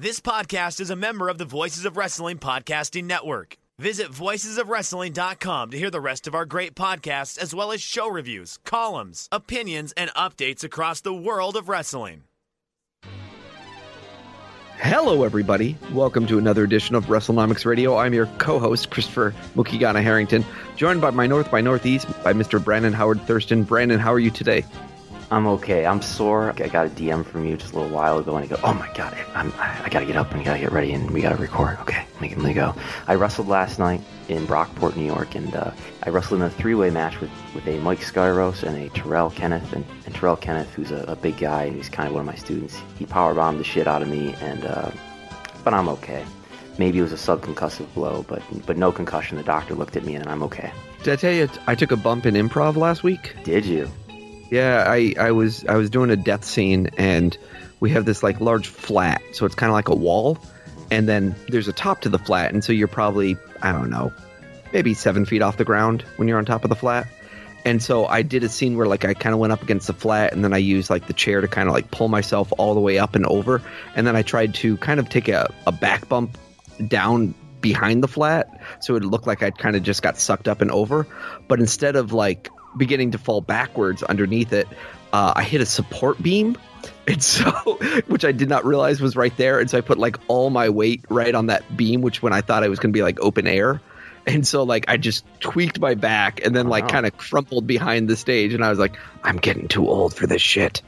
This podcast is a member of the Voices of Wrestling Podcasting Network. Visit voicesofwrestling.com to hear the rest of our great podcasts, as well as show reviews, columns, opinions, and updates across the world of wrestling. Hello, everybody. Welcome to another edition of WrestleNomics Radio. I'm your co-host, Christopher Mukigana Harrington, joined by my North by Northeast by Mr. Brandon Howard Thurston. Brandon, how are you today? I'm okay. I'm sore. I got a DM from you just a little while ago, and I go, "Oh my god, I'm, I gotta get up and gotta get ready, and we gotta record." Okay, let me, let me go. I wrestled last night in Brockport, New York, and uh, I wrestled in a three-way match with, with a Mike Skyros and a Terrell Kenneth, and, and Terrell Kenneth, who's a, a big guy, and he's kind of one of my students. He powerbombed the shit out of me, and uh, but I'm okay. Maybe it was a subconcussive blow, but but no concussion. The doctor looked at me, and I'm okay. Did I tell you I took a bump in improv last week? Did you? Yeah, I, I was I was doing a death scene and we have this like large flat, so it's kind of like a wall, and then there's a top to the flat, and so you're probably I don't know, maybe seven feet off the ground when you're on top of the flat. And so I did a scene where like I kind of went up against the flat, and then I used like the chair to kind of like pull myself all the way up and over, and then I tried to kind of take a, a back bump down behind the flat, so it looked like I'd kind of just got sucked up and over. But instead of like beginning to fall backwards underneath it, uh, I hit a support beam. And so, which I did not realize was right there. And so I put like all my weight right on that beam, which when I thought I was going to be like open air. And so, like, I just tweaked my back and then, like, Wow. kind of crumpled behind the stage. And I was like, I'm getting too old for this shit.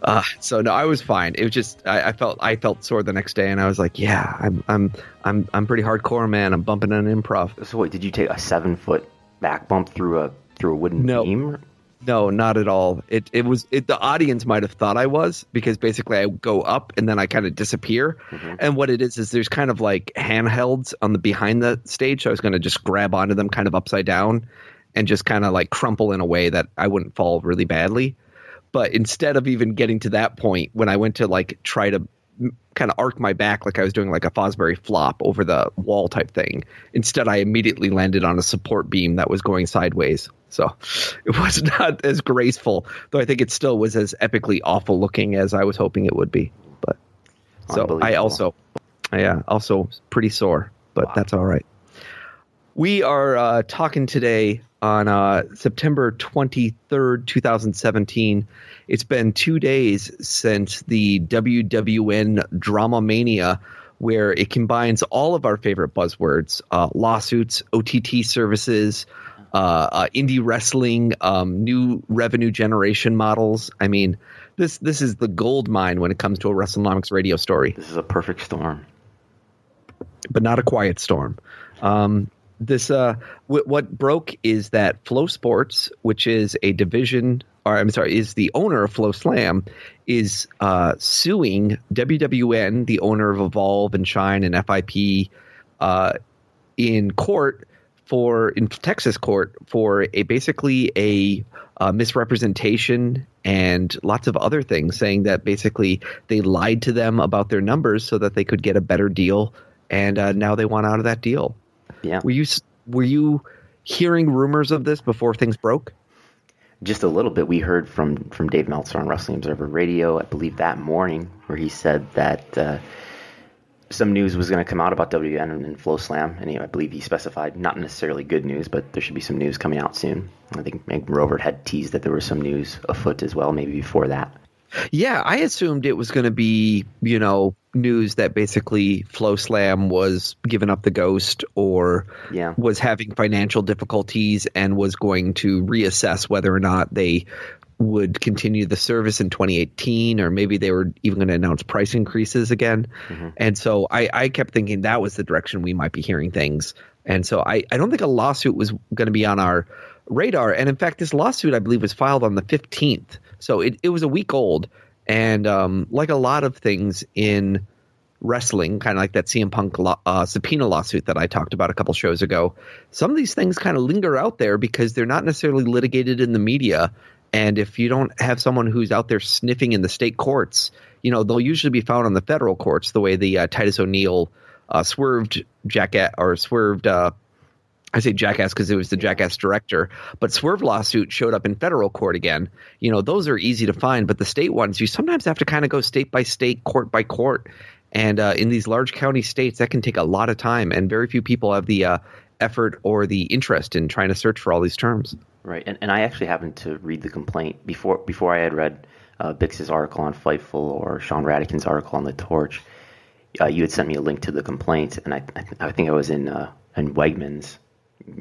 Uh, so no, I was fine. It was just I, I felt I felt sore the next day, and I was like, yeah, I'm I'm I'm I'm pretty hardcore, man. I'm bumping an improv. So wait, did you take a seven foot back bump through a through a wooden No. beam? No, not at all. It it was it. The audience might have thought I was because basically I go up and then I kind of disappear. Mm-hmm. And what it is is there's kind of like handhelds on the behind the stage. So I was going to just grab onto them kind of upside down and just kind of like crumple in a way that I wouldn't fall really badly. But instead of even getting to that point, when I went to like try to kind of arc my back like I was doing like a Fosbury flop over the wall type thing. Instead, I immediately landed on a support beam that was going sideways. So it was not as graceful, though I think it still was as epically awful looking as I was hoping it would be. But so I also, yeah, also pretty sore, but that's all right. We are uh, talking today on uh, September 23rd, 2017. It's been two days since the WWN Drama Mania, where it combines all of our favorite buzzwords uh, lawsuits, OTT services, uh, uh, indie wrestling, um, new revenue generation models. I mean, this this is the gold mine when it comes to a WrestleNomics radio story, This is a perfect storm. but not a quiet storm. Um, this uh, w- what broke is that FloSports, which is a division, or I'm sorry, is the owner of FloSlam, is uh, suing WWN, the owner of Evolve and Shine and FIP, uh, in court for in Texas court for a basically a uh, misrepresentation and lots of other things, saying that basically they lied to them about their numbers so that they could get a better deal, and uh, now they want out of that deal. Yeah. Were you were you hearing rumors of this before things broke? just a little bit we heard from from Dave Meltzer on Wrestling Observer Radio, I believe that morning, where he said that uh, some news was going to come out about WN and, and FloSlam, and he, I believe he specified not necessarily good news, but there should be some news coming out soon. I think Meg Robert had teased that there was some news afoot as well, maybe before that. Yeah, I assumed it was going to be, you know, news that basically FloSlam was giving up the ghost or Yeah. was having financial difficulties and was going to reassess whether or not they would continue the service in 2018 or maybe they were even going to announce price increases again. Mm-hmm. And so I, I kept thinking that was the direction we might be hearing things. And so I, I don't think a lawsuit was going to be on our radar. And in fact, this lawsuit, I believe, was filed on the 15th. So it, it was a week old. And um, like a lot of things in wrestling, kind of like that CM Punk law, uh, subpoena lawsuit that I talked about a couple shows ago, some of these things kind of linger out there because they're not necessarily litigated in the media. And if you don't have someone who's out there sniffing in the state courts, you know, they'll usually be found on the federal courts, the way the uh, Titus O'Neil uh, swerved jacket or swerved. I say Jackass because it was the Jackass director, but Swerve lawsuit showed up in federal court again. You know, those are easy to find, but the state ones, you sometimes have to kind of go state by state, court by court. And uh, in these large county states, that can take a lot of time, and very few people have the uh, effort or the interest in trying to search for all these terms. Right, and, and I actually happened to read the complaint before before I had read uh, Bix's article on Fightful or Sean Radican's article on the Torch. Uh, you had sent me a link to the complaint, and I I, I think I was in uh, in Wegmans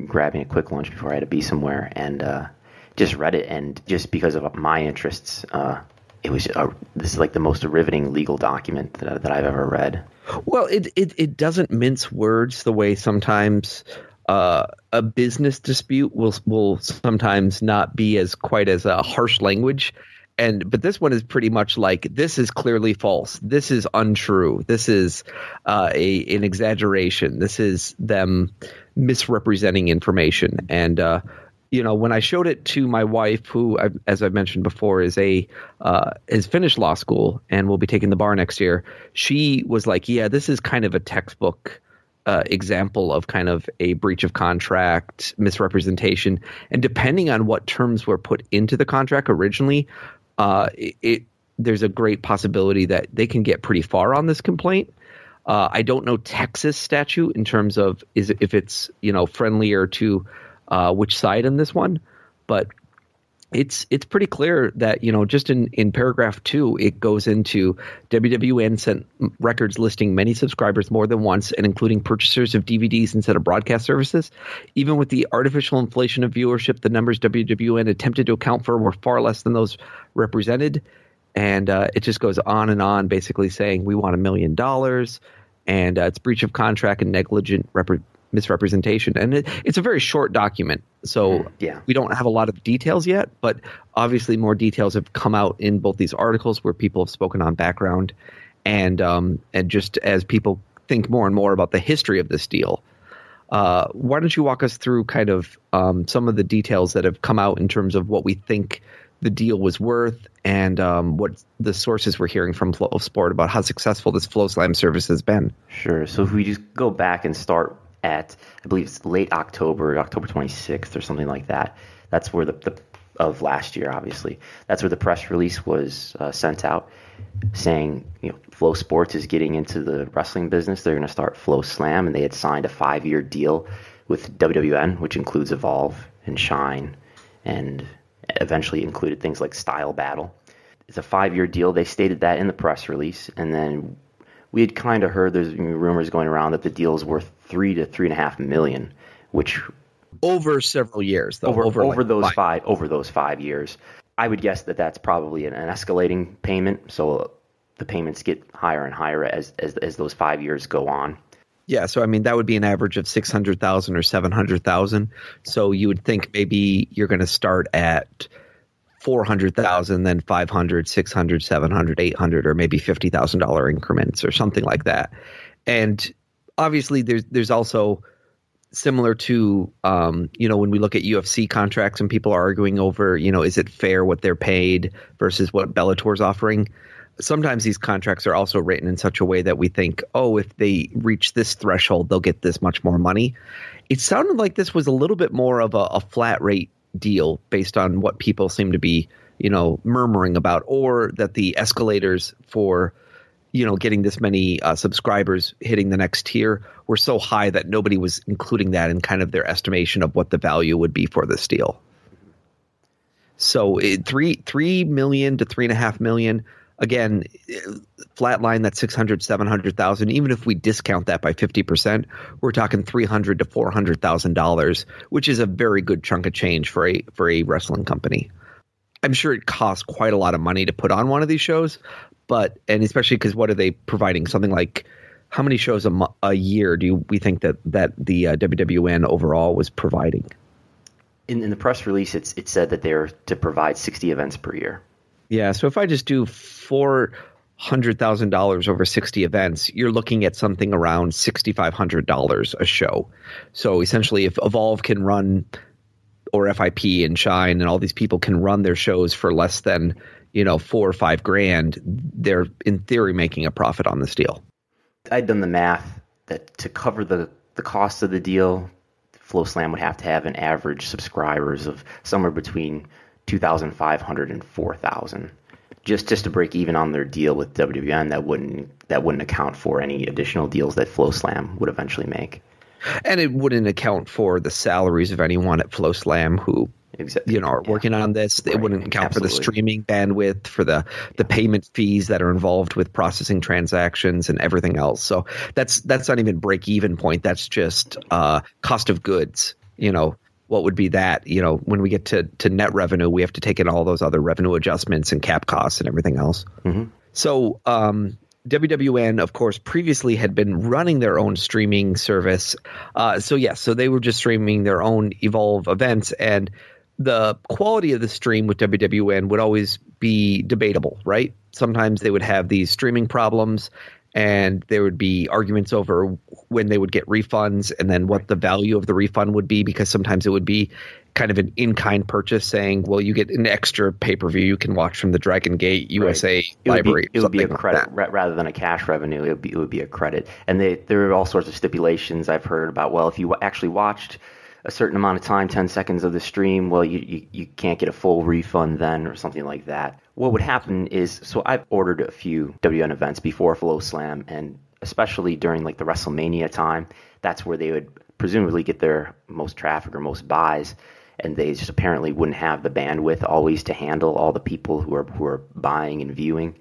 grabbing a quick lunch before I had to be somewhere, and uh, just read it, and just because of my interests, uh, it was a, this is like the most riveting legal document that, that I've ever read. Well, it, it, it doesn't mince words the way sometimes uh, a business dispute will will sometimes not be as quite as a harsh language. And but this one is pretty much like this is clearly false. This is untrue. This is uh, a an exaggeration. This is them misrepresenting information. And uh, you know, when I showed it to my wife, who, as I mentioned before, is a uh, has finished law school and will be taking the bar next year, she was like, "Yeah, this is kind of a textbook." Uh, example of kind of a breach of contract misrepresentation and depending on what terms were put into the contract originally uh, it, it there's a great possibility that they can get pretty far on this complaint uh, I don't know Texas statute in terms of is if it's you know friendlier to uh, which side in this one, but it's it's pretty clear that you know just in in paragraph two it goes into WWN sent records listing many subscribers more than once and including purchasers of DVDs instead of broadcast services. Even with the artificial inflation of viewership, the numbers WWN attempted to account for were far less than those represented and uh, it just goes on and on, basically saying we want a million dollars, and uh, it's breach of contract and negligent rep- misrepresentation. And it, it's a very short document, so Mm, yeah. we don't have a lot of details yet. But obviously, more details have come out in both these articles where people have spoken on background, and um, and just as people think more and more about the history of this deal. Uh, why don't you walk us through kind of um, some of the details that have come out in terms of what we think the deal was worth and um, what the sources we're hearing from Flow Sport about how successful this FloSlam service has been? Sure. So if we just go back and start at, I believe it's late October, October 26th or something like that. That's where the, the of last year, obviously. That's where the press release was uh, sent out, saying you know FloSports is getting into the wrestling business. They're going to start FloSlam, and they had signed a five-year deal with WWN, which includes Evolve and Shine, and eventually included things like Style Battle. It's a five-year deal. They stated that in the press release, and then we had kind of heard there's rumors going around that the deal is worth three to three and a half million, which Over several years, though. over over, like those five- five. over those five years. I would guess that that's probably an, an escalating payment. So the payments get higher and higher as, as, as those five years go on. Yeah, so I mean that would be an average of six hundred thousand or seven hundred thousand. So you would think maybe you're going to start at four hundred thousand, then 500, 600, 700, 800, or maybe fifty thousand dollar increments or something like that. And obviously, there's there's also similar to um, you know when we look at UFC contracts and people are arguing over you know is it fair what they're paid versus what Bellator's offering. Sometimes these contracts are also written in such a way that we think, oh, if they reach this threshold, they'll get this much more money. It sounded like this was a little bit more of a, a flat rate deal based on what people seem to be, you know, murmuring about, or that the escalators for you know, getting this many uh, subscribers hitting the next tier were so high that nobody was including that in kind of their estimation of what the value would be for this deal. So it, three three million to three and a half million. Again, flatline that 600, 700,000. Even if we discount that by 50%, we're talking 300 to $400,000, which is a very good chunk of change for a, for a wrestling company. I'm sure it costs quite a lot of money to put on one of these shows, but and especially because what are they providing? Something like how many shows a, mo- a year do we think that that the uh, WWN overall was providing? In, in the press release, it's it said that they're to provide 60 events per year. Yeah, so if I just do four hundred thousand dollars over sixty events, you're looking at something around sixty five hundred dollars a show. So essentially, if Evolve can run or FIP and Shine and all these people can run their shows for less than you know four or five grand, they're in theory making a profit on this deal. I'd done the math that to cover the the cost of the deal, FloSlam would have to have an average subscribers of somewhere between 2,500 and 4,000. Just just to break even on their deal with WWN, that wouldn't that wouldn't account for any additional deals that FloSlam would eventually make. And it wouldn't account for the salaries of anyone at FloSlam who exactly. you know are yeah. working on this. Right. It wouldn't account Absolutely. for the streaming bandwidth, for the the payment fees that are involved with processing transactions and everything else. So that's that's not even break even point. That's just uh, cost of goods. You know what would be that? You know when we get to to net revenue, we have to take in all those other revenue adjustments and cap costs and everything else. Mm-hmm. So um, WWN, of course, previously had been running their own streaming service. Uh, so, yes, yeah, so they were just streaming their own Evolve events. And the quality of the stream with WWN would always be debatable, right? Sometimes they would have these streaming problems and there would be arguments over when they would get refunds and then what the value of the refund would be because sometimes it would be kind of an in-kind purchase saying well you get an extra pay-per-view you can watch from the dragon gate usa right. library it would be, it would be a credit like rather than a cash revenue it would be, it would be a credit and they, there are all sorts of stipulations i've heard about well if you actually watched a certain amount of time, 10 seconds of the stream, well, you, you, you can't get a full refund then or something like that. What would happen is, so I've ordered a few WN events before flow slam and especially during like the WrestleMania time, that's where they would presumably get their most traffic or most buys and they just apparently wouldn't have the bandwidth always to handle all the people who are who are buying and viewing.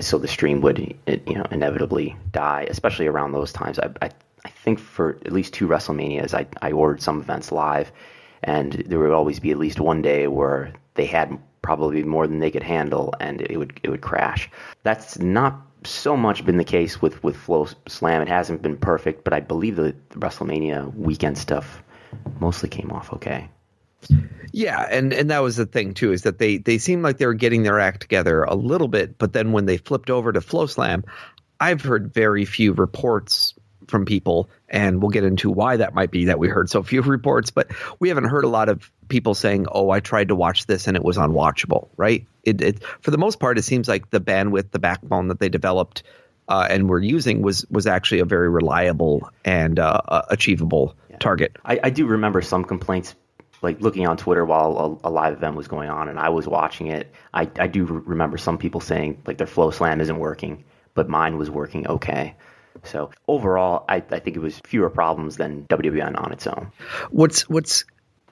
So the stream would you know inevitably die, especially around those times. I, I I think for at least two WrestleManias, I, I ordered some events live, and there would always be at least one day where they had probably more than they could handle, and it would it would crash. That's not so much been the case with with Flow Slam. It hasn't been perfect, but I believe the WrestleMania weekend stuff mostly came off okay. Yeah, and and that was the thing too is that they they seemed like they were getting their act together a little bit, but then when they flipped over to FloSlam, I've heard very few reports from people, and we'll get into why that might be that we heard so few reports, but we haven't heard a lot of people saying, "Oh, I tried to watch this and it was unwatchable." Right? It, it for the most part, it seems like the bandwidth, the backbone that they developed uh, and were using was was actually a very reliable and uh, uh, achievable yeah. target. I, I do remember some complaints like looking on Twitter while a, a, live event was going on and I was watching it, I, I do remember some people saying like their flow slam isn't working, but mine was working okay. So overall, I, I think it was fewer problems than WWN on its own. What's what's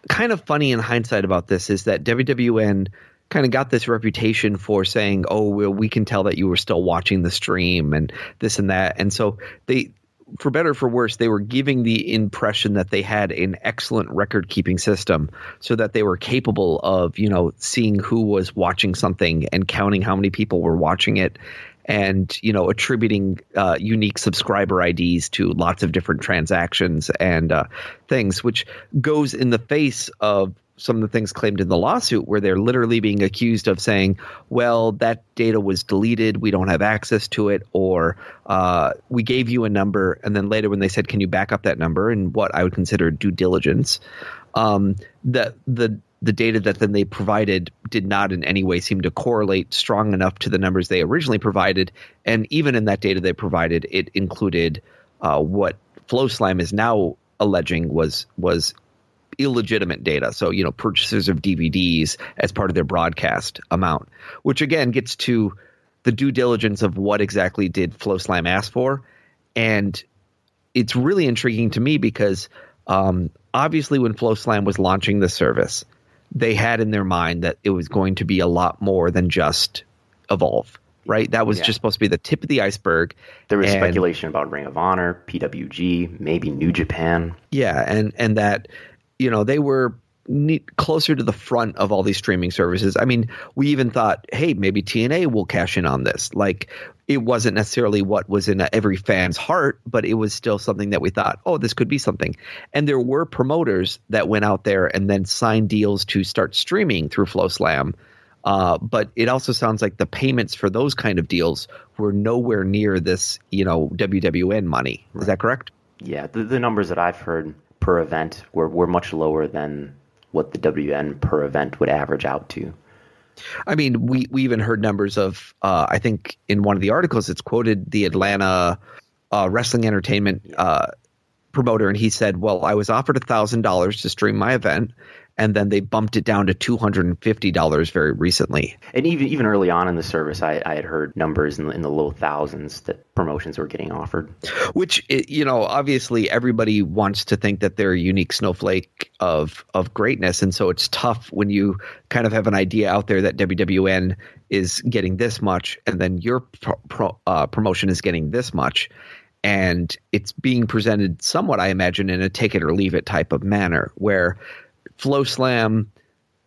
kind of funny in hindsight about this is that WWN kind of got this reputation for saying, "Oh, well, we can tell that you were still watching the stream and this and that," and so they for better or for worse, they were giving the impression that they had an excellent record keeping system so that they were capable of, you know, seeing who was watching something and counting how many people were watching it and, you know, attributing uh, unique subscriber IDs to lots of different transactions and uh, things, which goes in the face of some of the things claimed in the lawsuit where they're literally being accused of saying, well, that data was deleted, we don't have access to it, or uh, we gave you a number, and then later when they said, can you back up that number, and what I would consider due diligence, um, the the the data that then they provided did not in any way seem to correlate strong enough to the numbers they originally provided, and even in that data they provided, it included uh, what FloSlam is now alleging was was illegitimate data. So, you know, purchases of DVDs as part of their broadcast amount, which again gets to the due diligence of what exactly did FloSlam ask for. And it's really intriguing to me because um, obviously when FloSlam was launching the service, they had in their mind that it was going to be a lot more than just Evolve right? That was yeah. just supposed to be the tip of the iceberg. There was and, speculation about Ring of Honor, PWG, maybe New Japan. Yeah, and and that you know, they were neat, closer to the front of all these streaming services. I mean, we even thought, hey, maybe TNA will cash in on this. Like, it wasn't necessarily what was in every fan's heart, but it was still something that we thought, oh, this could be something. And there were promoters that went out there and then signed deals to start streaming through FloSlam. Uh, but it also sounds like the payments for those kind of deals were nowhere near this, you know, WWN money. Is that correct? Yeah, the, the numbers that I've heard per event were, were much lower than what the WN per event would average out to. I mean, we, we even heard numbers of, uh, I think in one of the articles, it's quoted the Atlanta uh, Wrestling Entertainment uh, promoter, and he said, Well, I was offered a $1,000 to stream my event, and then they bumped it down to two hundred and fifty dollars very recently. And even even early on in the service, I, I had heard numbers in the, in the low thousands that promotions were getting offered. Which you know, obviously, everybody wants to think that they're a unique snowflake of of greatness, and so it's tough when you kind of have an idea out there that WWN is getting this much, and then your pro, pro, uh, promotion is getting this much and it's being presented somewhat, I imagine, in a take it or leave it type of manner, where FloSlam,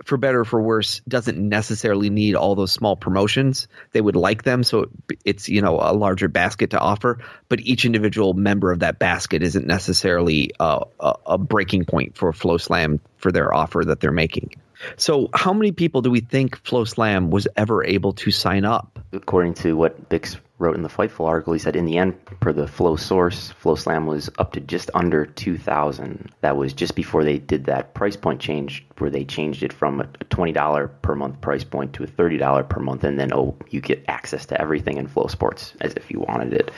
for better or for worse, doesn't necessarily need all those small promotions. They would like them, so it's you know a larger basket to offer. But each individual member of that basket isn't necessarily a, a, a breaking point for FloSlam for their offer that they're making. So, how many people do we think FloSlam was ever able to sign up? According to what Bix wrote in the Fightful article, he said in the end, per the Flow source, FloSlam was up to just under 2,000. That was just before they did that price point change, where they changed it from a $20 per month price point to a $30 per month, and then oh, you get access to everything in FloSports as if you wanted it.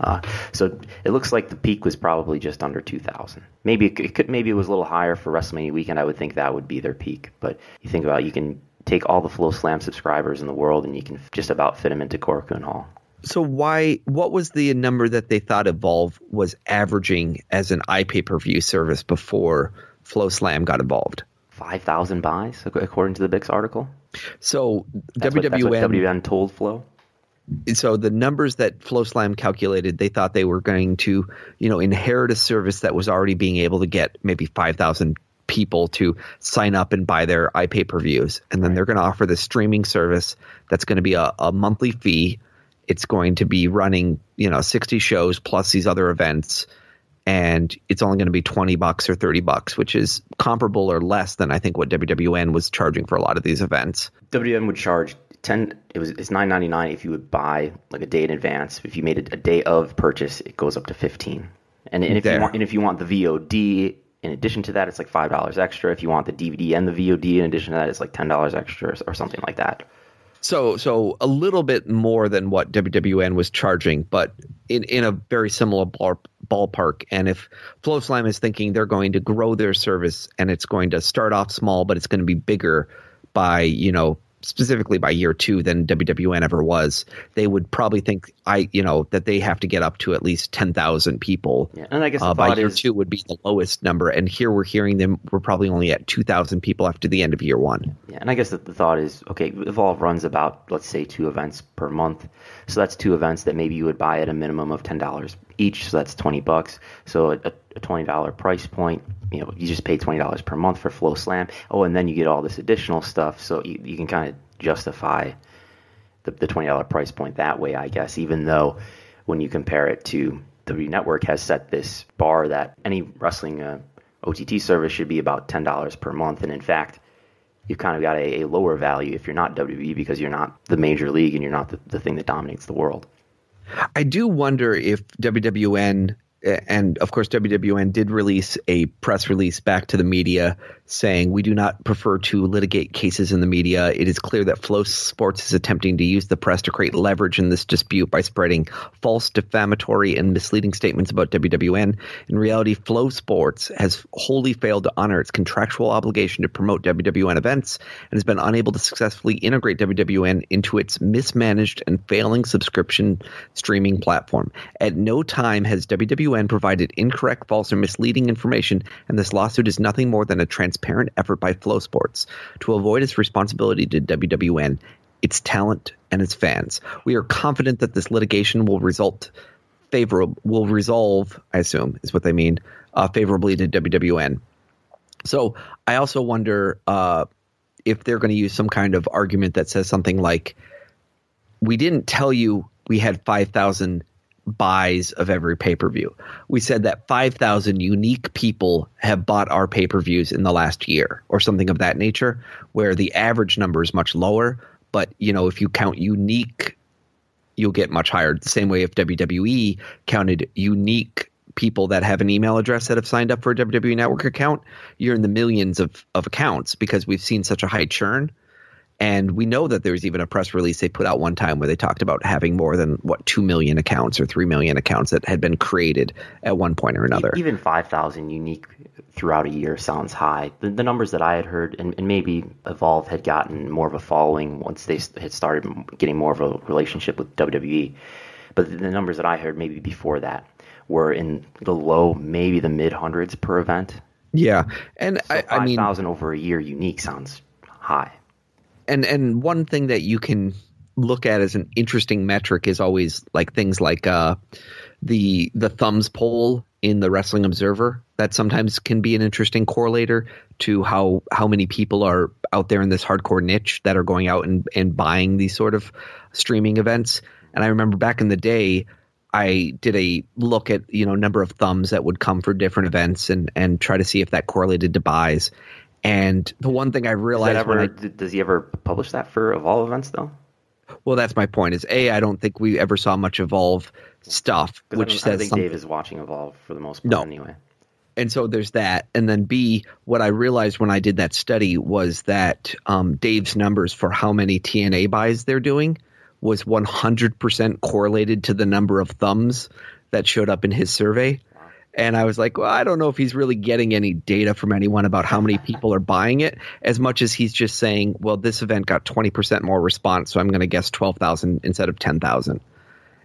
Uh, so it looks like the peak was probably just under 2,000. Maybe it could, maybe it was a little higher for WrestleMania weekend. I would think that would be their peak. But you think about it, you can take all the FloSlam subscribers in the world and you can just about fit them into Korakuen Hall. So why? What was the number that they thought Evolve was averaging as an iPay per view service before FloSlam got involved? Five thousand buys, according to the Bix article. So that's WWN what, what WWN told Flow so the numbers that FloSlam calculated, they thought they were going to, you know, inherit a service that was already being able to get maybe 5,000 people to sign up and buy their iPay per views. And then right. they're going to offer this streaming service that's going to be a, a monthly fee. It's going to be running, you know, 60 shows plus these other events. And it's only going to be 20 bucks or 30 bucks, which is comparable or less than I think what WWN was charging for a lot of these events. WWN would charge ten. It was it's nine ninety nine if you would buy like a day in advance. If you made a, a day of purchase, it goes up to fifteen. And, and if there. you want and if you want the VOD in addition to that, it's like five dollars extra. If you want the DVD and the VOD in addition to that, it's like ten dollars extra or something like that. So so a little bit more than what WWN was charging, but in in a very similar ball, ballpark. And if FloSlam is thinking they're going to grow their service and it's going to start off small, but it's going to be bigger by you know specifically by year two than WWN ever was. They would probably think I, you know, that they have to get up to at least ten thousand people. Yeah, and I guess uh, by year is, two would be the lowest number, and here we're hearing them we're probably only at two thousand people after the end of year one. Yeah, and I guess the, the thought is okay. Evolve runs about let's say two events per month, so that's two events that maybe you would buy at a minimum of ten dollars each, so that's twenty bucks. So a, a twenty dollar price point, you know, you just pay twenty dollars per month for FloSlam. Oh, and then you get all this additional stuff, so you, you can kind of justify the, the twenty dollar price point that way, I guess. Even though when you compare it to W Network has set this bar that any wrestling uh, OTT service should be about ten dollars per month, and in fact, you've kind of got a, a, lower value if you're not WWE because you're not the major league and you're not the, the thing that dominates the world. I do wonder if WWN and of course WWN did release a press release back to the media saying we do not prefer to litigate cases in the media. It is clear that FloSports is attempting to use the press to create leverage in this dispute by spreading false, defamatory, and misleading statements about WWN. In reality, FloSports has wholly failed to honor its contractual obligation to promote WWN events and has been unable to successfully integrate WWN into its mismanaged and failing subscription streaming platform. At no time has WWN provided incorrect, false, or misleading information, and this lawsuit is nothing more than a transparent effort by FloSports to avoid its responsibility to WWN, its talent, and its fans. We are confident that this litigation will result favorable will resolve, I assume, is what they mean, uh, favorably to WWN. So I also wonder uh, if they're going to use some kind of argument that says something like, "We didn't tell you we had five thousand buys of every pay per view. We said that 5,000 unique people have bought our pay per views in the last year or something of that nature, where the average number is much lower. But, you know, if you count unique, you'll get much higher. The same way if WWE counted unique people that have an email address that have signed up for a WWE Network account, you're in the millions of, of accounts because we've seen such a high churn. And we know that there's even a press release they put out one time where they talked about having more than what two million accounts or three million accounts that had been created at one point or another. Even five thousand unique throughout a year sounds high. The, the numbers that I had heard, and, and, maybe Evolve had gotten more of a following once they had started getting more of a relationship with WWE. But the numbers that I heard maybe before that were in the low, maybe the mid hundreds per event. Yeah, and so I, I mean, thousand over a year unique sounds high and and one thing that you can look at as an interesting metric is always like things like uh, the the thumbs poll in the Wrestling Observer. That sometimes can be an interesting correlator to how how many people are out there in this hardcore niche that are going out and, and buying these sort of streaming events. And I remember back in the day, I did a look at you know number of thumbs that would come for different events and and try to see if that correlated to buys. And the one thing I realized ever, I, does he ever publish that for Evolve events though? Well, that's my point. Is a I don't think we ever saw much Evolve stuff, which I says I think something. Dave is watching Evolve for the most part no. anyway. And so there's that, and then B, what I realized when I did that study was that um, Dave's numbers for how many TNA buys they're doing was 100% correlated to the number of thumbs that showed up in his survey. And I was like, well, I don't know if he's really getting any data from anyone about how many people are buying it, as much as he's just saying, well, this event got 20% more response, so I'm going to guess 12,000 instead of 10,000.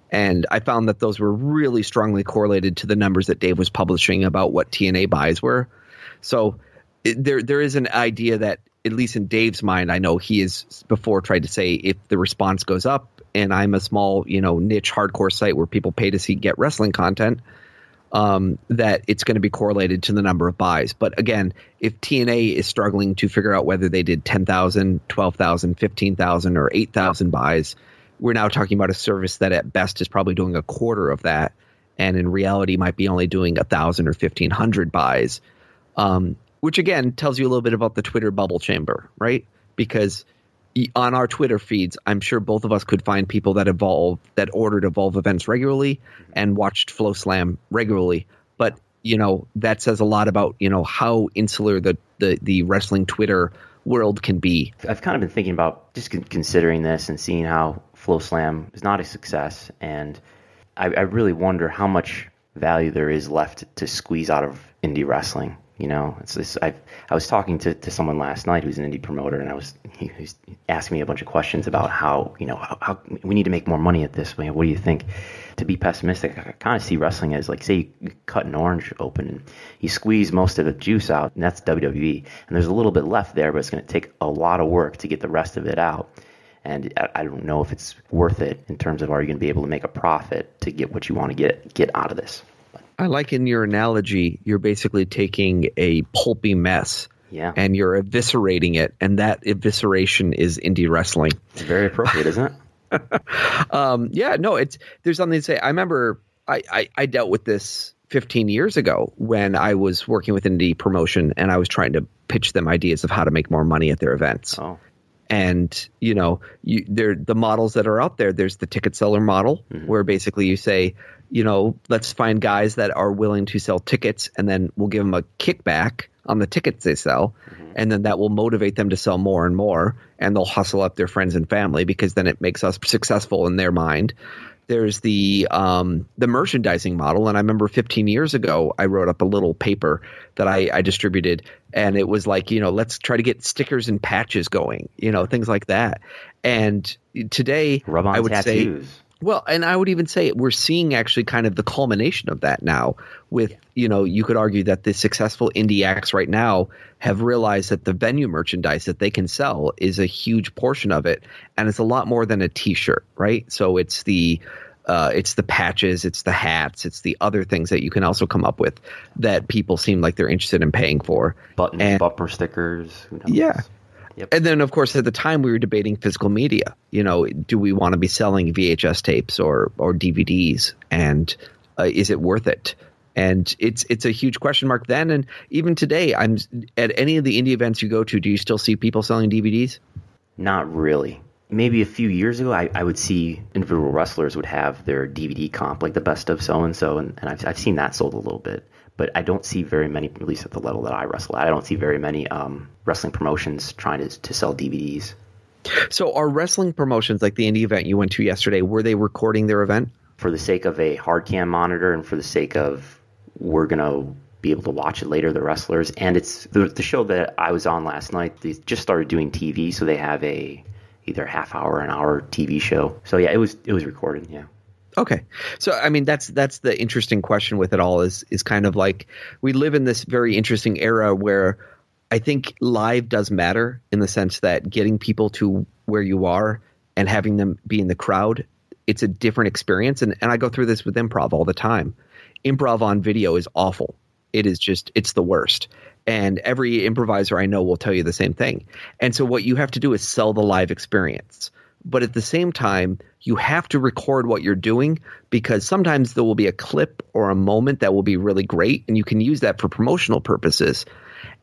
And I found that those were really strongly correlated to the numbers that Dave was publishing about what TNA buys were. So it, there, there is an idea that, at least in Dave's mind, I know he has before tried to say if the response goes up, and I'm a small, you know, niche hardcore site where people pay to see get wrestling content um, that it's going to be correlated to the number of buys. But again, if TNA is struggling to figure out whether they did 10,000, 12,000, 15,000, or 8,000 buys, we're now talking about a service that at best is probably doing a quarter of that, and in reality might be only doing a thousand or 1,500 buys. Um, which again tells you a little bit about the Twitter bubble chamber, right? Because on our Twitter feeds, I'm sure both of us could find people that evolve that ordered Evolve events regularly mm-hmm. and watched FloSlam regularly. But you know that says a lot about you know how insular the the, the wrestling Twitter world can be. I've kind of been thinking about just considering this and seeing how FloSlam is not a success, and I, I really wonder how much value there is left to squeeze out of indie wrestling You know, it's this. I I was talking to, to someone last night who's an indie promoter, and I was he, was asking me a bunch of questions about how you know how, how we need to make more money at this. What do you think? To be pessimistic, I kind of see wrestling as like say you cut an orange open and you squeeze most of the juice out, and that's WWE, and there's a little bit left there, but it's going to take a lot of work to get the rest of it out. And I, I don't know if it's worth it in terms of are you going to be able to make a profit to get what you want to get get out of this. I like in your analogy, you're basically taking a pulpy mess Yeah, and you're eviscerating it, and that evisceration is indie wrestling. it's very appropriate, isn't it? Um, yeah, no, it's there's something to say. I remember I, I, I dealt with this 15 years ago when I was working with indie promotion and I was trying to pitch them ideas of how to make more money at their events. Oh, and you know you there the models that are out there there's the ticket seller model where basically you say you know let's find guys that are willing to sell tickets and then we'll give them a kickback on the tickets they sell and then that will motivate them to sell more and more and they'll hustle up their friends and family because then it makes us successful in their mind there's the um, the merchandising model, and I remember 15 years ago, I wrote up a little paper that I, I distributed, and it was like, you know, let's try to get stickers and patches going, you know, things like that. And today, rub on I would say, tattoos. Well, and I would even say we're seeing actually kind of the culmination of that now. With you know, you could argue that the successful indie acts right now have realized that the venue merchandise that they can sell is a huge portion of it, and it's a lot more than a T-shirt, right? So it's the uh, it's the patches, it's the hats, it's the other things that you can also come up with that people seem like they're interested in paying for. buttons, And- bumper stickers. Yeah. Yep. And then, of course, at the time we were debating physical media. You know, do we want to be selling VHS tapes or or DVDs, and uh, is it worth it? And it's it's a huge question mark then, and even today. I'm at any of the indie events you go to. Do you still see people selling DVDs? Not really. Maybe a few years ago, I, I would see individual wrestlers would have their DVD comp, like the best of so and so, and I've, I've seen that sold a little bit. But I don't see very many, at least at the level that I wrestle at, I don't see very many um, wrestling promotions trying to, to sell DVDs. So, are wrestling promotions like the indie event you went to yesterday? Were they recording their event? For the sake of a hard cam monitor and for the sake of we're going to be able to watch it later, the wrestlers. And it's the, the show that I was on last night, they just started doing TV, so they have a either half hour or an hour TV show. So yeah, it was it was recorded, yeah. Okay. So I mean that's that's the interesting question with it all is is kind of like we live in this very interesting era where I think live does matter in the sense that getting people to where you are and having them be in the crowd, it's a different experience and and I go through this with improv all the time. Improv on video is awful. It is just it's the worst. And every improviser I know will tell you the same thing. And so what you have to do is sell the live experience but at the same time you have to record what you're doing because sometimes there will be a clip or a moment that will be really great and you can use that for promotional purposes.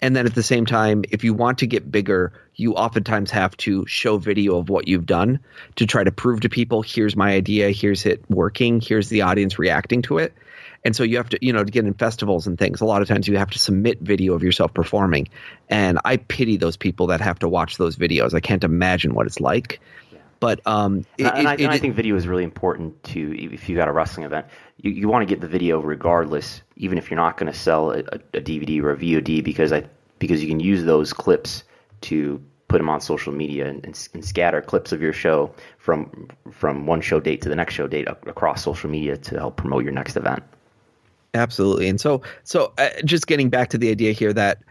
And then at the same time if you want to get bigger you oftentimes have to show video of what you've done to try to prove to people here's my idea here's it working here's the audience reacting to it. And so you have to you know to get in festivals and things a lot of times you have to submit video of yourself performing. And i pity those people that have to watch those videos. I can't imagine what it's like but um, it, And, I, it- and I think video is really important to if you got a wrestling event. You, you want to get the video regardless, even if you're not going to sell a, a DVD or a VOD, because I because you can use those clips to put them on social media and, and, and scatter clips of your show from from one show date to the next show date across social media to help promote your next event. absolutely. And so, so uh, just getting back to the idea here that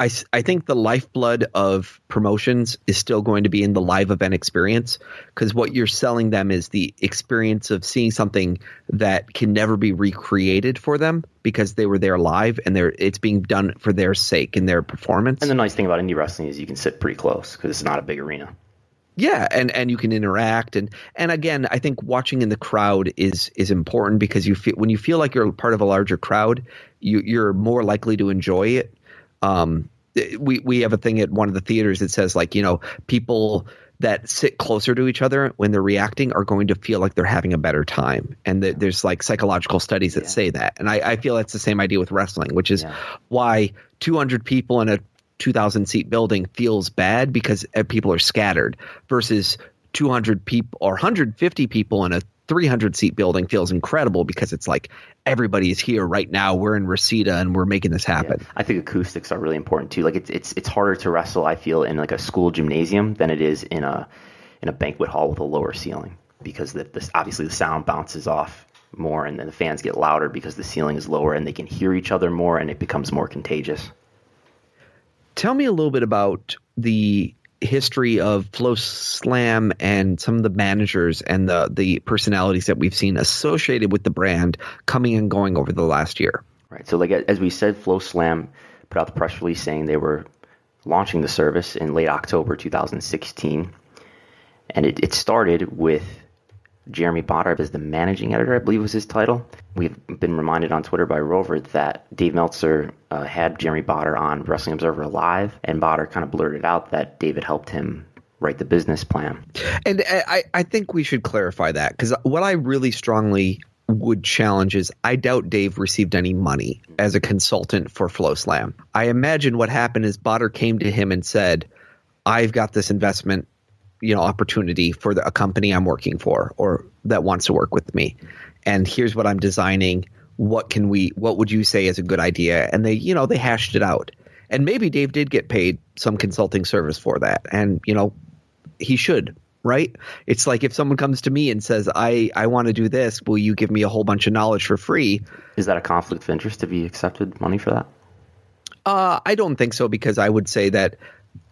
I, I think the lifeblood of promotions is still going to be in the live event experience because what you're selling them is the experience of seeing something that can never be recreated for them because they were there live and they're it's being done for their sake and their performance. And the nice thing about indie wrestling is you can sit pretty close because it's not a big arena. Yeah, and and you can interact and and again, I think watching in the crowd is is important because you feel when you feel like you're part of a larger crowd, you you're more likely to enjoy it. Um, we we have a thing at one of the theaters that says like you know people that sit closer to each other when they're reacting are going to feel like they're having a better time, and there's like psychological studies that say that, and I, I feel that's the same idea with wrestling, which is Yeah. why 200 people in a 2,000 seat building feels bad because uh, people are scattered versus 200 people or 150 people in a 300 seat building feels incredible because it's like everybody is here right now. We're in Reseda and we're making this happen. Yeah. I think acoustics are really important too. Like it's it's it's harder to wrestle. I feel in like a school gymnasium than it is in a in a banquet hall with a lower ceiling because the, this obviously the sound bounces off more and then the fans get louder because the ceiling is lower and they can hear each other more and it becomes more contagious. Tell me a little bit about the history of FloSlam and some of the managers and the the personalities that we've seen associated with the brand coming and going over the last year. Right. So like as we said, FloSlam put out the press release saying they were launching the service in late October 2016. And it, it started with Jeremy Botter as the managing editor, I believe was his title. We've been reminded on Twitter by Rover that Dave Meltzer uh, had Jeremy Botter on Wrestling Observer Live, and Botter kind of blurted out that David helped him write the business plan. And I, I think we should clarify that because what I really strongly would challenge is I doubt Dave received any money as a consultant for FloSlam. I imagine what happened is Botter came to him and said, I've got this investment you know opportunity for the, a company I'm working for or that wants to work with me, and here's what I'm designing. What can we? What would you say is a good idea? And they, you know, they hashed it out. And maybe Dave did get paid some consulting service for that, and you know, he should right? It's like if someone comes to me and says, "I I want to do this, will you give me a whole bunch of knowledge for free?" Is that a conflict of interest if he accepted money for that? Uh, I don't think so because I would say that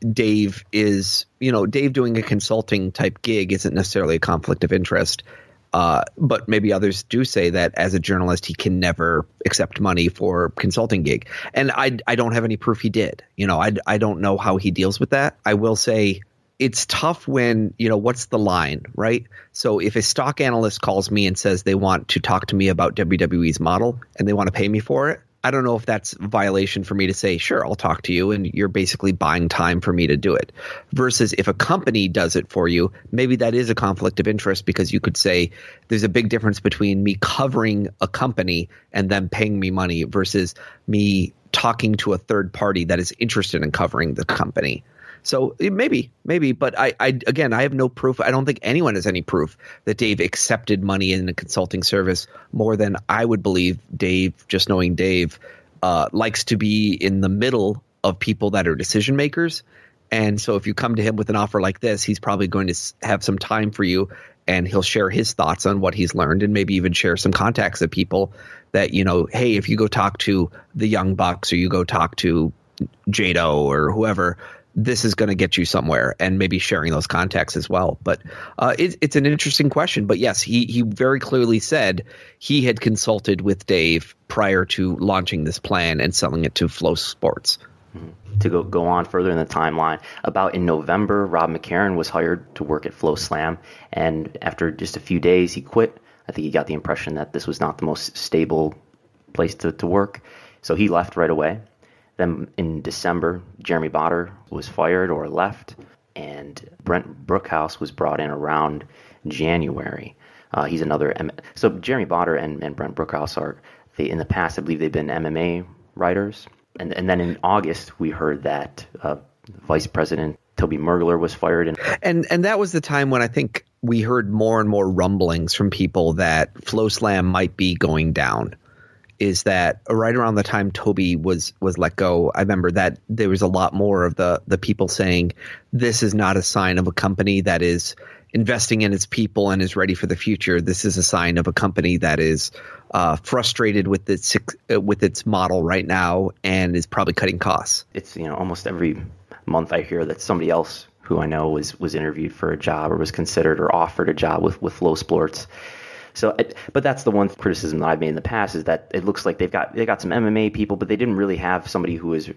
Dave is, you know, Dave doing a consulting type gig isn't necessarily a conflict of interest. Uh, but maybe others do say that as a journalist, he can never accept money for consulting gig. And I, I don't have any proof he did. You know, I, I don't know how he deals with that. I will say it's tough when, you know, what's the line, right? So if a stock analyst calls me and says they want to talk to me about WWE's model and they want to pay me for it, I don't know if that's a violation for me to say, sure, I'll talk to you, and you're basically buying time for me to do it. Versus if a company does it for you, maybe that is a conflict of interest because you could say there's a big difference between me covering a company and them paying me money versus me talking to a third party that is interested in covering the company. So maybe, maybe, but I, I, again, I have no proof. I don't think anyone has any proof that Dave accepted money in a consulting service more than I would believe. Dave, just knowing Dave, uh, likes to be in the middle of people that are decision makers. And so if you come to him with an offer like this, he's probably going to have some time for you and he'll share his thoughts on what he's learned and maybe even share some contacts of people that, you know, hey, if you go talk to the Young Bucks or you go talk to Jado or whoever, this is going to get you somewhere and maybe sharing those contacts as well. But uh, it, it's an interesting question. But yes, he, he very clearly said he had consulted with Dave prior to launching this plan and selling it to FloSports. Mm-hmm. To go, go on further in the timeline, about in November, Rob McCarran was hired to work at FloSlam. And after just a few days, he quit. I think he got the impression that this was not the most stable place to, to work. So he left right away. Then in December, Jeremy Botter was fired or left, and Brent Brookhouse was brought in around January. Uh, he's another. M- so Jeremy Botter and, and Brent Brookhouse are they in the past I believe they've been MMA writers, and and then in August we heard that uh, Vice President Toby Mergler was fired, and and and that was the time when I think we heard more and more rumblings from people that FloSlam might be going down is that right around the time Toby was was let go, I remember that there was a lot more of the the people saying this is not a sign of a company that is investing in its people and is ready for the future. This is a sign of a company that is uh, frustrated with its with its model right now and is probably cutting costs. It's you know almost every month I hear that somebody else who I know was was interviewed for a job or was considered or offered a job with with FloSports so, but that's the one criticism that I've made in the past is that it looks like they've got they got some MMA people, but they didn't really have somebody who is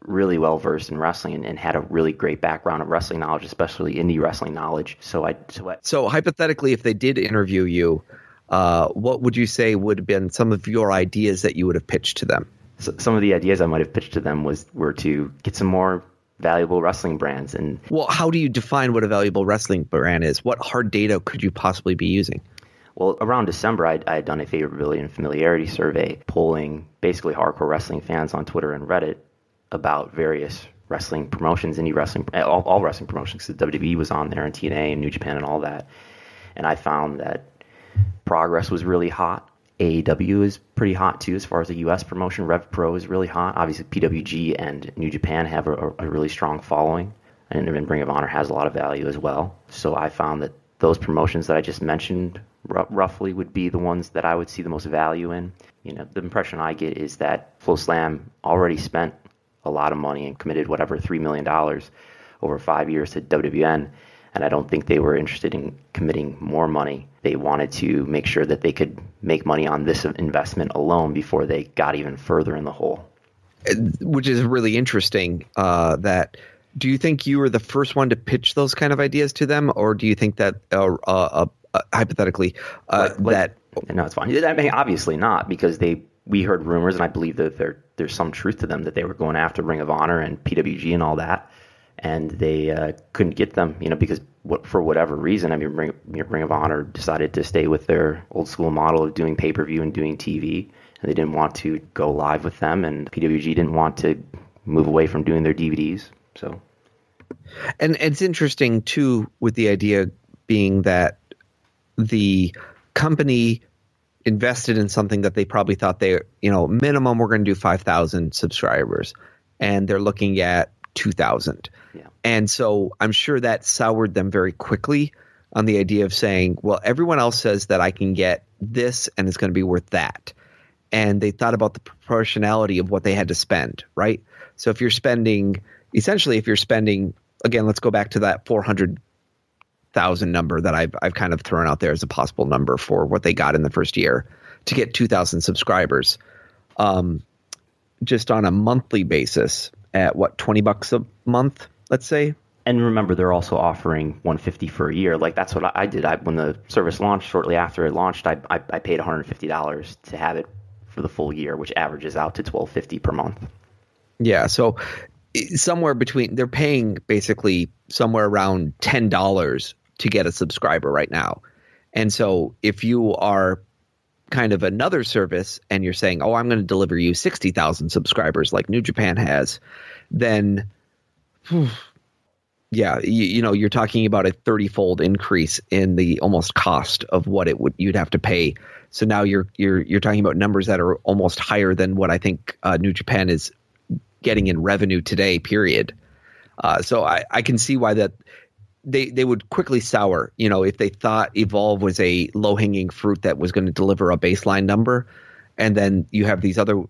really well versed in wrestling and, and, had a really great background of wrestling knowledge, especially indie wrestling knowledge. So I so, I, so hypothetically, if they did interview you, uh, what would you say would have been some of your ideas that you would have pitched to them? So some of the ideas I might have pitched to them was were to get some more valuable wrestling brands and well how do you define what a valuable wrestling brand is what hard data could you possibly be using well, around December, I had done a favorability and familiarity survey, polling basically hardcore wrestling fans on Twitter and Reddit about various wrestling promotions, indie wrestling, eh, all, all wrestling promotions. The WWE was on there, and TNA, and New Japan, and all that. And I found that Progress was really hot. AAW is pretty hot too, as far as the U.S. promotion. Rev Pro is really hot. Obviously, PWG and New Japan have a, a really strong following, and, and Ring of Honor has a lot of value as well. So I found that those promotions that I just mentioned r- roughly would be the ones that I would see the most value in. You know, the impression I get is that FloSlam already spent a lot of money and committed whatever three million dollars over five years to WWN and I don't think they were interested in committing more money. They wanted to make sure that they could make money on this investment alone before they got even further in the hole. Which is really interesting. Uh, that do you think you were the first one to pitch those kind of ideas to them, or do you think that uh, uh, uh hypothetically uh, that? No, it's fine. I mean, obviously not because they we heard rumors, and I believe that there there's some truth to them that they were going after Ring of Honor and PWG and all that and they uh, couldn't get them, you know, because what, for whatever reason, I mean, Ring, Ring of Honor decided to stay with their old school model of doing pay per view and doing TV, and they didn't want to go live with them, and PWG didn't want to move away from doing their DVDs. So, and it's interesting too with the idea being that the company invested in something that they probably thought they, you know, minimum we're going to do five thousand subscribers, and they're looking at 2000. Yeah. And so I'm sure that soured them very quickly on the idea of saying, well, everyone else says that I can get this and it's going to be worth that. And they thought about the proportionality of what they had to spend, right? So if you're spending, essentially, if you're spending, again, let's go back to that 400,000 number that I've, I've kind of thrown out there as a possible number for what they got in the first year to get 2,000 subscribers. Um, just on a monthly basis, at what 20 bucks a month, let's say. And remember, they're also offering 150 for a year. Like that's what I did. I, when the service launched, shortly after it launched, I, I, I paid 150 dollars to have it for the full year, which averages out to 1250 per month. Yeah, so somewhere between they're paying basically somewhere around ten dollars to get a subscriber right now. And so if you are kind of another service and you're saying, "Oh, I'm going to deliver you 60,000 subscribers like New Japan has," then yeah, you, you, know, you're talking about a 30-fold increase in the almost cost of what it would you'd have to pay. So now you're you're you're talking about numbers that are almost higher than what I think uh, New Japan is getting in revenue today. Period. Uh, so I, I can see why that they they would quickly sour. You know, if they thought Evolve was a low hanging fruit that was going to deliver a baseline number, and then you have these other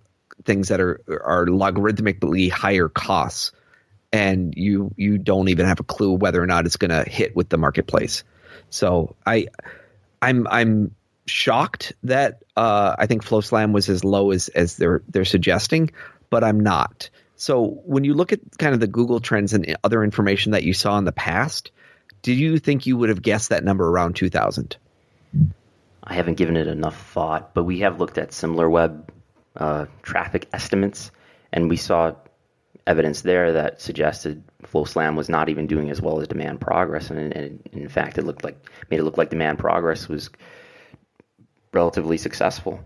things that are are logarithmically higher costs, and you you don't even have a clue whether or not it's going to hit with the marketplace. So I I'm I'm shocked that uh, I think FloSlam was as low as as they're they're suggesting, but I'm not. So when you look at kind of the Google trends and other information that you saw in the past, did you think you would have guessed that number around 2000? I haven't given it enough thought, but we have looked at SimilarWeb uh, traffic estimates, and we saw evidence there that suggested FloSlam was not even doing as well as Demand Progress, and, and, in fact, it looked like made it look like Demand Progress was relatively successful.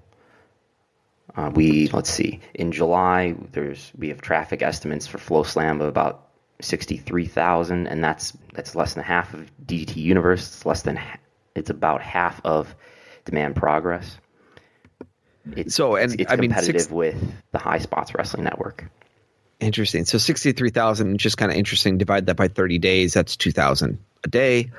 Uh, we let's see, in July, there's we have traffic estimates for FloSlam of about 63,000 and that's that's less than half of DDT Universe. It's less than it's about half of Demand Progress. It's, so and it's, I mean competitive six, with the Highspots Wrestling Network. Interesting. So 63,000 just kind of interesting divide that by 30 days that's 2,000 a day.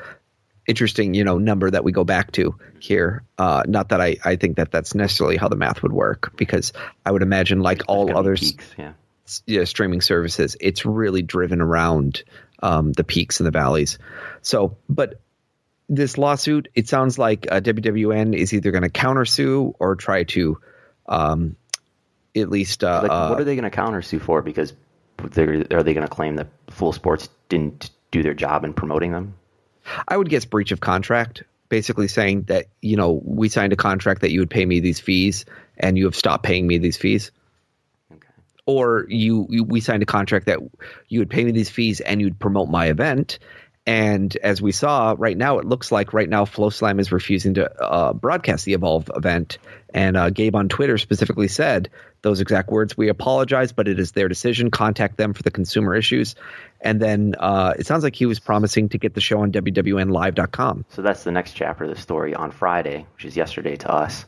Interesting, you know, number that we go back to here. Uh, not that I, I think that that's necessarily how the math would work because I would imagine like all others peaks, yeah you know, streaming services, it's really driven around um, the peaks and the valleys. So, but this lawsuit, it sounds like uh, WWN is either going to countersue or try to um, at least. Uh, like, what are they going to countersue for? Because are they going to claim that FloSports didn't do their job in promoting them? I would guess breach of contract, basically saying that you know we signed a contract that you would pay me these fees, and you have stopped paying me these fees or you, you, we signed a contract that you would pay me these fees and you'd promote my event And as we saw right now, it looks like right now FloSlam is refusing to uh, broadcast the Evolve event. And uh, Gabe on Twitter specifically said those exact words We apologize, but it is their decision. Contact them for the consumer issues. And then uh, it sounds like he was promising to get the show on WWNLive.com. So that's the next chapter of the story. On Friday, which is yesterday to us,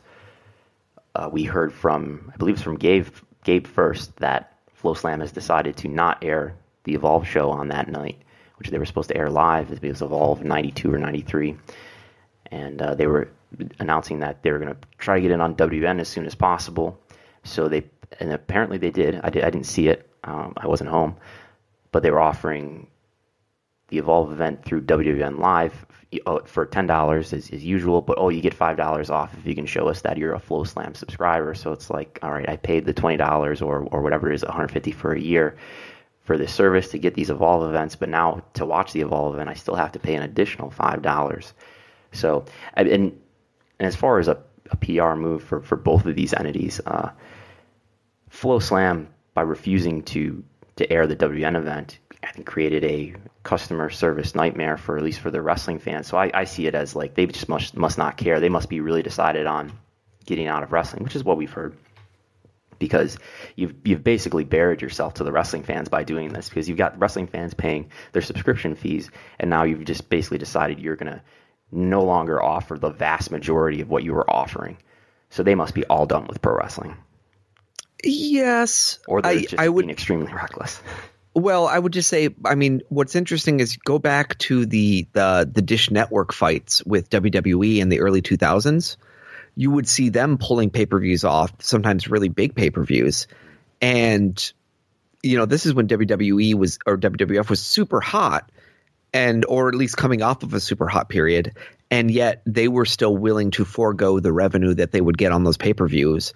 uh, we heard from, I believe it's from Gabe, Gabe first, that FloSlam has decided to not air the Evolve show on that night which they were supposed to air live. It was Evolve 92 or 93. And uh, they were announcing that they were going to try to get it on WN as soon as possible. So they, and apparently they did. I, did, I didn't see it. Um, I wasn't home. But they were offering the Evolve event through WWN Live for ten dollars as, as usual, but oh, you get five dollars off if you can show us that you're a FloSlam subscriber. So it's like, all right, I paid the twenty dollars or or whatever it is, 150 for a year for this service to get these Evolve events, but now to watch the Evolve event, I still have to pay an additional five dollars. So, and, and as far as a, a, PR move for, for both of these entities, uh, FloSlam by refusing to to air the WN event, I think created a customer service nightmare for at least for the wrestling fans. So I, I see it as like they just must must not care. They must be really decided on getting out of wrestling, which is what we've heard because you've you've basically buried yourself to the wrestling fans by doing this because you've got wrestling fans paying their subscription fees and now you've just basically decided you're going to no longer offer the vast majority of what you were offering. So they must be all done with pro wrestling. Yes, or they're I, just I would, being extremely reckless. Well, I would just say, I mean, what's interesting is go back to the the the Dish Network fights with WWE in the early 2000s you would see them pulling pay per views off, sometimes really big pay per views. And, you know, this is when WWE was, or WWF was super hot and, or at least coming off of a super hot period. And yet they were still willing to forego the revenue that they would get on those pay per views.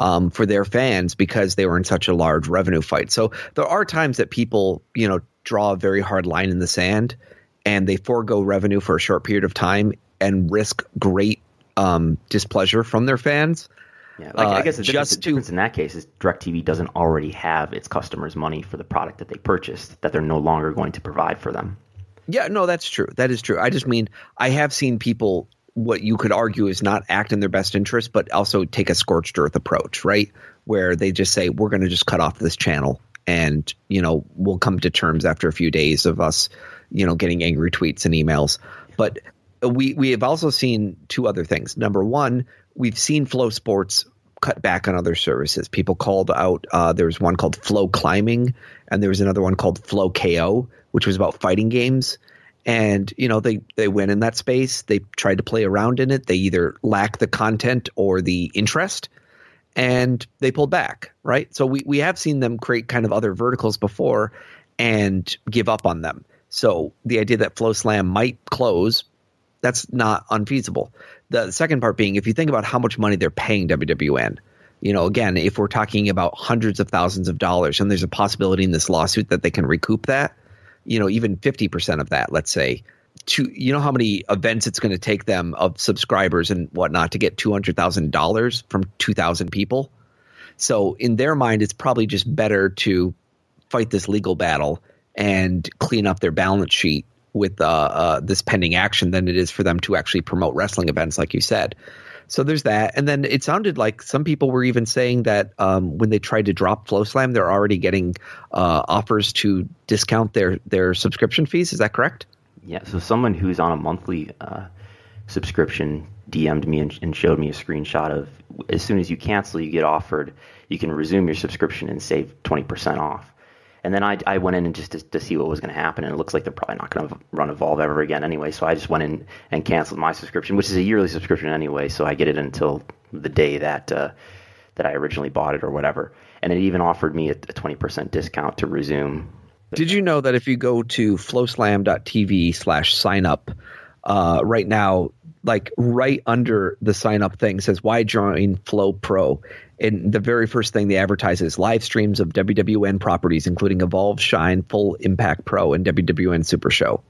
Um, for their fans because they were in such a large revenue fight. So there are times that people, you know, draw a very hard line in the sand and they forego revenue for a short period of time and risk great um, displeasure from their fans. Yeah, like, uh, I guess the difference, the difference in that case is DirecTV doesn't already have its customers' money for the product that they purchased that they're no longer going to provide for them. Yeah, no, that's true. That is true. I just mean I have seen people what you could argue is not act in their best interest, but also take a scorched earth approach, right? Where they just say we're going to just cut off this channel, and you know we'll come to terms after a few days of us, you know, getting angry tweets and emails. But we we have also seen two other things. Number one, we've seen FloSports cut back on other services. People called out. Uh, there was one called FloClimbing, and there was another one called FloKO, which was about fighting games. And you know they they went in that space. They tried to play around in it. They either lack the content or the interest, and they pulled back. Right. So we we have seen them create kind of other verticals before and give up on them. So the idea that FloSlam might close that's not unfeasible. The second part being, if you think about how much money they're paying WWN, you know, again, if we're talking about hundreds of thousands of dollars, and there's a possibility in this lawsuit that they can recoup that, you know, even fifty percent of that, let's say, to you know how many events it's going to take them of subscribers and whatnot to get two hundred thousand dollars from two thousand people. So in their mind, it's probably just better to fight this legal battle and clean up their balance sheet with uh, uh, this pending action than it is for them to actually promote wrestling events, like you said. So there's that, and then it sounded like some people were even saying that um, when they tried to drop FloSlam, they're already getting uh, offers to discount their their subscription fees. Is that correct? Yeah. So someone who's on a monthly uh, subscription DM'd me and, and showed me a screenshot of as soon as you cancel, you get offered you can resume your subscription and save twenty percent off. And then I, I went in and just to, to see what was going to happen, and it looks like they're probably not going to run Evolve ever again anyway. So I just went in and canceled my subscription, which is a yearly subscription anyway. So I get it until the day that uh, that I originally bought it or whatever. And it even offered me a twenty percent discount to resume. Did you know that if you go to floslam.tv slash sign up, uh, right now, like right under the sign up thing says why join Flow Pro and the very first thing they advertise is live streams of WWN properties, including Evolve, Shine, Full Impact Pro, and WWN Super Show.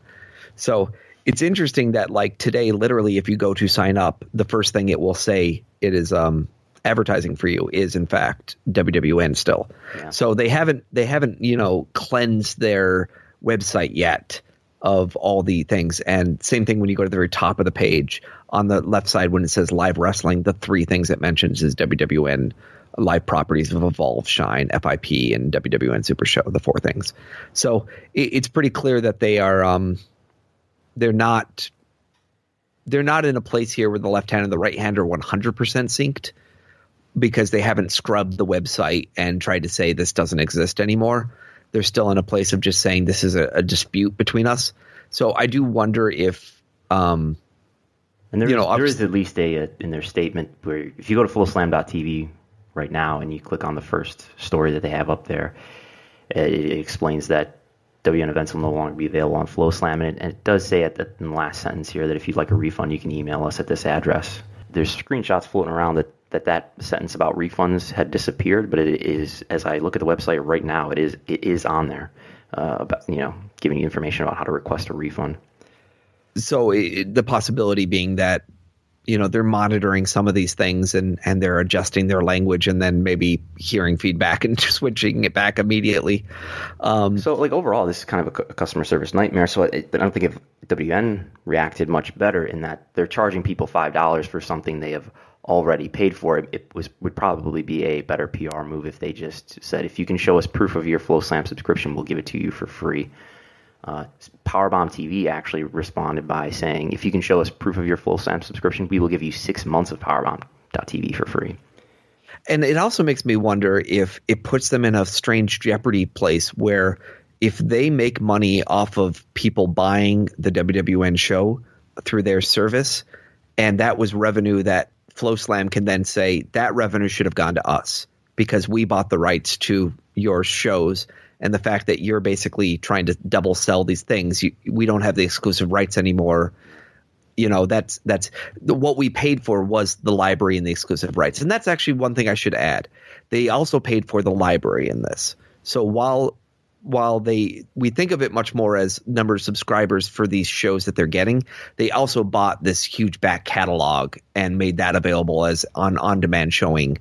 So it's interesting that like today, literally, if you go to sign up, the first thing it will say it is um, advertising for you is in fact WWN still. Yeah. So they haven't they haven't you know cleansed their website yet of all the things. And same thing when you go to the very top of the page on the left side when it says live wrestling, the three things it mentions is WWN live properties of Evolve, Shine, FIP, and WWN Super Show, the four things. So it, it's pretty clear that they are um, they're not they're not in a place here where the left hand and the right hand are 100% synced because they haven't scrubbed the website and tried to say this doesn't exist anymore. They're still in a place of just saying this is a, a dispute between us. So I do wonder if um, and there, you know, there is at least a, a, in their statement where if you go to floslam.tv right now and you click on the first story that they have up there, it, it explains that WN events will no longer be available on FloSlam. And it, and it does say at the, in the last sentence here that if you'd like a refund, you can email us at this address. There's screenshots floating around that that, that sentence about refunds had disappeared, but it is, as I look at the website right now, it is it is on there, uh, about, you know, giving you information about how to request a refund. So it, the possibility being that you know they're monitoring some of these things and and they're adjusting their language and then maybe hearing feedback and switching it back immediately um, so like overall this is kind of a, customer service nightmare so it, i don't think if wn reacted much better in that they're charging people five dollars for something they have already paid for it, it was would probably be a better PR move if they just said, if you can show us proof of your FloSlam subscription, we'll give it to you for free. Uh, Powerbomb TV actually responded by saying, if you can show us proof of your FloSlam subscription, we will give you six months of Powerbomb.tv for free. And it also makes me wonder if it puts them in a strange jeopardy place where if they make money off of people buying the WWN show through their service, and that was revenue that FloSlam can then say that revenue should have gone to us because we bought the rights to your shows. And the fact that you're basically trying to double sell these things you, we don't have the exclusive rights anymore. You know that's that's what we paid for was the library and the exclusive rights. And that's actually one thing i should add. They also paid for the library in this. So while while they we think of it much more as number of subscribers for these shows that they're getting, they also bought this huge back catalog and made that available as on on demand showing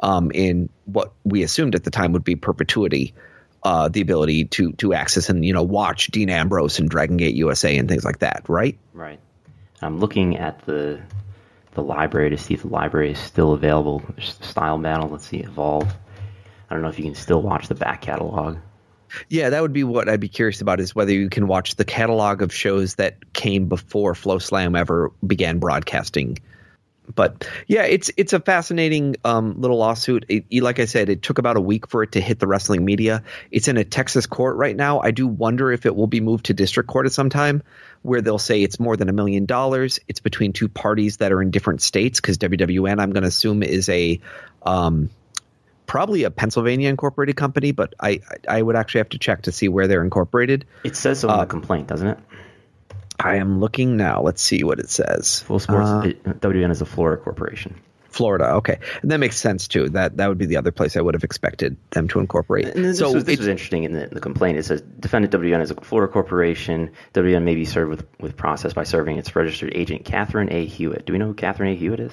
um, in what we assumed at the time would be perpetuity. Uh, the ability to to access and you know watch Dean Ambrose and Dragon Gate USA and things like that, right? Right. I'm looking at the the library to see if the library is still available. Style Battle. Let's see, Evolve. I don't know if you can still watch the back catalog. Yeah, that would be what I'd be curious about is whether you can watch the catalog of shows that came before FloSlam ever began broadcasting. But yeah, it's it's a fascinating um, little lawsuit. It, like I said, it took about a week for it to hit the wrestling media. It's in a Texas court right now. I do wonder if it will be moved to district court at some time, where they'll say it's more than a million dollars. It's between two parties that are in different states because WWN, I'm going to assume, is a um, probably a Pennsylvania incorporated company, but I I would actually have to check to see where they're incorporated. It says so in uh, the complaint, doesn't it? I am looking now. Let's see what it says. FloSports uh, WN is a Florida corporation. Florida, okay, and that makes sense too. That that would be the other place I would have expected them to incorporate. And this, so was, this was interesting in the, in the, complaint. It says defendant WN is a Florida corporation. WN may be served with with process by serving its registered agent Catherine A. Hewitt. Do we know who Catherine A. Hewitt is?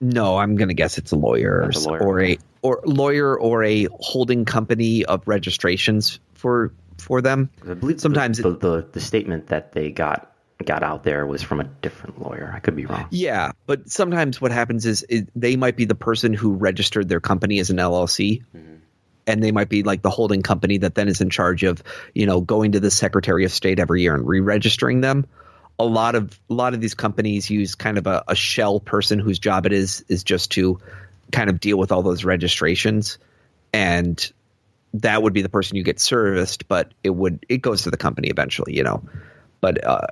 No, I'm going to guess it's a lawyer, a lawyer, or a or lawyer or a holding company of registrations for for them. I believe sometimes the, the, the, the statement that they got got out there was from a different lawyer. I could be wrong. Yeah, but sometimes what happens is they might be the person who registered their company as an LLC. Mm-hmm. And they might be like the holding company that then is in charge of, you know, going to the Secretary of State every year and re-registering them a lot of a lot of these companies use kind of a, a shell person whose job it is is just to kind of deal with all those registrations and that would be the person you get serviced but it would it goes to the company eventually you know. But uh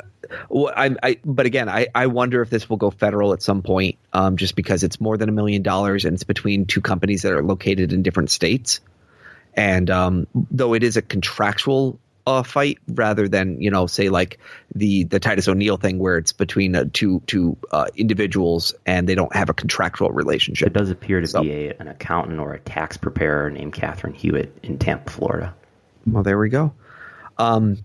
I, I but again I, I wonder if this will go federal at some point um just because it's more than a million dollars and it's between two companies that are located in different states. And um though it is a contractual uh, fight rather than you know say like the the Titus O'Neil thing where it's between uh, two two uh, individuals and they don't have a contractual relationship. It does appear to so, be a, an accountant or a tax preparer named Catherine Hewitt in Tampa, Florida. Well, there we go. Um,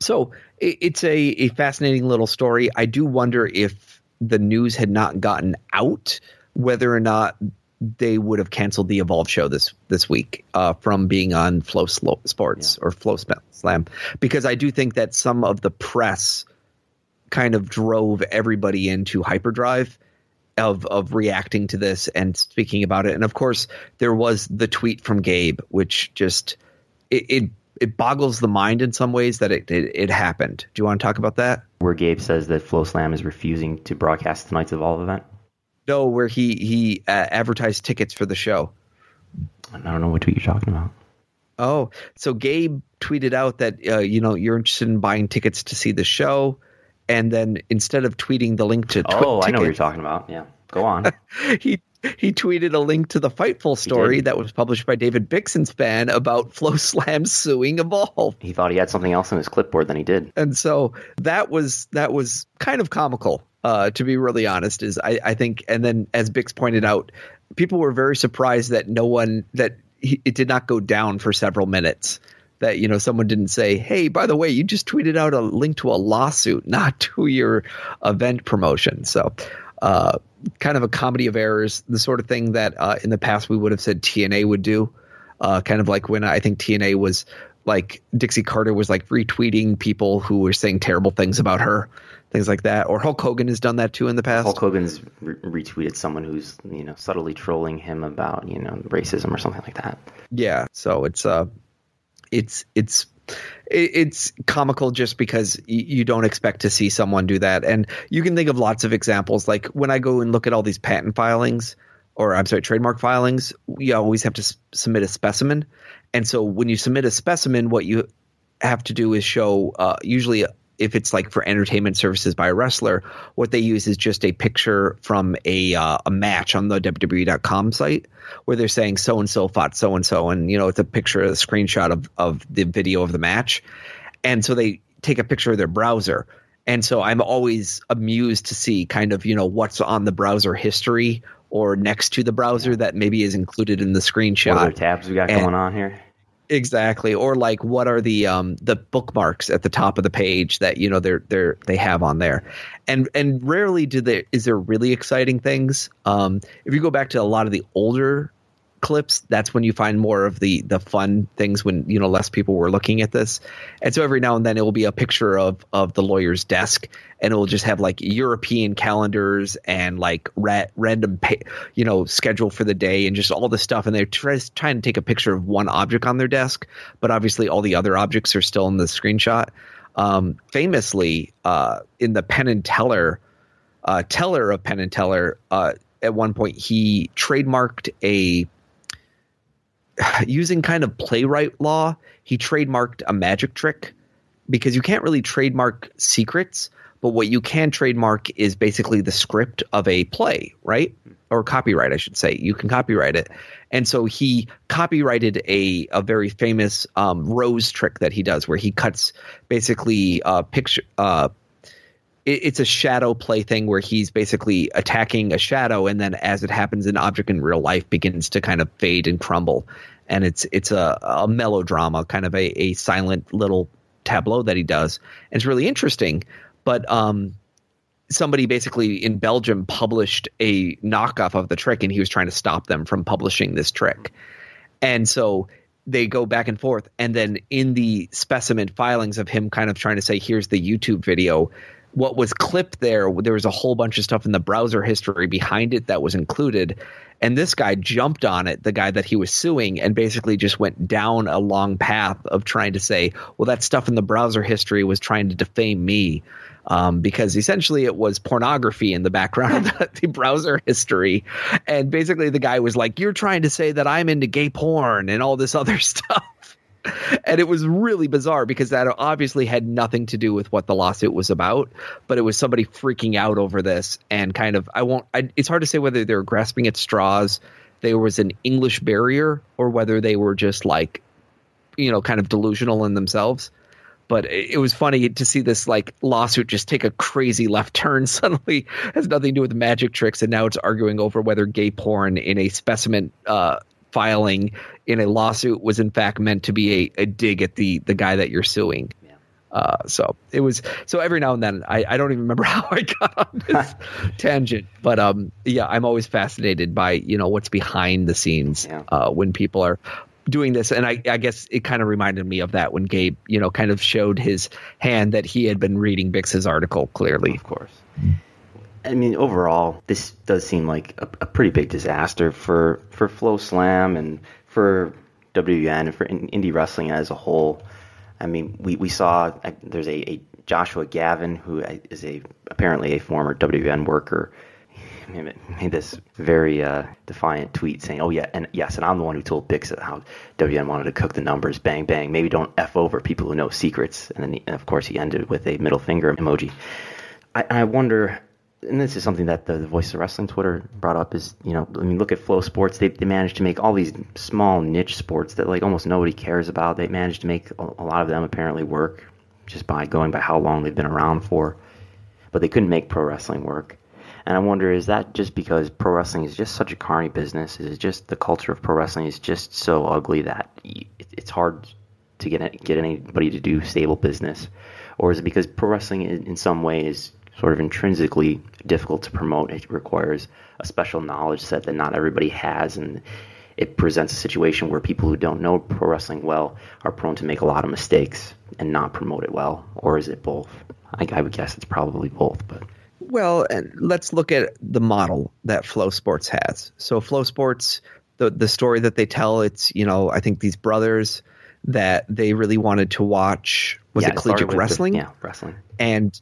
so it, it's a, a fascinating little story. I do wonder if the news had not gotten out, whether or not they would have canceled the Evolve show this this week uh, from being on Flow Slow Sports or Flow Slam because I do think that some of the press kind of drove everybody into hyperdrive of of reacting to this and speaking about it. And of course, there was the tweet from Gabe, which just it it, it boggles the mind in some ways that it, it, it happened. Do you want to talk about that? Where Gabe says that FloSlam is refusing to broadcast tonight's Evolve event. No, where he he uh, advertised tickets for the show. I don't know what tweet you're talking about. Oh, so Gabe tweeted out that uh, you know you're interested in buying tickets to see the show, and then instead of tweeting the link to tw- oh, I know what you're talking about. Yeah, go on. he he tweeted a link to the Fightful story that was published by David Bixenspan about FloSlam suing Evolve. he thought he had something else on his clipboard than he did. and so that was that was kind of comical uh, to be really honest is I, I think and then as bix pointed out people were very surprised that no one that he, it did not go down for several minutes. That you know someone didn't say hey by the way you just tweeted out a link to a lawsuit not to your event promotion. So uh, kind of a comedy of errors the sort of thing that uh, in the past we would have said tna would do. Uh, kind of like when I think TNA was like Dixie Carter was like retweeting people who were saying terrible things about her, things like that. Or Hulk Hogan has done that too in the past. Hulk Hogan's re- retweeted someone who's you know subtly trolling him about you know racism or something like that. Yeah, so it's uh, it's it's it's comical just because you don't expect to see someone do that, and you can think of lots of examples. Like when I go and look at all these patent filings, or I'm sorry, trademark filings, you always have to s- submit a specimen, and so when you submit a specimen, what you have to do is show uh, usually if it's like for entertainment services by a wrestler, what they use is just a picture from a uh, a match on the WWE.com site where they're saying so and so fought so and so, and you know it's a picture, a screenshot of of the video of the match, and so they take a picture of their browser. And so I'm always amused to see kind of, you know, what's on the browser history or next to the browser that maybe is included in the screenshot. What other tabs we got And- going on here? Exactly. Or like what are the um the bookmarks at the top of the page that you know they're they're they have on there. And and rarely do they is there really exciting things. Um if you go back to a lot of the older clips, that's when you find more of the the fun things when you know less people were looking at this. And so every now and then it will be a picture of of the lawyer's desk and it will just have like European calendars and like ra- random pa- you know schedule for the day and just all the stuff and they're try- trying to take a picture of one object on their desk, but obviously all the other objects are still in the screenshot. Um, famously, uh, in the Penn and Teller, uh, Teller of Penn and Teller, uh, at one point he trademarked a using kind of playwright law. He trademarked a magic trick because you can't really trademark secrets, but what you can trademark is basically the script of a play, right? Or copyright, I should say. You can copyright it. And so he copyrighted a, a very famous um, rose trick that he does where he cuts basically uh, picture. Uh, it- it's a shadow play thing where he's basically attacking a shadow and then as it happens an object in real life begins to kind of fade and crumble and it's it's a, a melodrama kind of a, a silent little tableau that he does and it's really interesting but um somebody basically in belgium published a knockoff of the trick and he was trying to stop them from publishing this trick and so they go back and forth. And then in the specimen filings of him kind of trying to say, here's the YouTube video, what was clipped there, there was a whole bunch of stuff in the browser history behind it that was included. And this guy jumped on it, the guy that he was suing, and basically just went down a long path of trying to say, well, that stuff in the browser history was trying to defame me. Um, because essentially it was pornography in the background of the, the browser history. And basically the guy was like, You're trying to say that I'm into gay porn and all this other stuff. And it was really bizarre because that obviously had nothing to do with what the lawsuit was about, but it was somebody freaking out over this and kind of, I won't, I, it's hard to say whether they were grasping at straws, there was an English barrier, or whether they were just like, you know, kind of delusional in themselves. But it was funny to see this like lawsuit just take a crazy left turn suddenly. Has nothing to do with magic tricks and now it's arguing over whether gay porn in a specimen uh, filing in a lawsuit was in fact meant to be a, a dig at the the guy that you're suing Uh, so it was so every now and then I, I don't even remember how I got on this tangent, but um yeah, I'm always fascinated by you know what's behind the scenes Yeah. uh, when people are doing this, and I, I guess it kind of reminded me of that when Gabe you know kind of showed his hand that he had been reading Bix's article clearly. Of course. I mean, overall, this does seem like a, a pretty big disaster for for FloSlam and for WN and for in, indie wrestling as a whole. I mean, we, we saw uh, there's a, a Joshua Gavin who is a apparently a former WN worker. Made this very uh, defiant tweet saying, "Oh yeah, and yes, and I'm the one who told Bix how WN wanted to cook the numbers. Bang bang. Maybe don't f over people who know secrets." And then, he, and of course, he ended with a middle finger emoji. I, I wonder, and this is something that the, the Voice of Wrestling Twitter brought up is, you know, I mean, look at FloSports. They, they managed to make all these small niche sports that like almost nobody cares about. They managed to make a, a lot of them apparently work just by going by how long they've been around for. But they couldn't make pro wrestling work. And I wonder, is that just because pro wrestling is just such a carny business? Is it just the culture of pro wrestling is just so ugly that it- it's hard to get get anybody to do stable business, or is it because pro wrestling in, in some way is sort of intrinsically difficult to promote? It requires a special knowledge set that not everybody has, and it presents a situation where people who don't know pro wrestling well are prone to make a lot of mistakes and not promote it well, or is it both? I, I would guess it's probably both, but. Well, and let's look at the model that FloSports has. So FloSports, the the story that they tell, it's you know I think these brothers that they really wanted to watch was Yeah, it collegiate with the- wrestling, yeah, wrestling. and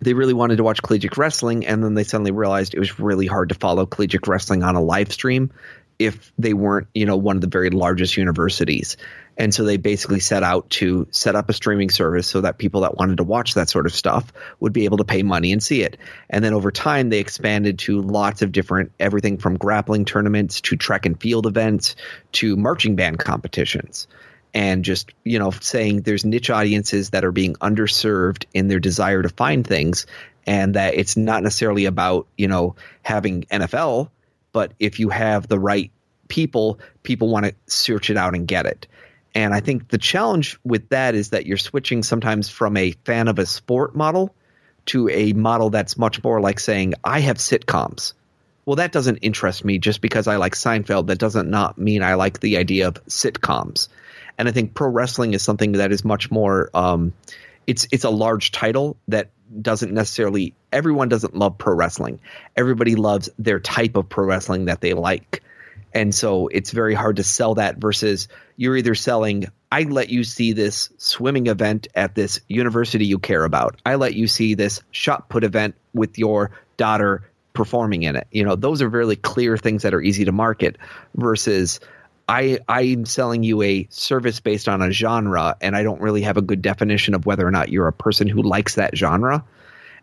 they really wanted to watch collegiate wrestling, and then they suddenly realized it was really hard to follow collegiate wrestling on a live stream if they weren't you know one of the very largest universities. And so they basically set out to set up a streaming service so that people that wanted to watch that sort of stuff would be able to pay money and see it. And then over time they expanded to lots of different everything from grappling tournaments to track and field events to marching band competitions and just you know saying there's niche audiences that are being underserved in their desire to find things and that it's not necessarily about you know having NFL but if you have the right people people want to search it out and get it. And I think the challenge with that is that you're switching sometimes from a fan of a sport model to a model that's much more like saying I have sitcoms. Well that doesn't interest me just because I like Seinfeld. That doesn't not mean I like the idea of sitcoms and I think pro wrestling is something that is much more. Um, it's it's a large title that doesn't necessarily. Everyone doesn't love pro wrestling. Everybody loves their type of pro wrestling that they like, and so it's very hard to sell that. Versus you're either selling. I let you see this swimming event at this university you care about. I let you see this shot put event with your daughter performing in it. You know, those are really clear things that are easy to market versus I I'm selling you a service based on a genre and I don't really have a good definition of whether or not you're a person who likes that genre.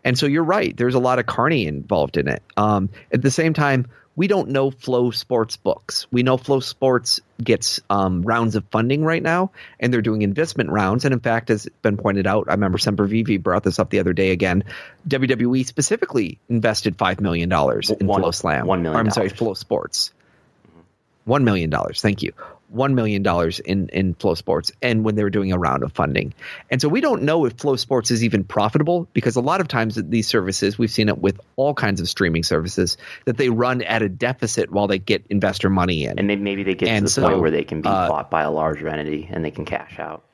And so you're right, there's a lot of carny involved in it. Um, at the same time, we don't know FloSports books. We know FloSports gets um, rounds of funding right now, and they're doing investment rounds. And in fact, as been pointed out, I remember Semper Vivi brought this up the other day again. WWE specifically invested five million dollars in One- FloSlam. one million Or, I'm sorry. FloSports. One million dollars. Thank you. One million dollars in in FloSports, and when they were doing a round of funding, and so we don't know if FloSports is even profitable because a lot of times these services, we've seen it with all kinds of streaming services, that they run at a deficit while they get investor money in. And maybe, maybe they get And to the so, point where they can be uh, bought by a larger entity and they can cash out.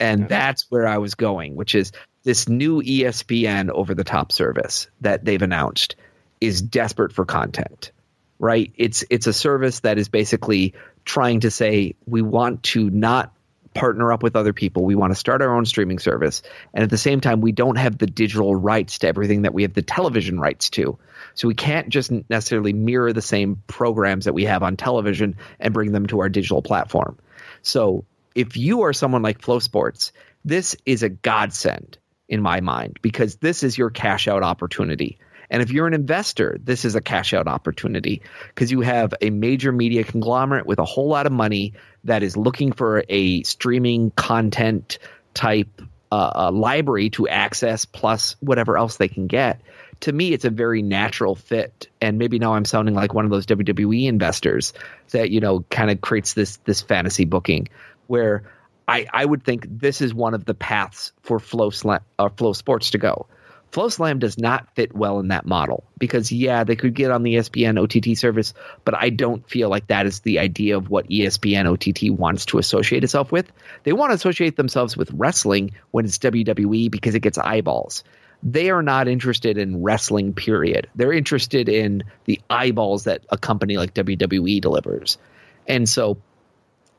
And that's where I was going, which is this new ESPN over the top service that they've announced is desperate for content. Right? It's it's a service that is basically trying to say we want to not partner up with other people. We want to start our own streaming service. And at the same time, we don't have the digital rights to everything that we have the television rights to. So we can't just necessarily mirror the same programs that we have on television and bring them to our digital platform. So if you are someone like FloSports, this is a godsend in my mind because this is your cash out opportunity. And if you're an investor, this is a cash out opportunity because you have a major media conglomerate with a whole lot of money that is looking for a streaming content type uh, uh, library to access plus whatever else they can get. To me, it's a very natural fit. And maybe now I'm sounding like one of those WWE investors that, you know, kind of creates this this fantasy booking where I, I would think this is one of the paths for FloSlam, uh, FloSports to go. FloSlam does not fit well in that model because yeah, they could get on the ESPN OTT service, but I don't feel like that is the idea of what ESPN OTT wants to associate itself with. They want to associate themselves with wrestling when it's WWE because it gets eyeballs. They are not interested in wrestling period. They're interested in the eyeballs that a company like WWE delivers. And so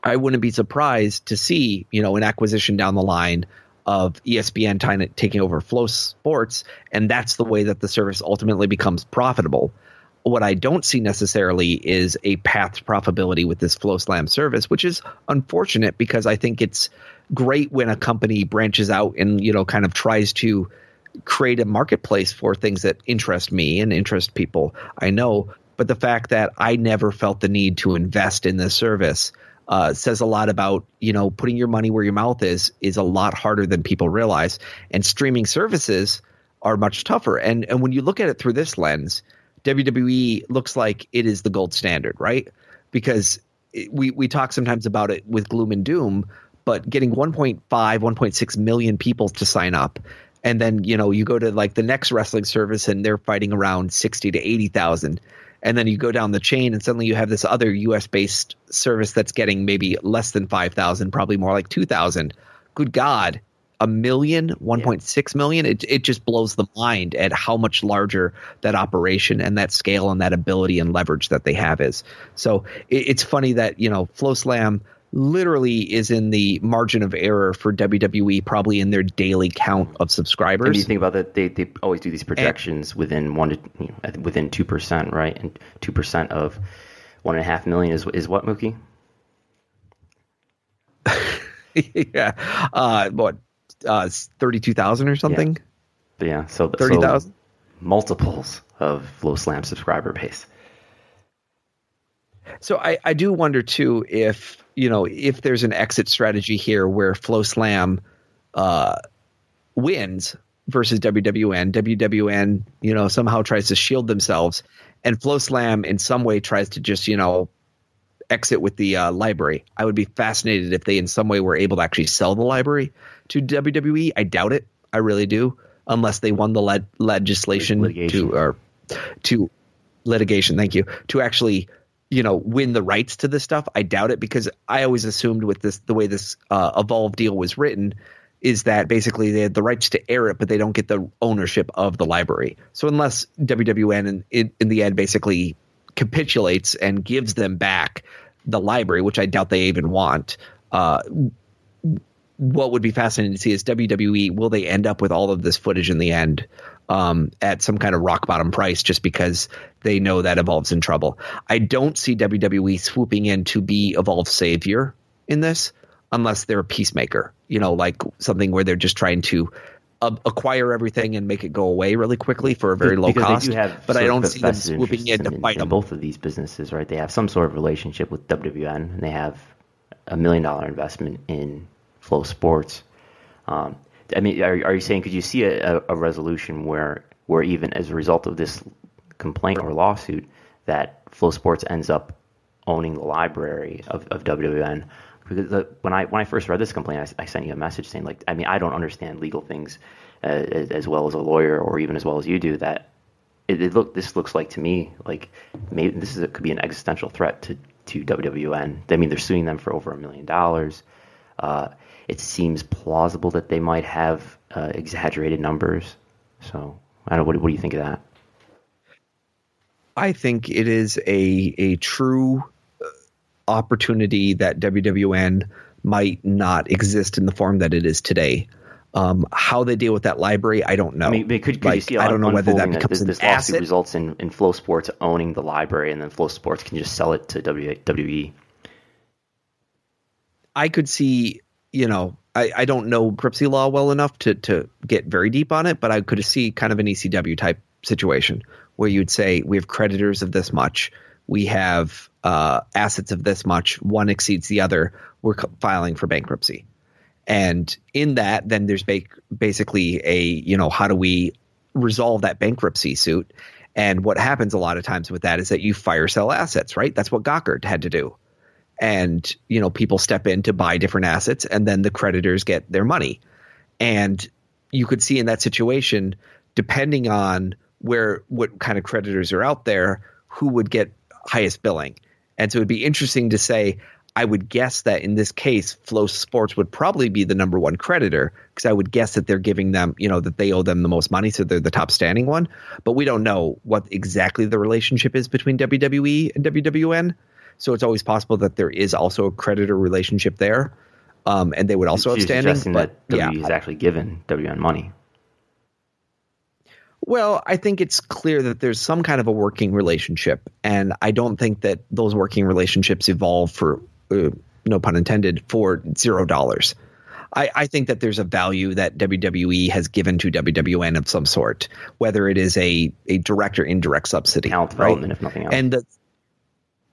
I wouldn't be surprised to see, you know, an acquisition down the line of ESPN t- taking over FloSports, and that's the way that the service ultimately becomes profitable. What I don't see necessarily is a path to profitability with this FloSlam service, which is unfortunate because I think it's great when a company branches out and you know kind of tries to create a marketplace for things that interest me and interest people I know. But the fact that I never felt the need to invest in this service uh, says a lot about you know putting your money where your mouth is is a lot harder than people realize, and streaming services are much tougher. And and when you look at it through this lens, WWE looks like it is the gold standard, right? Because it, we we talk sometimes about it with gloom and doom, but getting 1.5, 1.6 million people to sign up and then you know you go to like the next wrestling service and they're fighting around 60 to 80,000 and then you go down the chain and suddenly you have this other US based service that's getting maybe less than 5,000 probably more like 2,000 good god a million 1.6 million? It it just blows the mind at how much larger that operation and that scale and that ability and leverage that they have is. So it, it's funny that you know FloSlam literally is in the margin of error for WWE, probably in their daily count of subscribers. And you think about that, they, they always do these projections and, within one to you know, within two percent, right? And two percent of one and a half million is is what Mookie? yeah, uh, what uh, thirty two thousand or something? Yeah, yeah so thirty thousand so multiples of FloSlam subscriber base. So I, I do wonder too if you know if there's an exit strategy here where FloSlam uh, wins versus WWN. WWN you know somehow tries to shield themselves, and FloSlam in some way tries to just you know exit with the uh, library. I would be fascinated if they in some way were able to actually sell the library to WWE. I doubt it. I really do, unless they won the le- legislation litigation. to or to litigation. Thank you to actually you know win the rights to this stuff i doubt it because i always assumed with this the way this uh, evolve deal was written is that basically they had the rights to air it but they don't get the ownership of the library. So unless wwn in, in, in the end basically capitulates and gives them back the library which i doubt they even want uh, what would be fascinating to see is WWE will they end up with all of this footage in the end um, at some kind of rock bottom price just because they know that Evolve's in trouble. I don't see WWE swooping in to be Evolve's savior in this unless they're a peacemaker, you know, like something where they're just trying to uh, acquire everything and make it go away really quickly for a very low because cost. But I don't see them swooping in, to fight in, in both of these businesses, right? They have some sort of relationship with WWN and they have a million dollar investment in FloSports. Um, I mean, are, are you saying could you see a, a resolution where where even as a result of this complaint or lawsuit that FloSports ends up owning the library of, of WWN? Because the, when I when I first read this complaint, I, I, sent you a message saying like, I mean, I don't understand legal things uh, as, as, well as a lawyer or even as well as you do. That it, it look this looks like to me like maybe this is, could be an existential threat to to WWN. I mean, they're suing them for over a million dollars. Uh, it seems plausible that they might have uh, exaggerated numbers. So I don't know. What, what do you think of that? I think it is a a true uh, opportunity that WWN might not exist in the form that it is today. Um, how they deal with that library, I don't know. I mean, could, could like, you see I don't know whether that becomes this, this lawsuit asset? results in, in FloSports owning the library, and then FloSports can just sell it to WWE. I could see you know, I, I don't know bankruptcy law well enough to to get very deep on it, but I could see kind of an ECW type situation where you'd say we have creditors of this much, we have uh, assets of this much, one exceeds the other, we're filing for bankruptcy, and in that, then there's ba- basically a you know how do we resolve that bankruptcy suit, and what happens a lot of times with that is that you fire sell assets, right? That's what Gawker had to do and you know people step in to buy different assets and then the creditors get their money and you could see in that situation depending on where what kind of creditors are out there who would get highest billing and so it'd be interesting to say I would guess that in this case, FloSports would probably be the number one creditor because I would guess that they're giving them, you know, that they owe them the most money, so they're the top standing one. But we don't know what exactly the relationship is between WWE and WWN. So it's always possible that there is also a creditor relationship there, um, and they would also so have standing. But yeah, WWE is actually given WWN money. Well, I think it's clear that there's some kind of a working relationship, and I don't think that those working relationships evolve for, uh, no pun intended, for zero dollars. I, I, think that there's a value that WWE has given to WWN of some sort, whether it is a a direct or indirect subsidy, talent development, right? if nothing else. And the,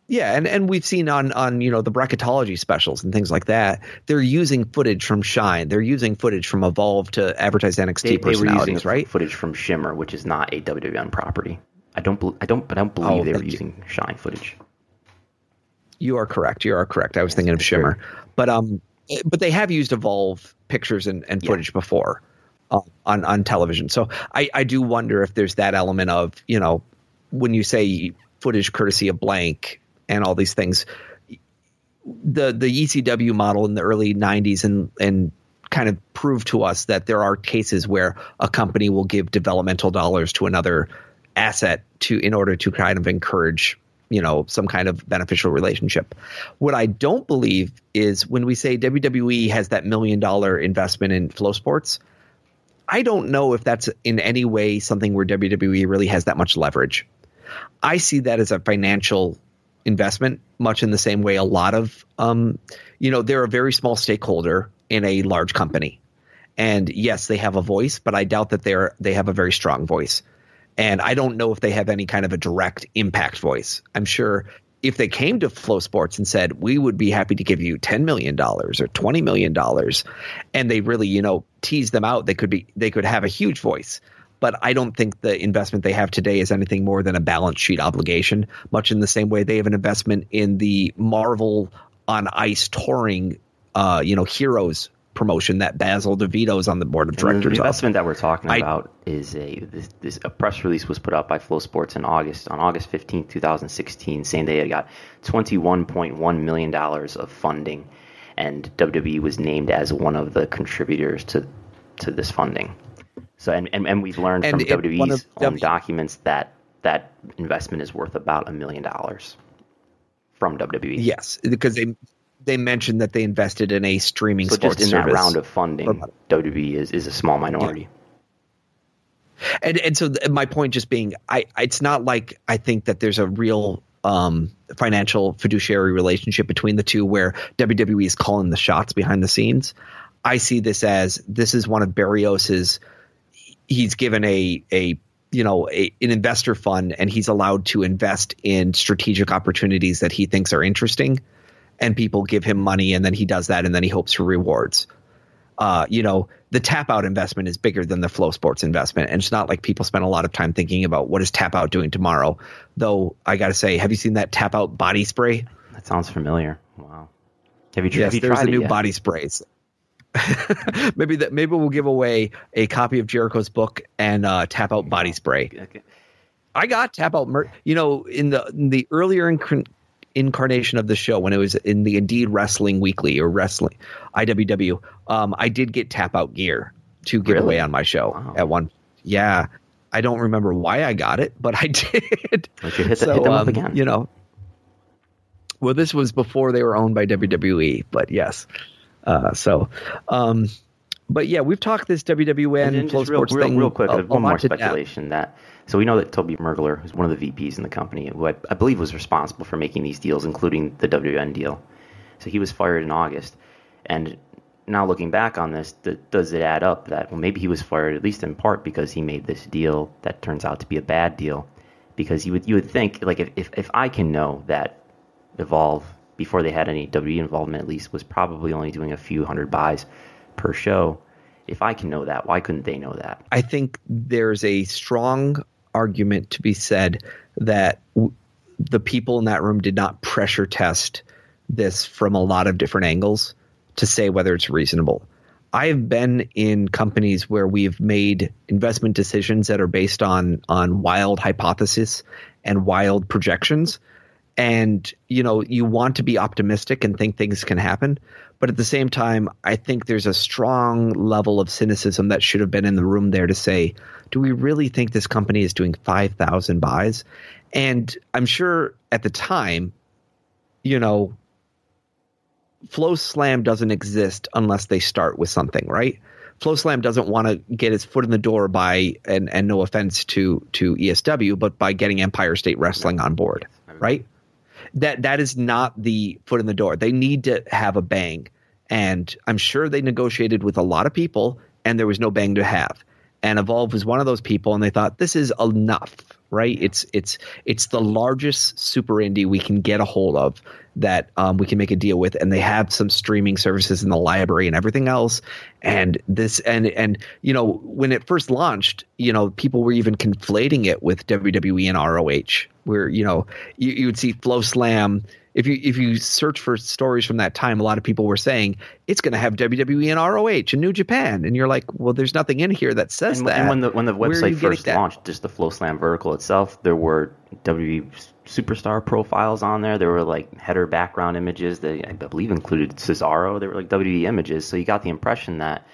yeah, and, and we've seen on on you know the bracketology specials and things like that. They're using footage from Shine. They're using footage from Evolve to advertise NXT they, personalities, they right? Footage from Shimmer, which is not a WWN property. I don't. I don't. But I don't believe oh, they were using you. Shine footage. You are correct. You are correct. I was thinking of Shimmer, but um, but they have used Evolve pictures and, and footage yeah. before uh, on on television. So I I do wonder if there's that element of you know when you say footage courtesy of blank and all these things. The the ECW model in the early '90s and and kind of proved to us that there are cases where a company will give developmental dollars to another asset to in order to kind of encourage you know some kind of beneficial relationship. What I don't believe is when we say WWE has that million dollar investment in FloSports. I don't know if that's in any way something where WWE really has that much leverage. I see that as a financial investment, much in the same way a lot of, um, you know, they're a very small stakeholder in a large company. And yes, they have a voice, but I doubt that they're they have a very strong voice. And I don't know if they have any kind of a direct impact voice. I'm sure if they came to FloSports and said, we would be happy to give you $10 million or $20 million, and they really, you know, tease them out, they could be, they could have a huge voice but I don't think the investment they have today is anything more than a balance sheet obligation, much in the same way they have an investment in the Marvel on Ice touring, uh, you know, Heroes promotion that Basil DeVito is on the board of directors. the investment of. that we're talking I, about is a this, this, a press release was put out by FloSports in August on August 15, 2016, saying they had got 21.1 million dollars of funding, and WWE was named as one of the contributors to to this funding. So and, and, and we've learned and from WWE's own w- documents that that investment is worth about a million dollars from WWE. Yes, because they they mentioned that they invested in a streaming so sports just in that round of funding, WWE is, is a small minority. Yeah. And and so th- my point just being, I it's not like I think that there's a real um, financial fiduciary relationship between the two where WWE is calling the shots behind the scenes. I see this as this is one of Barrios's – he's given a a you know a, an investor fund and he's allowed to invest in strategic opportunities that he thinks are interesting and people give him money and then he does that and then he hopes for rewards. Uh, you know the tap out investment is bigger than the FloSports investment. And it's not like people spend a lot of time thinking about what is tap out doing tomorrow. Though i gotta say have you seen that tap out body spray? That sounds familiar. Wow. Have you, yes, have you there's tried a new yet? body sprays maybe that maybe we'll give away a copy of Jericho's book and uh, tap out body spray. Okay. I got tap out. Mer- you know, in the in the earlier inc- incarnation of the show when it was in the Indeed Wrestling Weekly or Wrestling IWW, um, I did get tap out gear to give really? away on my show wow. at one. Yeah, I don't remember why I got it, but I did. Hit, the, so, hit them um, up again. You know, well, this was before they were owned by WWE, but yes. Uh, so, um, but yeah, we've talked this WWN and real, Sports real, thing. Real quick, a, one more speculation that. So we know that Toby Mergler, who's one of the VPs in the company, who I, I, believe was responsible for making these deals, including the WWN deal. So he was fired in August, and now looking back on this, does it add up that well maybe he was fired at least in part because he made this deal that turns out to be a bad deal? Because you would you would think like if if, if I can know that Evolve before they had any WWE involvement at least, was probably only doing a few hundred buys per show. If I can know that, why couldn't they know that? I think there's a strong argument to be said that w- the people in that room did not pressure test this from a lot of different angles to say whether it's reasonable. I've been in companies where we've made investment decisions that are based on on wild hypotheses and wild projections. And you know, you want to be optimistic and think things can happen, but at the same time, I think there's a strong level of cynicism that should have been in the room there to say, do we really think this company is doing 5,000 buys? And I'm sure at the time, you know, FloSlam doesn't exist unless they start with something, right? FloSlam doesn't want to get its foot in the door by and and no offense to to ESW, but by getting Empire State Wrestling on board, right? That that is not the foot in the door. They need to have a bang. And I'm sure they negotiated with a lot of people and there was no bang to have. And Evolve was one of those people and they thought this is enough right? It's it's it's the largest super indie we can get a hold of that um, we can make a deal with, and they have some streaming services in the library and everything else. And this and and you know when it first launched, you know people were even conflating it with WWE and ROH, where you know you, you would see FloSlam if you if you search for stories from that time, a lot of people were saying it's going to have WWE and ROH and New Japan, and you're like, well, there's nothing in here that says and, that. And when the when the website first launched, just the FloSlam vertical itself, there were WWE superstar profiles on there. There were like header background images that I believe included Cesaro. They were like WWE images, so you got the impression that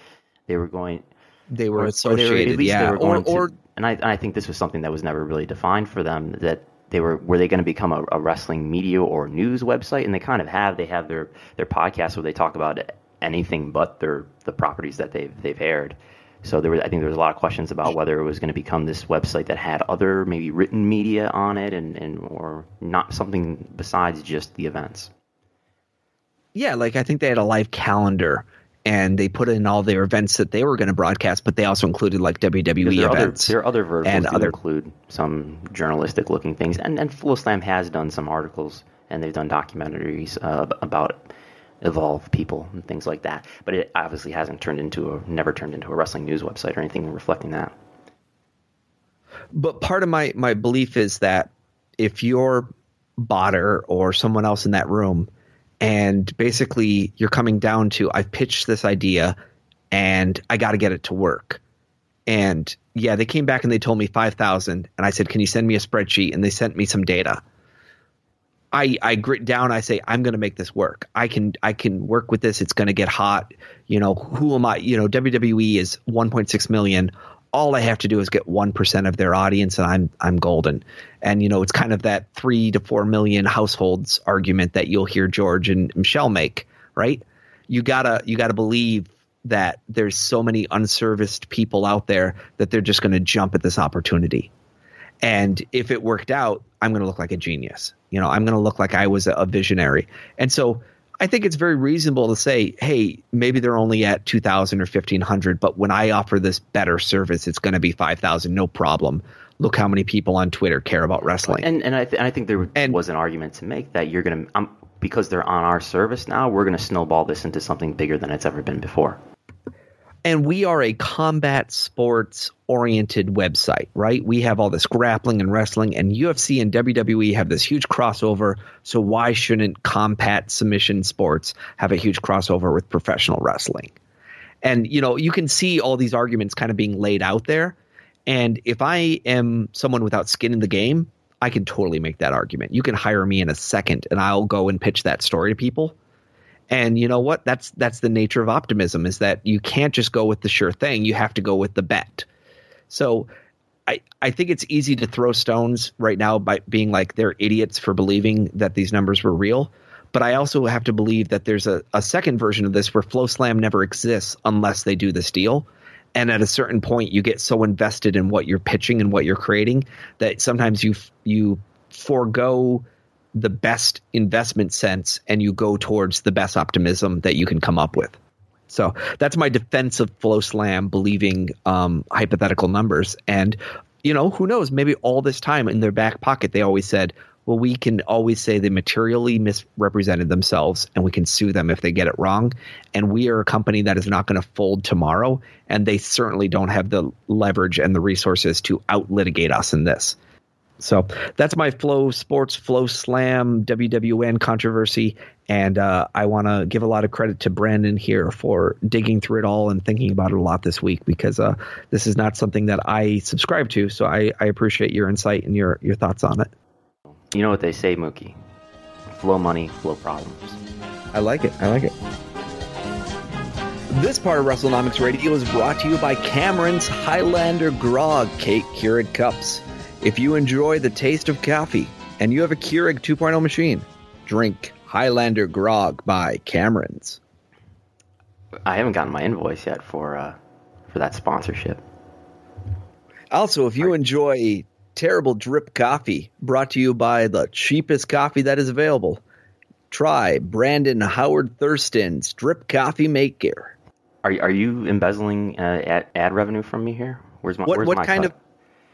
they were going. They were associated, or they were, at least yeah. They were going or, or to, and I, and I think this was something that was never really defined for them. That they were were they going to become a, a, wrestling media or news website? And they kind of have. They have their their podcast where they talk about anything but their the properties that they've they've aired. So there was I think there was a lot of questions about whether it was going to become this website that had other maybe written media on it and and or not something besides just the events. Yeah like I think they had a live calendar and they put in all their events that they were going to broadcast, but they also included like WWE there events. Other, there are other verticals and other include some journalistic looking things, and and FloSlam has done some articles and they've done documentaries uh, about evolve people and things like that. But it obviously hasn't turned into a never turned into a wrestling news website or anything reflecting that. But part of my my belief is that if you're Botter or someone else in that room and basically you're coming down to I've pitched this idea and I got to get it to work. And yeah, they came back and they told me 5,000 and I said, "Can you send me a spreadsheet?" and they sent me some data. I I grit down, I say, "I'm going to make this work. I can I can work with this. It's going to get hot. You know, who am I? You know, WWE is 1.6 million all I have to do is get 1% of their audience and I'm I'm golden. And you know, it's kind of that 3 to 4 million households argument that you'll hear George and Michelle make, right? You got to you got to believe that there's so many unserviced people out there that they're just going to jump at this opportunity. And if it worked out, I'm going to look like a genius. You know, I'm going to look like I was a visionary. And so I think it's very reasonable to say, hey, maybe they're only at 2,000 or 1,500, but when I offer this better service, it's going to be 5,000, no problem. Look how many people on Twitter care about wrestling. And, and I, th- I think there and, was an argument to make that you're going to, um, because they're on our service now, we're going to snowball this into something bigger than it's ever been before and we are a combat sports oriented website, right? We have all this grappling and wrestling, and UFC and WWE have this huge crossover. So why shouldn't combat submission sports have a huge crossover with professional wrestling? And you know, you can see all these arguments kind of being laid out there. And if I am someone without skin in the game, I can totally make that argument. You can hire me in a second, and I'll go and pitch that story to people and you know what? That's that's the nature of optimism is that you can't just go with the sure thing. You have to go with the bet. So I, I think it's easy to throw stones right now by being like they're idiots for believing that these numbers were real. But I also have to believe that there's a, a second version of this where FloSlam never exists unless they do this deal. And at a certain point, you get so invested in what you're pitching and what you're creating that sometimes you you forego the best investment sense and you go towards the best optimism that you can come up with. So that's my defense of FloSlam believing um, hypothetical numbers. And, you know, who knows? Maybe all this time in their back pocket, they always said, well, we can always say they materially misrepresented themselves and we can sue them if they get it wrong. And we are a company that is not going to fold tomorrow. And they certainly don't have the leverage and the resources to out litigate us in this. So that's my FloSports Flow Slam WWN controversy, and uh, I want to give a lot of credit to Brandon here for digging through it all and thinking about it a lot this week because uh, this is not something that I subscribe to. So I, I appreciate your insight and your your thoughts on it. You know what they say, Mookie? Flow money, flow problems. I like it. I like it. This part of WrestleNomics Radio is brought to you by Cameron's Highlander Grog Cake Keurig Cups. If you enjoy the taste of coffee and you have a Keurig 2.0 machine, drink Highlander Grog by Cameron's. I haven't gotten my invoice yet for uh, for that sponsorship. Also, if you enjoy terrible drip coffee brought to you by the cheapest coffee that is available, try Brandon Howard Thurston's drip coffee maker. Are are you embezzling uh, ad, ad revenue from me here? Where's my What where's what my kind cut? of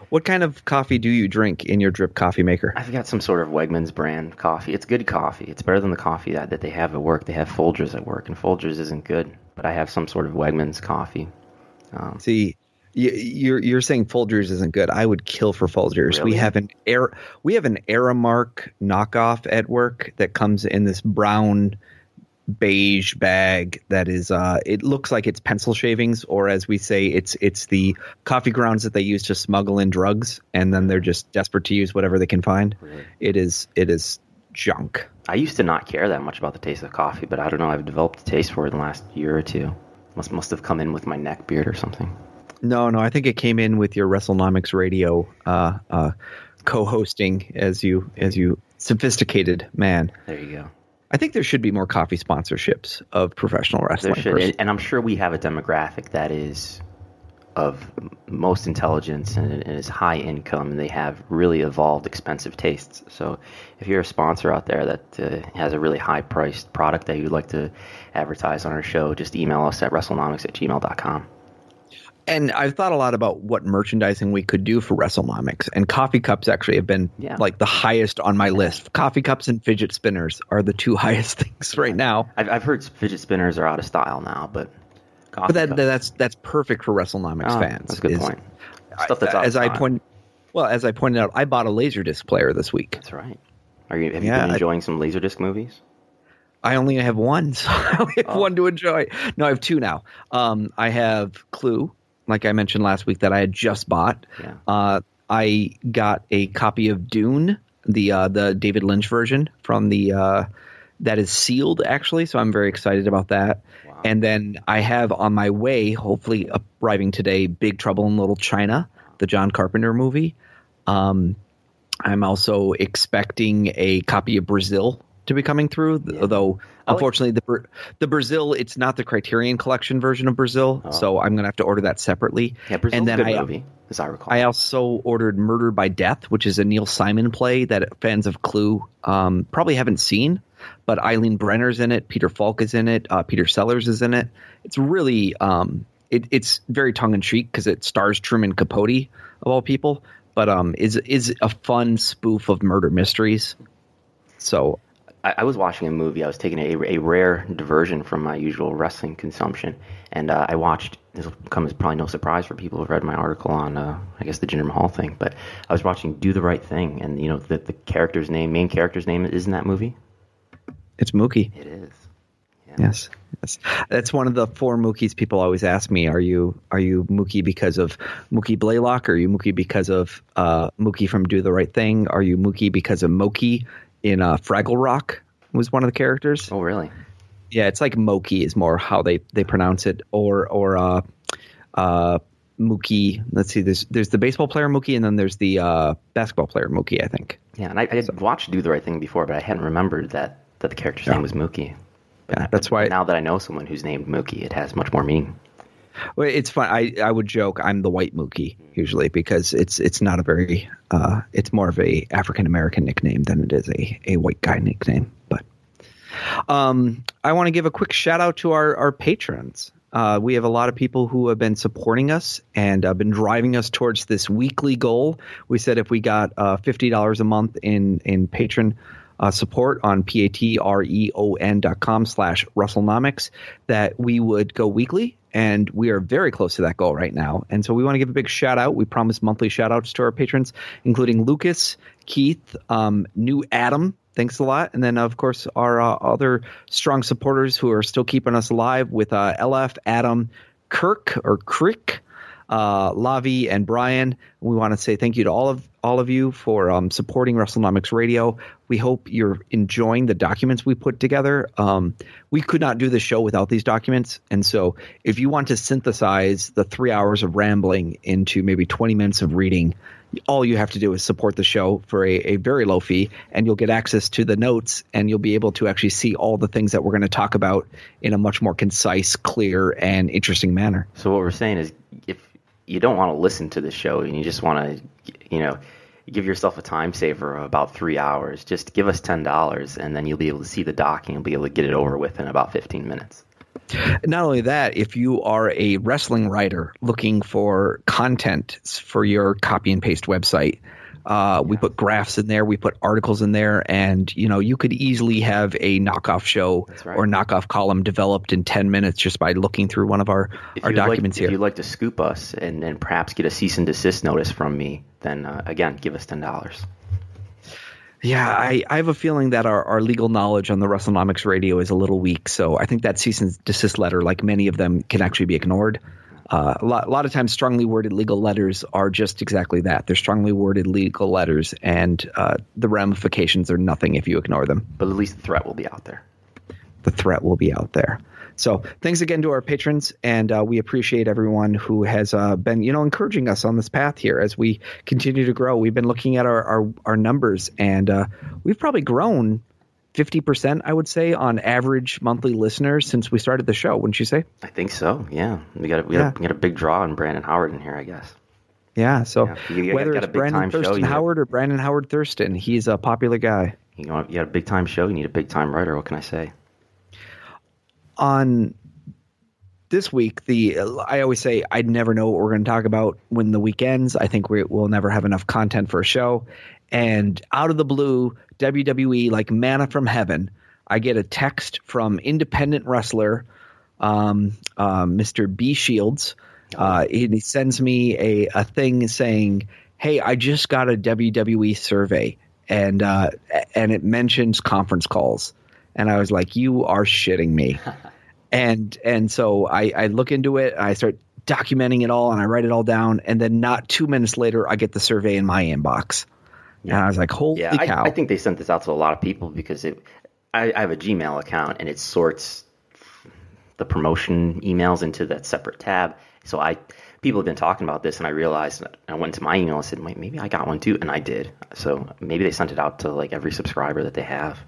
what kind of coffee do you drink in your drip coffee maker? I've got some sort of Wegmans brand coffee. It's good coffee. It's better than the coffee that, that they have at work. They have Folgers at work, and Folgers isn't good. But I have some sort of Wegmans coffee. Um, See, you're you're saying Folgers isn't good. I would kill for Folgers. We have an air we have an Aramark knockoff at work that comes in this brown beige bag that is uh it looks like it's pencil shavings or as we say it's it's the coffee grounds that they use to smuggle in drugs and then they're just desperate to use whatever they can find. Really? It is it is junk. I used to not care that much about the taste of coffee, but I don't know. I've developed a taste for it in the last year or two. Must must have come in with my neck beard or something. No, no, I think it came in with your WrestleNomics radio uh, uh, co-hosting as you as you sophisticated man. There you go. I think there should be more coffee sponsorships of professional wrestling. There should, pers- and, and I'm sure we have a demographic that is of most intelligence and is high income, and they have really evolved, expensive tastes. So, if you're a sponsor out there that uh, has a really high priced product that you'd like to advertise on our show, just email us at wrestlenomics at gmail.com. and I've thought a lot about what merchandising we could do for WrestleNomics, and coffee cups actually have been Yeah. like the highest on my list. Coffee cups and fidget spinners are the two highest things right now. I've, I've heard fidget spinners are out of style now, but coffee But that, cups- that's that's perfect for WrestleNomics Oh, fans. That's a good is- point. Stuff that's out as of I point, well, as I pointed out, I bought a laserdisc player this week. That's right. Are you have you Yeah, been I- enjoying some laserdisc movies? I only have one, so I only have Oh. one to enjoy. No, I have two now. Um, I have Clue, like I mentioned last week, that I had just bought. Yeah. Uh, I got a copy of Dune, the uh, the David Lynch version from the uh, that is sealed actually, so I'm very excited about that. Wow. And then I have on my way, hopefully arriving today, Big Trouble in Little China, the John Carpenter movie. Um, I'm also expecting a copy of Brazil to be coming through, Yeah. though unfortunately the the Brazil it's not the Criterion Collection version of Brazil, Oh. so I'm gonna have to order that separately. Yeah, Brazil's and then I movie, as I recall. I also ordered Murder by Death, which is a Neil Simon play that fans of Clue um, probably haven't seen, but Eileen Brennan's in it, Peter Falk is in it, uh, Peter Sellers is in it. It's really um, it, it's very tongue in cheek because it stars Truman Capote of all people, but um, is is a fun spoof of murder mysteries. So I, I was watching a movie. I was taking a, a rare diversion from my usual wrestling consumption, and uh, I watched. This will come as probably no surprise for people who've read my article on, uh, I guess, the Jinder Mahal thing. But I was watching Do the Right Thing, and you know the the character's name, main character's name, is in that movie. it's Mookie. It is. Yes, yes. That's one of the four Mookies people always ask me. Are you are you Mookie because of Mookie Blaylock? Are you Mookie because of uh, Mookie from Do the Right Thing? Are you Mookie because of Mokey in uh, Fraggle Rock? Was one of the characters. Oh, really? Yeah, it's like Mokey is more how they, they pronounce it, or or uh, uh, Mookie. Let's see. There's there's the baseball player Mookie, and then there's the uh, basketball player Mookie. I think. Yeah, and I, I had watched Do the Right Thing before, but I hadn't remembered that that the character's Yeah. name was Mookie. Yeah, that's why. Now that I know someone who's named Mookie, it has much more meaning. Well, it's fun. I, I would joke I'm the white Mookie usually because it's it's not a very uh, it's more of a African American nickname than it is a, a white guy nickname. But um, I want to give a quick shout out to our our patrons. Uh, we have a lot of people who have been supporting us and uh, been driving us towards this weekly goal. We said if we got uh, fifty dollars a month in in patron uh, support on p-a-t-r-e-o-n dot com slash wrestlenomics that we would go weekly and we are very close to that goal right now. And so we want to give a big shout out. We promise monthly shout outs to our patrons including lucas keith um, new adam thanks a lot. And then of course our uh, other strong supporters who are still keeping us alive with uh, lf adam kirk or crick uh, Lavi and Brian. We want to say thank you to all of all of you for um, supporting WrestleNomics Radio. We hope you're enjoying the documents we put together. Um, we could not do the show without these documents, and so if you want to synthesize the three hours of rambling into maybe 20 minutes of reading, all you have to do is support the show for a, a very low fee, and you'll get access to the notes, and you'll be able to actually see all the things that we're going to talk about in a much more concise, clear, and interesting manner. So what we're saying is, if you don't want to listen to the show and you just want to, you know, give yourself a time saver of about three hours, just give us ten dollars, and then you'll be able to see the doc and be able to get it over with in about fifteen minutes. Not only that, if you are a wrestling writer looking for content for your copy and paste website, uh, we put graphs in there, we put articles in there, and you know you could easily have a knockoff show right. or knockoff column developed in ten minutes just by looking through one of our If our you'd like- documents If here. you'd like to scoop us and, and perhaps get a cease and desist notice from me, then uh, again, give us ten dollars. Yeah, I, I have a feeling that our, our legal knowledge on the WrestleNomics radio is a little weak. So I think that cease and desist letter, like many of them, can actually be ignored. Uh, a, lot, a lot of times, strongly worded legal letters are just exactly that. They're strongly worded legal letters, and uh, the ramifications are nothing if you ignore them. But at least the threat will be out there. The threat will be out there. So thanks again to our patrons, and uh, we appreciate everyone who has uh, been, you know, encouraging us on this path here as we continue to grow. We've been looking at our our, our numbers, and uh, we've probably grown fifty percent, I would say, on average monthly listeners since we started the show. Wouldn't you say? I think so. Yeah, we got a, we, Yeah. got a, we got a big draw on Brandon Howard in here, I guess. Yeah. So Yeah, you- you whether got a it's big Brandon time show, Thurston you Howard or Brandon Howard Thurston, he's a popular guy. You know, you got a big time show. You need a big time writer. What can I say? on this week, the I always say I'd never know what we're going to talk about when the week ends. I think we, we'll never have enough content for a show. And out of the blue, WWE, like manna from heaven, I get a text from independent wrestler, um, uh, Mr. B Shields. Uh, he, he sends me a, a thing saying, "Hey, I just got a WWE survey, and uh, and it mentions conference calls." And I was like, "You are shitting me." and and so I, I look into it I start documenting it all and I write it all down and then not two minutes later I get the survey in my inbox and I was like holy Yeah, cow I, I think they sent this out to a lot of people because it. I, I have a Gmail account and it sorts the promotion emails into that separate tab. So I people have been talking about this and I realized I went to my email and said "Wait, maybe I got one too and I did. So maybe they sent it out to like every subscriber that they have.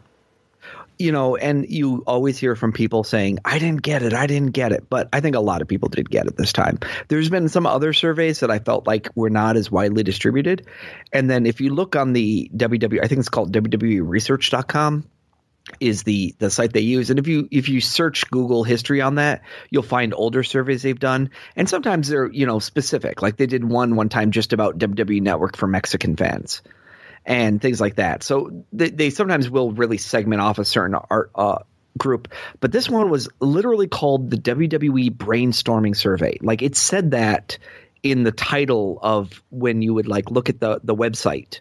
You know and you always hear from people saying I didn't get it I didn't get it. But I think a lot of people did get it this time. There's been some other surveys that I felt like were not as widely distributed. And then if you look on the WW I think it's called www.research.com is the the site they use. And if you if you search google history on that you'll find older surveys they've done. And sometimes they're you know specific. Like they did one one time just about wwe network for mexican fans and things like that so they, they sometimes will really segment off a certain art uh, group but this one was literally called the wwe brainstorming survey like it said that in the title of when you would like look at the the website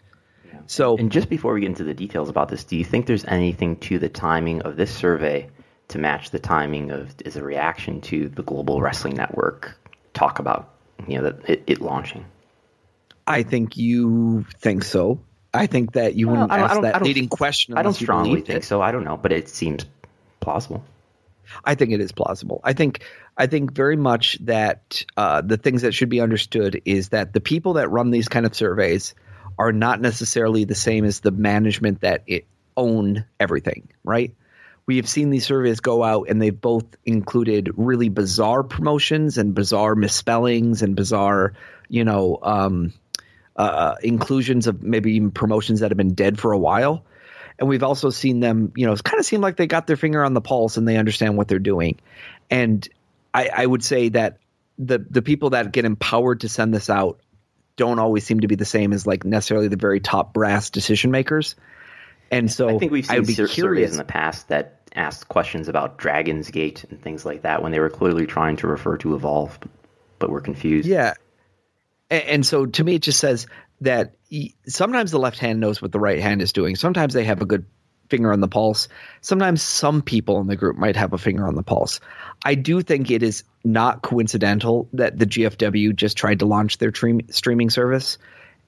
so And just before we get into the details about this, do you think there's anything to the timing of this survey to match the timing of as a reaction to the Global Wrestling Network talk about you know that it, it launching? I think you think so. I think that you wouldn't I ask I that leading question. I don't strongly think it. so. I don't know, but it seems plausible. I think it is plausible. I think I think very much that uh, the things that should be understood is that the people that run these kind of surveys are not necessarily the same as the management that it own everything. Right? We have seen these surveys go out, and they've both included really bizarre promotions and bizarre misspellings and bizarre, you know, um, uh, inclusions of maybe even promotions that have been dead for a while. And we've also seen them, you know, it's kind of seem like they got their finger on the pulse and they understand what they're doing. And I, I would say that the the people that get empowered to send this out don't always seem to be the same as like necessarily the very top brass decision makers. And so I think we've seen sur- surveys in the past that asked questions about Dragon's Gate and things like that when they were clearly trying to refer to Evolve, but were confused. Yeah. And, and so to me, it just says that y- sometimes the left hand knows what the right hand is doing. Sometimes they have a good finger on the pulse. Sometimes some people in the group might have a finger on the pulse. I do think it is not coincidental that the GFW just tried to launch their stream, streaming service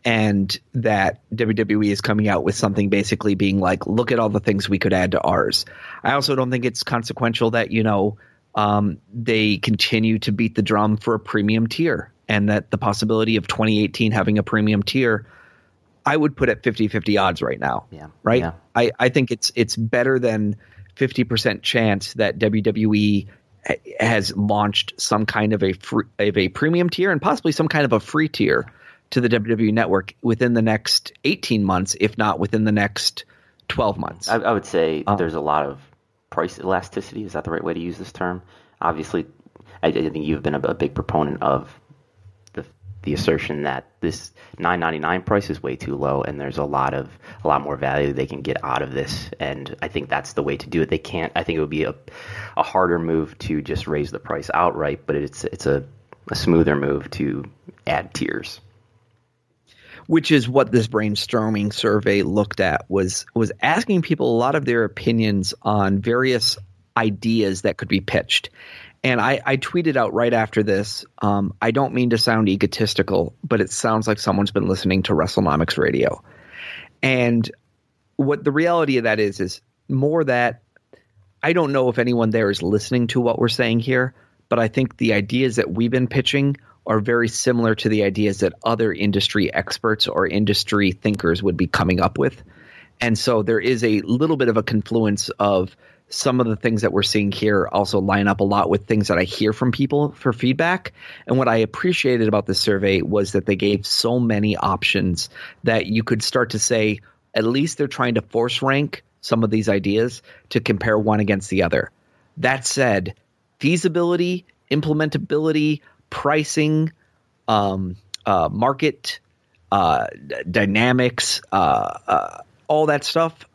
and that WWE is coming out with something basically being like, look at all the things we could add to ours. I also don't think it's consequential that, you know, um, they continue to beat the drum for a premium tier and that the possibility of 2018 having a premium tier, I would put at 50 50 odds right now. Yeah. Right. Yeah. I, I think it's it's better than 50% chance that WWE has launched some kind of a free, of a premium tier and possibly some kind of a free tier to the WWE network within the next 18 months, if not within the next 12 months. I, I would say Uh, there's a lot of price elasticity. Is that the right way to use this term? Obviously, I, I think you've been a, a big proponent of the assertion that this 9.99 price is way too low, and there's a lot of a lot more value they can get out of this. And I think that's the way to do it. They can't. I think it would be a a harder move to just raise the price outright, but it's it's a, a smoother move to add tiers. which is what this brainstorming survey looked at was was asking people a lot of their opinions on various ideas that could be pitched and I, I tweeted out right after this um, i don't mean to sound egotistical but it sounds like someone's been listening to wrestlenomics radio and what the reality of that is is more that I don't know if anyone there is listening to what we're saying here, but I think the ideas that we've been pitching are very similar to the ideas that other industry experts or industry thinkers would be coming up with. And so there is a little bit of a confluence of some of the things that we're seeing here also line up a lot with things that I hear from people for feedback. And what I appreciated about this survey was that they gave so many options that you could start to say, at least they're trying to force rank some of these ideas to compare one against the other. That said, feasibility, implementability, pricing, um, uh, market uh, dynamics, uh, uh, all that stuff.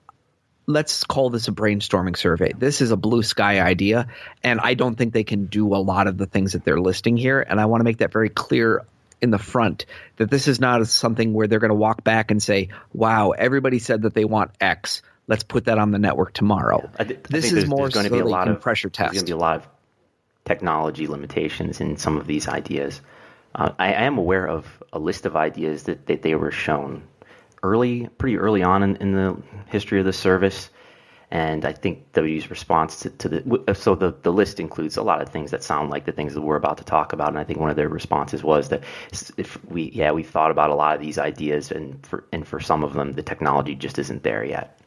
Let's call this a brainstorming survey. This is a blue sky idea, and I don't think they can do a lot of the things that they're listing here. And I want to make that very clear in the front that this is not something where they're going to walk back and say, "Wow, everybody said that they want X. Let's put that on the network tomorrow." Thi- I this is more there's going to be a lot of pressure There's going to be a lot of technology limitations in some of these ideas. Uh, I, I am aware of a list of ideas that, that they were shown early, pretty early on in, in the history of the service. And I think W's response to, to the so the, the list includes a lot of things that sound like the things that we're about to talk about. And I think one of their responses was that if we yeah we've thought about a lot of these ideas, and for and for some of them the technology just isn't there yet.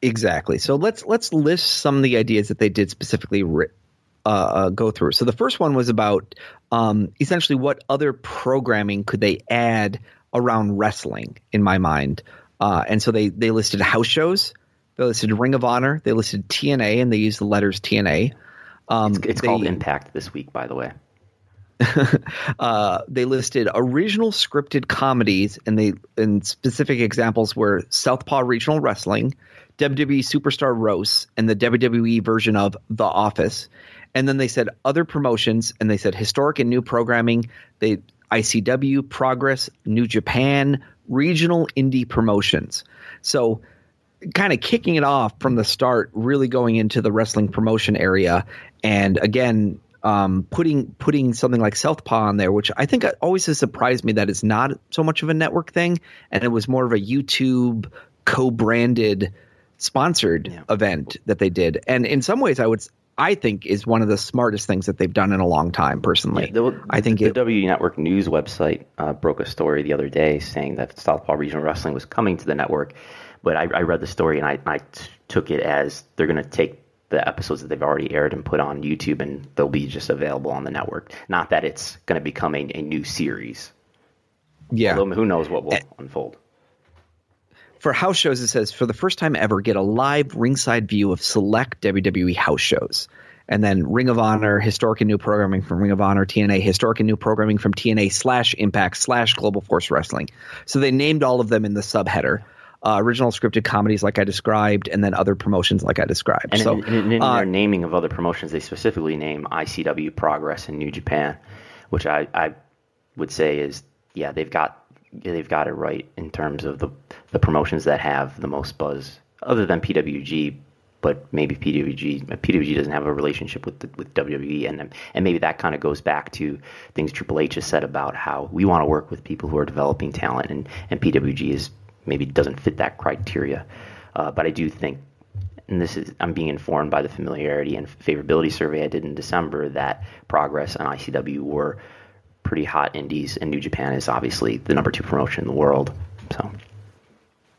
Exactly. So let's let's list some of the ideas that they did specifically ri- uh, uh, go through. So the first one was about um, essentially what other programming could they add around wrestling. In my mind, uh, and so they they listed house shows, they listed Ring of Honor, they listed TNA, and they used the letters TNA. Um, It's, it's they- called Impact this week, by the way. uh, they listed original scripted comedies, and they and specific examples were Southpaw Regional Wrestling, WWE Superstar Roast, and the WWE version of The Office. And then they said other promotions, and they said historic and new programming. They ICW, Progress, New Japan, regional indie promotions. So kind of kicking it off from the start, really going into the wrestling promotion area, and again, um, putting putting something like Southpaw on there, which I think always has surprised me that it's not so much of a network thing, and it was more of a YouTube co-branded sponsored Yeah. event that they did, and in some ways, I would I think is one of the smartest things that they've done in a long time. Personally, Yeah, the, I think the, it, W Network news website uh, broke a story the other day saying that Southpaw Regional Wrestling was coming to the network, but I, I read the story and I, I t- took it as they're going to take the episodes that they've already aired and put on YouTube and they'll be just available on the network. Not that it's going to become a, a new series. yeah. Although who knows what will unfold. For house shows, it says for the first time ever, get a live ringside view of select WWE house shows. And then Ring of Honor, historic and new programming from Ring of Honor, TNA, historic and new programming from TNA slash Impact slash Global Force Wrestling. So they named all of them in the subheader. uh, original scripted comedies like I described, and then other promotions like I described. And so, in, in, in uh, their naming of other promotions, they specifically name ICW, Progress, and New Japan, which I, I would say is yeah they've got they've got it right in terms of the the promotions that have the most buzz, other than PWG. But maybe PWG PWG doesn't have a relationship with the, with WWE, and and maybe that kind of goes back to things Triple H has said about how we want to work with people who are developing talent, and and PWG is maybe doesn't fit that criteria. Uh, but I do think, and this is I'm being informed by the familiarity and favorability survey I did in December that Progress and ICW were pretty hot indies, and New Japan is obviously the number two promotion in the world. So,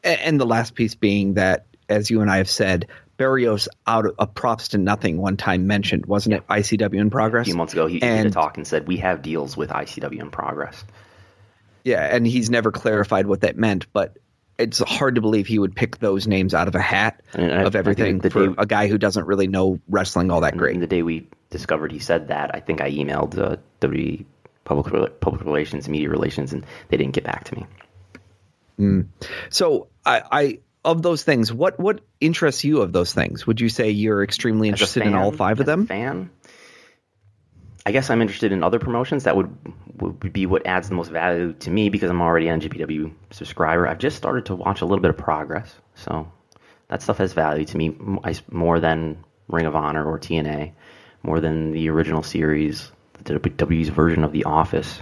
and the last piece being that, as you and I have said, Barrios out of, of props to nothing one time mentioned, wasn't it? ICW in progress. A few months ago, he, he did a talk and said we have deals with ICW in progress. Yeah, and he's never clarified what that meant, but it's hard to believe he would pick those names out of a hat And I- of everything for day- a guy who doesn't really know wrestling all that great. the day we discovered he said that, I think I emailed uh, WWE public public relations, media relations, and they didn't get back to me. Mm. So I, I of those things, what what interests you of those things? Would you say you're extremely interested in all five of them? fan, I guess I'm interested in other promotions. That would would be what adds the most value to me because I'm already an GPW subscriber. I've just started to watch a little bit of Progress, so that stuff has value to me m- I s- more than Ring of Honor or TNA, more than the original series, the WWE's version of The Office.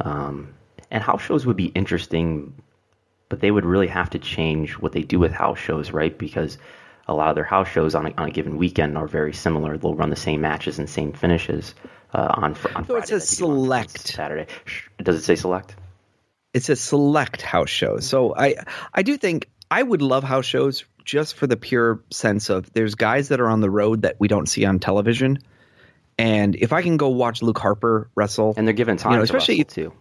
Um, and house shows would be interesting, but they would really have to change what they do with house shows, right? Because a lot of their house shows on a, on a given weekend are very similar. They'll run the same matches and same finishes uh, on fr- on So Friday. it says like they do on select. Saturday. Does it say select? It says select house shows. So I I do think I would love house shows just for the pure sense of there's guys that are on the road that we don't see on television. And if I can go watch Luke Harper wrestle, And they're given time, know, to especially- too.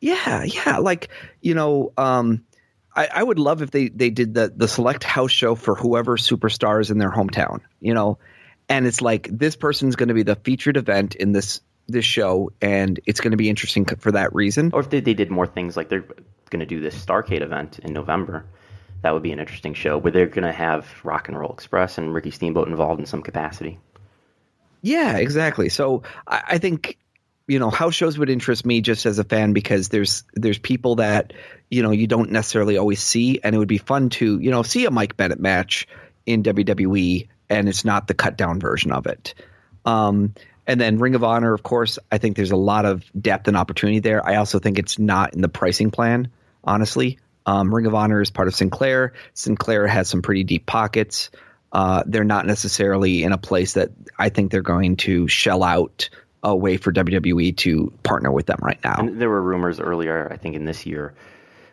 Yeah, yeah. Like, you know, um, I, I would love if they, they did the, the select house show for whoever superstar is in their hometown, you know, and it's like this person's going to be the featured event in this this show, and it's going to be interesting for that reason. Or if they, they did more things like they're going to do this Starcade event in November, that would be an interesting show where they're going to have Rock and Roll Express and Ricky Steamboat involved in some capacity. Yeah, exactly. So I, I think you know house shows would interest me just as a fan because there's there's people that you know you don't necessarily always see, and it would be fun to you know see a Mike Bennett match in WWE, and it's not the cut down version of it. Um, and then Ring of Honor, of course, I think there's a lot of depth and opportunity there. I also think it's not in the pricing plan, honestly. Um, Ring of Honor is part of Sinclair. Sinclair has some pretty deep pockets. Uh, they're not necessarily in a place that I think they're going to shell out a way for WWE to partner with them right now. And there were rumors earlier, I think in this year,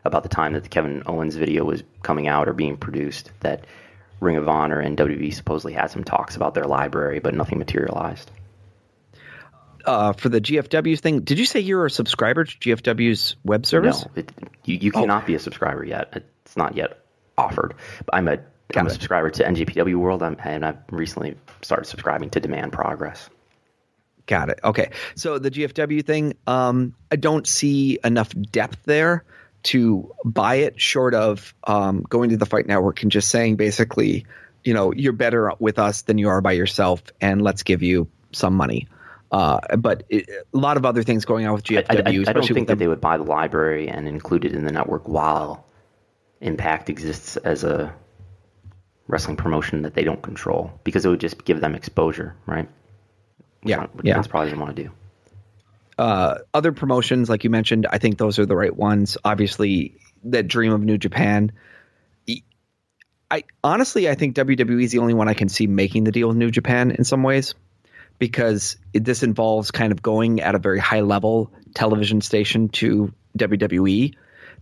about the time that the Kevin Owens video was coming out or being produced, that Ring of Honor and WWE supposedly had some talks about their library, but nothing materialized. Uh, for the GFW thing, did you say you're a subscriber to GFW's web service? No, it, you, you Oh. cannot be a subscriber yet. It's not yet offered. I'm a Got I'm a subscriber to NJPW World, I'm, and I've recently started subscribing to Demand Progress. Got it. Okay. So the GFW thing, um, I don't see enough depth there to buy it short of um, going to the Fight Network and just saying basically, you know, you're better with us than you are by yourself, and let's give you some money. Uh, but it, a lot of other things going on with GFW, I, I- I don't think that they would buy the library and include it in the network while Impact exists as a wrestling promotion that they don't control because it would just give them exposure, right? Which Yeah, one- yeah. Vince probably doesn't want to do. uh, other promotions, like you mentioned, I think those are the right ones. Obviously, that dream of New Japan. I honestly, I think WWE is the only one I can see making the deal with New Japan in some ways, because it, this involves kind of going at a very high level television station to WWE,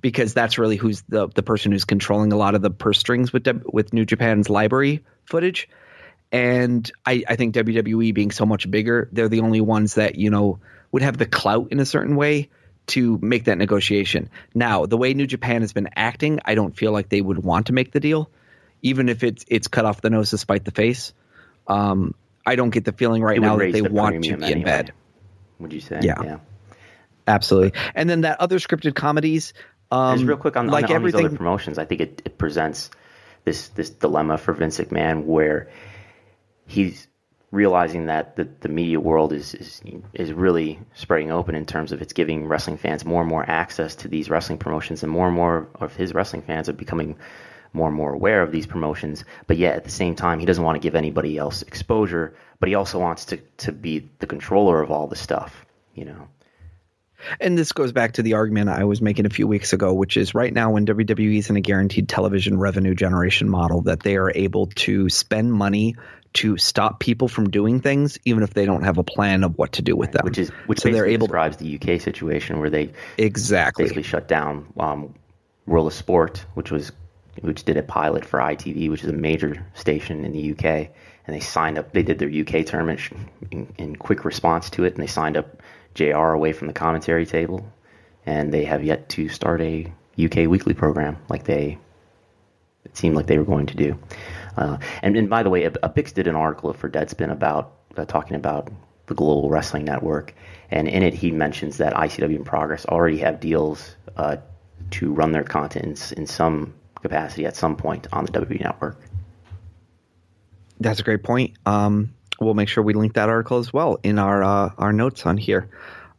because that's really who's the the person who's controlling a lot of the purse strings with with New Japan's library footage. And I, I think WWE being so much bigger, they're the only ones that, you know, would have the clout in a certain way to make that negotiation. Now, the way New Japan has been acting, I don't feel like they would want to make the deal, even if it's it's cut off the nose to spite the face. Um, I don't get the feeling right now that they the want to be in bed. Would you say? Yeah. Absolutely. And then that other scripted comedies, Um, Just real quick on, like on, on these other promotions, I think it, it presents this this dilemma for Vince McMahon where he's realizing that the, the media world is, is is really spreading open in terms of it's giving wrestling fans more and more access to these wrestling promotions and more and more of his wrestling fans are becoming more and more aware of these promotions but yet at the same time he doesn't want to give anybody else exposure but he also wants to, to be the controller of all the stuff you know And this goes back to the argument I was making a few weeks ago, which is right now when WWE is in a guaranteed television revenue generation model, that they are able to spend money to stop people from doing things, even if they don't have a plan of what to do with them. which is which so they're able describes the UK situation where they exactly. basically shut down um, World of Sport, which was which did a pilot for ITV, which is a major station in the UK, and they signed up. They did their UK tournament in, in quick response to it, and they signed up JR away from the commentary table, and they have yet to start a UK weekly program like they it seemed like they were going to do. Uh, and, and by the way, Abix did an article for Deadspin about uh, talking about the Global Wrestling Network, and in it he mentions that ICW and Progress already have deals uh, to run their content in, in some capacity at some point on the WWE Network. That's a great point. Um, we'll make sure we link that article as well in our uh, our notes on here.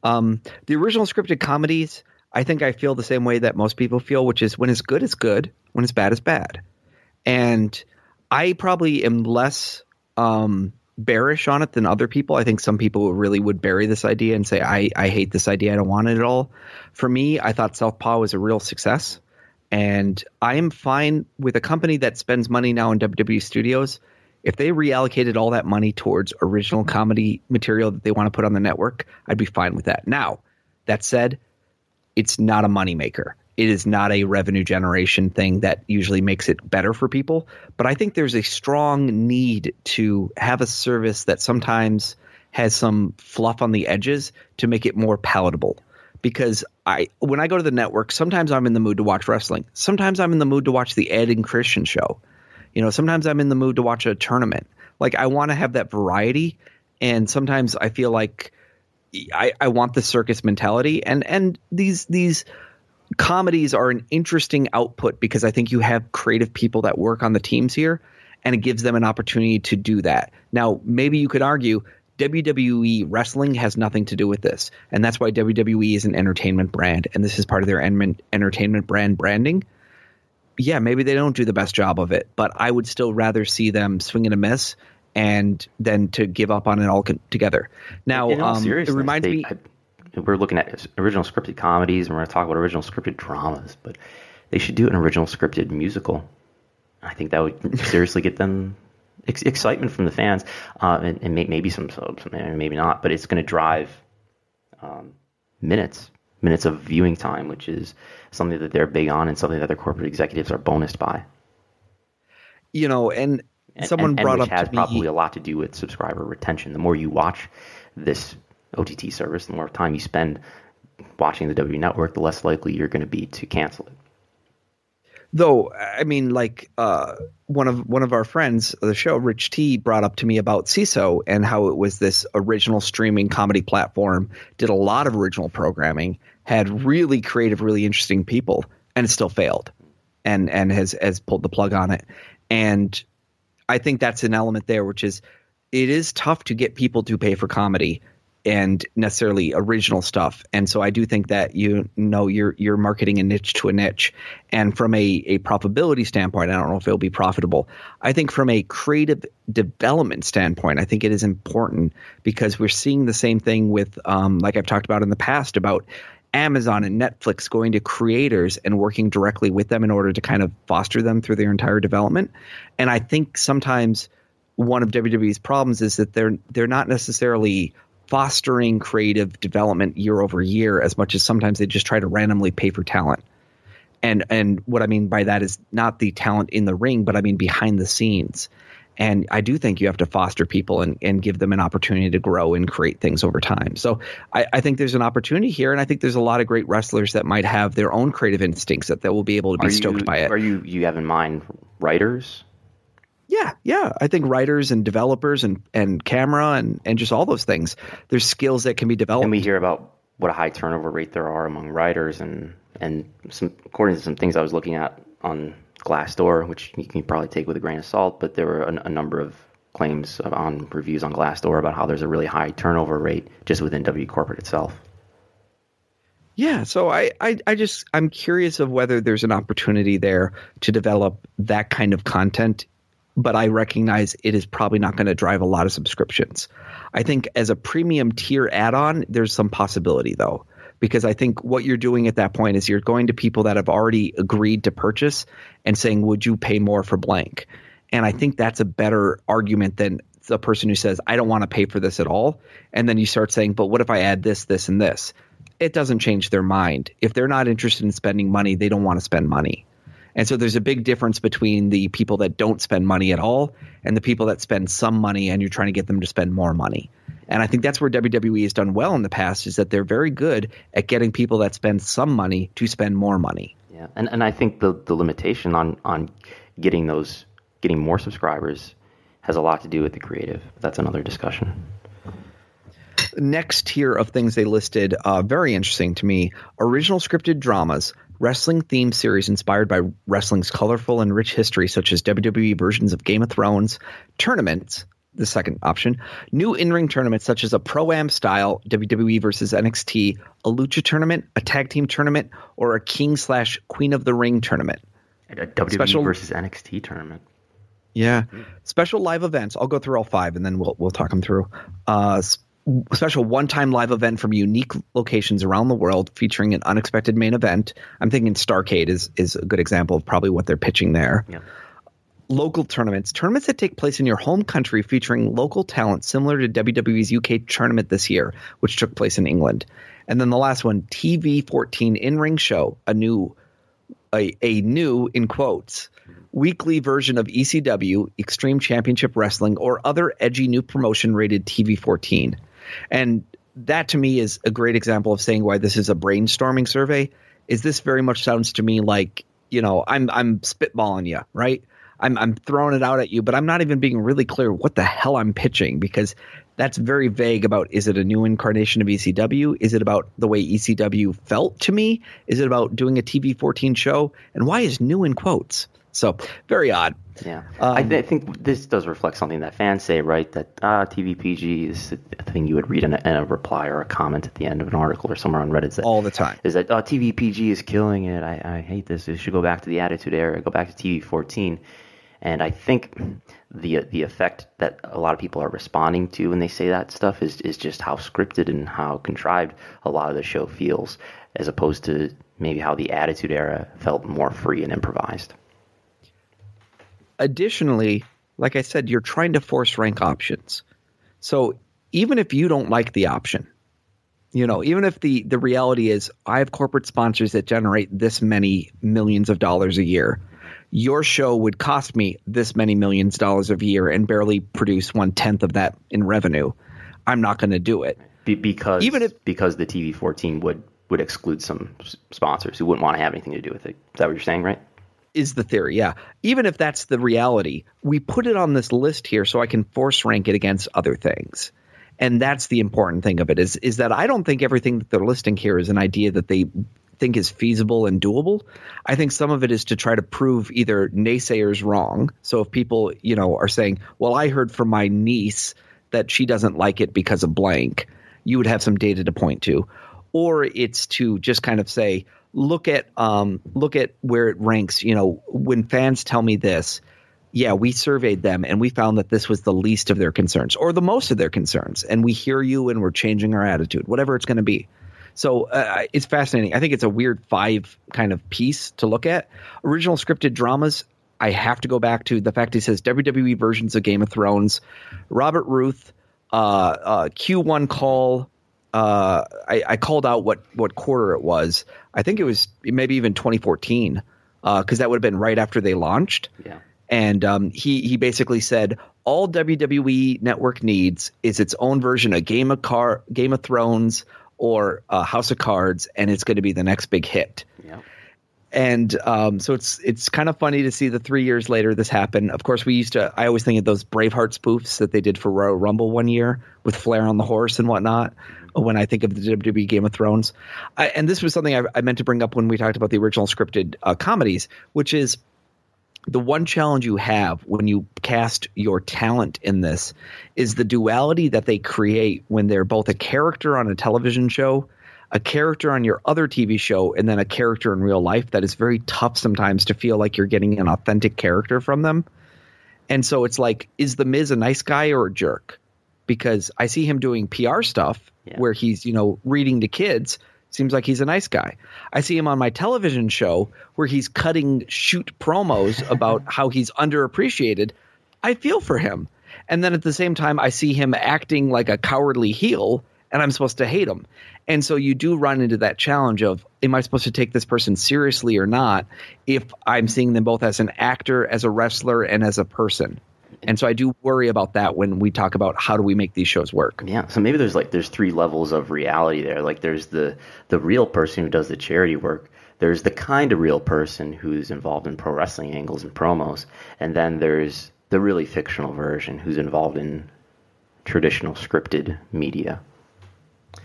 Um, the original scripted comedies, I think I feel the same way that most people feel, which is when it's good, it's good. When it's bad, it's bad. And I probably am less um, bearish on it than other people. I think some people really would bury this idea and say, I, I hate this idea. I don't want it at all. For me, I thought Southpaw was a real success. And I am fine with a company that spends money now in WWE studios. If they reallocated all that money towards original comedy material that they want to put on the network, I'd be fine with that. Now, that said, it's not a moneymaker. It is not a revenue generation thing that usually makes it better for people. But I think there's a strong need to have a service that sometimes has some fluff on the edges to make it more palatable. Because I, when I go to the network, sometimes I'm in the mood to watch wrestling. Sometimes I'm in the mood to watch the Edge and Christian show. You know, sometimes I'm in the mood to watch a tournament. Like I want to have that variety, and sometimes I feel like I, I want the circus mentality. And and these these comedies are an interesting output because I think you have creative people that work on the teams here, and it gives them an opportunity to do that. Now, maybe you could argue WWE wrestling has nothing to do with this, and that's why WWE is an entertainment brand, and this is part of their en- entertainment brand branding. Yeah, maybe they don't do the best job of it, but I would still rather see them swing and a miss and then to give up on it all together. Now, um, it reminds they- me. I- we're looking at original scripted comedies, and we're going to talk about original scripted dramas, but they should do an original scripted musical. I think that would seriously get them ex- excitement from the fans, uh, and, and may- maybe some, some, maybe not, but it's going to drive um, minutes, minutes of viewing time, which is something that they're big on and something that their corporate executives are bonused by. you know, and, And, someone and, and brought which up has to me. probably a lot to do with subscriber retention. The more you watch this OTT service, the more time you spend watching the W Network, the less likely you're going to be to cancel it. though i mean like uh, one of one of our friends of the show rich t brought up to me about Seeso and how it was this original streaming comedy platform did a lot of original programming had really creative really interesting people and it still failed and and has has pulled the plug on it and i think that's an element there which is it is tough to get people to pay for comedy and necessarily original stuff. And so I do think that you know you're you're marketing a niche to a niche. And from a, a profitability standpoint, I don't know if it'll be profitable. I think from a creative development standpoint, I think it is important because we're seeing the same thing with um, like I've talked about in the past about Amazon and Netflix going to creators and working directly with them in order to kind of foster them through their entire development. And I think sometimes one of WWE's problems is that they're they're not necessarily fostering creative development year over year as much as sometimes they just try to randomly pay for talent. And and what I mean by that is not the talent in the ring, but I mean behind the scenes. And I do think you have to foster people and, and give them an opportunity to grow and create things over time. So I, I think there's an opportunity here, and I think there's a lot of great wrestlers that might have their own creative instincts that, that will be able to be Are stoked you, by it. Are you you have in mind writers? Yeah, yeah. I think writers and developers and, and camera and, and just all those things. There's skills that can be developed. And we hear about what a high turnover rate there are among writers and and some according to some things I was looking at on Glassdoor, which you can probably take with a grain of salt, but there were a, a number of claims on reviews on Glassdoor about how there's a really high turnover rate just within W Corporate itself. Yeah, so I, I, I just I'm curious of whether there's an opportunity there to develop that kind of content, but I recognize it is probably not going to drive a lot of subscriptions. I think as a premium tier add-on, there's some possibility though, because I think what you're doing at that point is you're going to people that have already agreed to purchase and saying, "Would you pay more for blank?" And I think that's a better argument than the person who says, "I don't want to pay for this at all," and then you start saying, "But what if I add this, this, and this?" it doesn't change their mind. If they're not interested in spending money, they don't want to spend money. And so there's a big difference between the people that don't spend money at all and the people that spend some money and you're trying to get them to spend more money. And I think that's where WWE has done well in the past is that they're very good at getting people that spend some money to spend more money. Yeah. And and I think the the limitation on on getting those getting more subscribers has a lot to do with the creative. That's another discussion next tier of things they listed, uh, very interesting to me original scripted dramas, wrestling themed series inspired by wrestling's colorful and rich history, such as WWE versions of Game of Thrones, tournaments. The second option, new in-ring tournaments such as a pro-am style WWE versus NXT, a lucha tournament, a tag team tournament, or a King slash Queen of the Ring tournament. A WWE Special, versus NXT tournament. Yeah, special live events. I'll go through all five, and then we'll we'll talk them through. Uh, special one-time live event from unique locations around the world featuring an unexpected main event. I'm thinking Starcade is is a good example of probably what they're pitching there. Yeah. Local tournaments, tournaments that take place in your home country featuring local talent similar to WWE's UK tournament this year, which took place in England. And then the last one, TV 14 in-ring show, a new a, a new in quotes weekly version of ECW, Extreme Championship Wrestling, or other edgy new promotion rated TV 14. And that to me is a great example of saying why this is a brainstorming survey. Is this very much sounds to me like, you know, I'm I'm spitballing you, right? I'm I'm throwing it out at you, but I'm not even being really clear what the hell I'm pitching because that's very vague about is it a new incarnation of ECW? Is it about the way ECW felt to me? Is it about doing a TV 14 show? And why is new in quotes? So very odd. Yeah, um, I, th- I, think this does reflect something that fans say, right? That uh, TVPG is a thing you would read in a, in a, reply or a comment at the end of an article or somewhere on Reddit. That, all the time. Is that uh, TVPG is killing it? I, I hate this. It should go back to the Attitude Era. Go back to TV 14. And I think the the effect that a lot of people are responding to when they say that stuff is is just how scripted and how contrived a lot of the show feels, as opposed to maybe how the Attitude Era felt more free and improvised additionally, like I said, you're trying to force rank options. So even if you don't like the option, you know, even if the the reality is I have corporate sponsors that generate this many millions of dollars a year, your show would cost me this many millions of dollars a year and barely produce one tenth of that in revenue. I'm not going to do it Be- because even if because the TV 14 would would exclude some sponsors who wouldn't want to have anything to do with it. Is that what you're saying, right? is the theory. Yeah. Even if that's the reality, we put it on this list here so I can force rank it against other things. And that's the important thing of it is is that I don't think everything that they're listing here is an idea that they think is feasible and doable. I think some of it is to try to prove either naysayers wrong. So if people, you know, are saying, "Well, I heard from my niece that she doesn't like it because of blank," you would have some data to point to. Or it's to just kind of say, look at um, look at where it ranks. You know, when fans tell me this, yeah, we surveyed them and we found that this was the least of their concerns or the most of their concerns, and we hear you and we're changing our attitude, whatever it's going to be. So uh, it's fascinating. I think it's a weird five kind of piece to look at. Original scripted dramas. I have to go back to the fact he says WWE versions of Game of Thrones, Robert Ruth, uh, uh, Q1 Call, uh, I, I, called out what what quarter it was. I think it was maybe even 2014, because uh, that would have been right after they launched. Yeah. And um, he he basically said all WWE Network needs is its own version of Game of Car Game of Thrones or uh, House of Cards, and it's going to be the next big hit. Yeah. and um, so it's it's kind of funny to see the three years later this happen. Of course, we used to. I always think of those Braveheart spoofs that they did for Royal Rumble one year with Flair on the horse and whatnot. When I think of the WWE Game of Thrones, I, and this was something I, I, meant to bring up when we talked about the original scripted uh, comedies, which is the one challenge you have when you cast your talent in this is the duality that they create when they're both a character on a television show a character on your other TV show and then a character in real life that is very tough sometimes to feel like you're getting an authentic character from them. And so it's like, is the Miz a nice guy or a jerk? Because I see him doing PR stuff yeah. where he's, you know, reading to kids. Seems like he's a nice guy. I see him on my television show where he's cutting shoot promos about how he's underappreciated. I feel for him. And then at the same time, I see him acting like a cowardly heel and I'm supposed to hate him. And so you do run into that challenge of am I supposed to take this person seriously or not if I'm seeing them both as an actor, as a wrestler, and as a person. And so I do worry about that when we talk about how do we make these shows work. Yeah, so maybe there's like there's three levels of reality there. Like there's the the real person who does the charity work. There's the kind of real person who's involved in pro wrestling angles and promos, and then there's the really fictional version who's involved in traditional scripted media.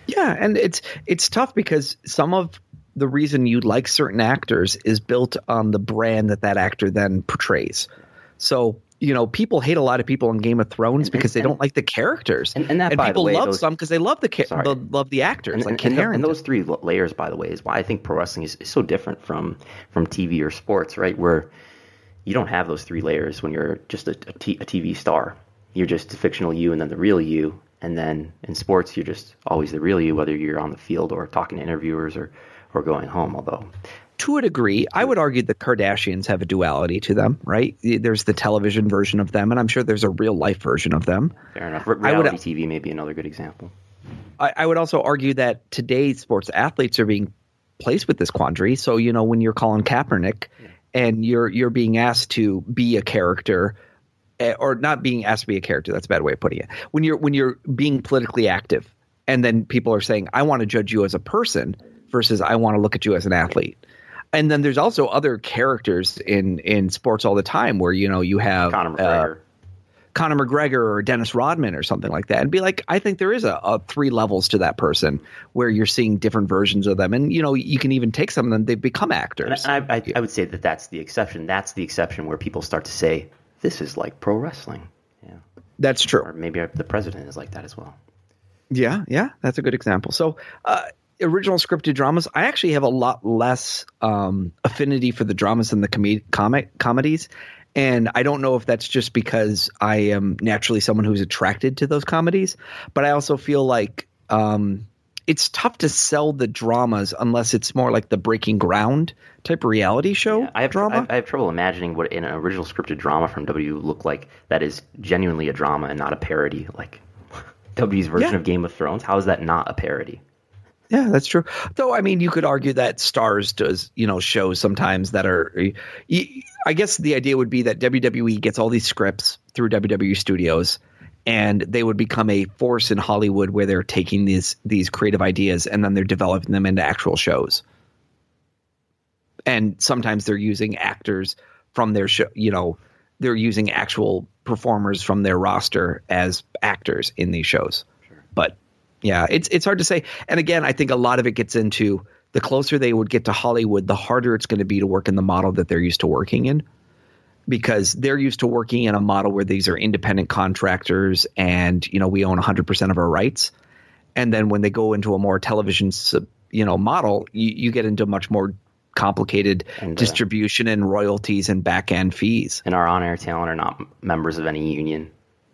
Yeah, and it's it's tough because some of the reason you like certain actors is built on the brand that that actor then portrays. So you know, people hate a lot of people on Game of Thrones and, because they don't like the characters, and, and, that, and people way, love those, some because they love the, ca- the, love the actors. And, like and, and, those three layers, by the way, is why I think pro wrestling is, is so different from from TV or sports, right? Where you don't have those three layers when you're just a, a, t- a TV star. You're just the fictional you and then the real you, and then in sports, you're just always the real you, whether you're on the field or talking to interviewers or, or going home. Although, to a degree, I would argue the Kardashians have a duality to them, right? There's the television version of them, and I'm sure there's a real life version of them. Fair enough. reality would, TV may be another good example. I, I would also argue that today's sports athletes are being placed with this quandary. So, you know, when you're Colin Kaepernick yeah. and you're you're being asked to be a character – Eh, or not being asked to be a character. That's a bad way of putting it. When you're when you're being politically active, and then people are saying, "I want to judge you as a person," versus "I want to look at you as an athlete." And then there's also other characters in in sports all the time where you know you have Conor McGregor. Uh, Conor McGregor or Dennis Rodman or something like that, and be like, I think there is a, a, three levels to that person where you're seeing different versions of them, and you know you can even take some of them; they've become actors. And I, I, I would say that that's the exception. That's the exception where people start to say, this is like pro wrestling. Yeah, that's true. Or maybe the president is like that as well. Yeah, yeah, that's a good example. So, uh, original scripted dramas, I actually have a lot less um, affinity for the dramas than the com- comic comedies. And I don't know if that's just because I am naturally someone who's attracted to those comedies, but I also feel like um, it's tough to sell the dramas unless it's more like the breaking ground type reality show yeah, I have, drama. I have, I have, trouble imagining what an original scripted drama from W would look like that is genuinely a drama and not a parody, like W's version yeah. of Game of Thrones. How is that not a parody? Yeah, that's true. Though I mean, you could argue that Stars does, you know, shows sometimes that are. I guess the idea would be that WWE gets all these scripts through WWE Studios and they would become a force in Hollywood where they're taking these these creative ideas and then they're developing them into actual shows. And sometimes they're using actors from their show, you know, they're using actual performers from their roster as actors in these shows. Sure. But yeah, it's it's hard to say. And again, I think a lot of it gets into the closer they would get to Hollywood, the harder it's going to be to work in the model that they're used to working in. Because they're used to working in a model where these are independent contractors and you know we own 100% of our rights. And then when they go into a more television you know model you, you get into much more complicated and, uh, distribution and royalties and back end fees. And our on-air talent are not members of any union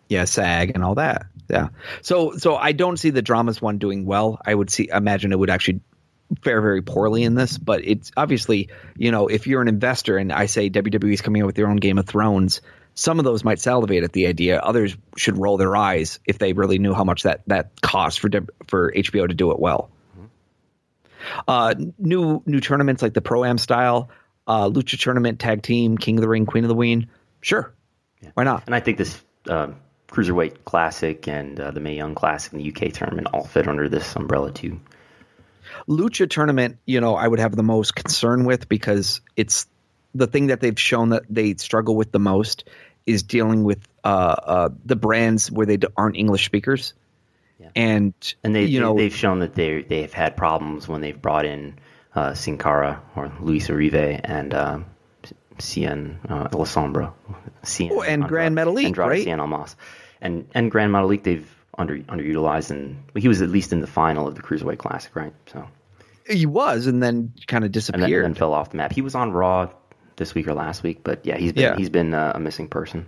yeah sag and all that yeah so so i don't see the dramas one doing well i would see imagine it would actually fare very poorly in this, but it's obviously, you know, if you're an investor and I say WWE is coming out with their own Game of Thrones, some of those might salivate at the idea. Others should roll their eyes if they really knew how much that that costs for for HBO to do it well. Uh, new new tournaments like the Pro Am style, uh, Lucha tournament, tag team, King of the Ring, Queen of the Ween. Sure, yeah. why not? And I think this uh, Cruiserweight Classic and uh, the Mae Young Classic and the UK tournament all fit under this umbrella too. Lucha tournament, you know, I would have the most concern with because it's the thing that they've shown that they struggle with the most is dealing with uh, uh, the brands where they aren't English speakers. Yeah. And And they, you they, know, they've shown that they they've had problems when they've brought in uh, Sin Cara or Luis Urive and uh, Cien uh, El Sombra, Cien Oh, and Andrade- Grand Metalik, Andrade right? Cien Almas, and and Grand Metalik they've under underutilized, and well, he was at least in the final of the Cruiserweight Classic, right? So he was, and then kind of and then, disappeared. and then fell off the map. He was on Raw this week or last week, but yeah, he's been Yeah. he's been uh, a missing person.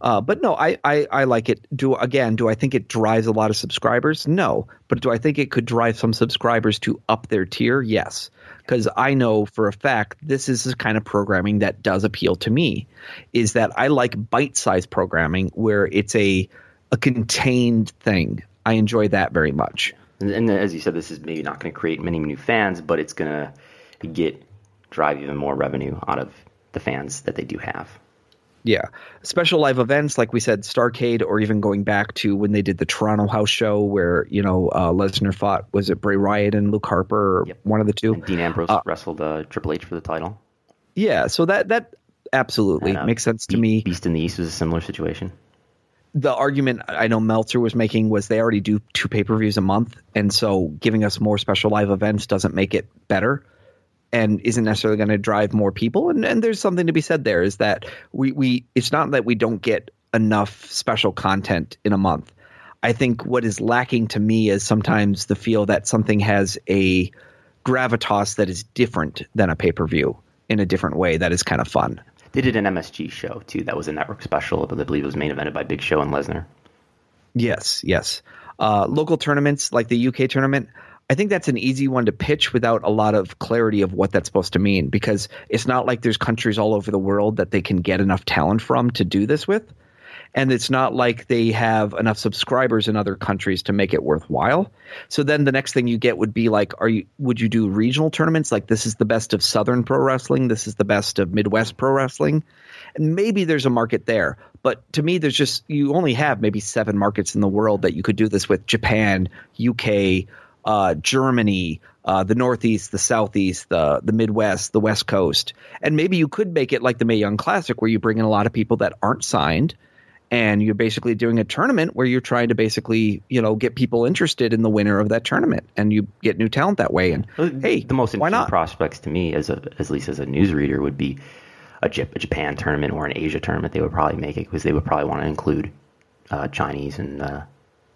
Uh, but no, I, I, I like it. Do again, do I think it drives a lot of subscribers? No. But do I think it could drive some subscribers to up their tier? Yes. Because I know for a fact this is the kind of programming that does appeal to me. Is that I like bite-sized programming where it's a a contained thing. I enjoy that very much. And, and as you said, this is maybe not going to create many new fans, but it's going to get drive even more revenue out of the fans that they do have. Yeah. Special live events, like we said, Starcade, or even going back to when they did the Toronto House show where, you know, uh, Lesnar fought, was it Bray Wyatt and Luke Harper, or Yep. one of the two? And Dean Ambrose Uh, wrestled uh, Triple H for the title. Yeah. So that, that absolutely And, uh, makes sense to Be- me. Beast in the East was a similar situation. the argument I know Meltzer was making was they already do two pay per views a month, and so giving us more special live events doesn't make it better, and isn't necessarily going to drive more people. And and there's something to be said there is that we we it's not that we don't get enough special content in a month. I think what is lacking to me is sometimes the feel that something has a gravitas that is different than a pay per view in a different way that is kind of fun. They did an MSG show too. That was a network special, but I believe it was main evented by Big Show and Lesnar. Yes, yes. Uh, local tournaments like the UK tournament, I think that's an easy one to pitch without a lot of clarity of what that's supposed to mean because it's not like there's countries all over the world that they can get enough talent from to do this with. And it's not like they have enough subscribers in other countries to make it worthwhile. So then the next thing you get would be like, are you would you do regional tournaments? Like this is the best of Southern pro wrestling, this is the best of Midwest pro wrestling. And maybe there's a market there. But to me, there's just you only have maybe seven markets in the world that you could do this with Japan, UK, uh, Germany, uh, the Northeast, the Southeast, the the Midwest, the West Coast, and maybe you could make it like the Mae Young Classic, where you bring in a lot of people that aren't signed, and you're basically doing a tournament where you're trying to basically you know get people interested in the winner of that tournament, and you get new talent that way. And hey, the most interesting prospects to me, as a at least as a newsreader, would be a, a Japan tournament or an Asia tournament. They would probably make it because they would probably want to include uh, Chinese and uh,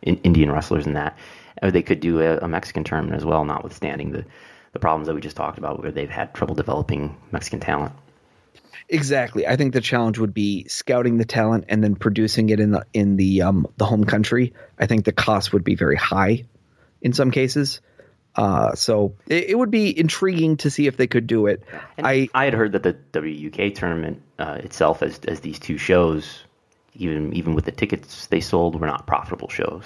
in, Indian wrestlers in that. Or they could do a, a Mexican tournament as well, notwithstanding the the problems that we just talked about, where they've had trouble developing Mexican talent. Exactly. I think the challenge would be scouting the talent and then producing it in the in the um the home country. I think the cost would be very high in some cases. Uh, so it, it would be intriguing to see if they could do it. And I I had heard that the WUK tournament uh, itself, as as these two shows, even even with the tickets they sold, were not profitable shows.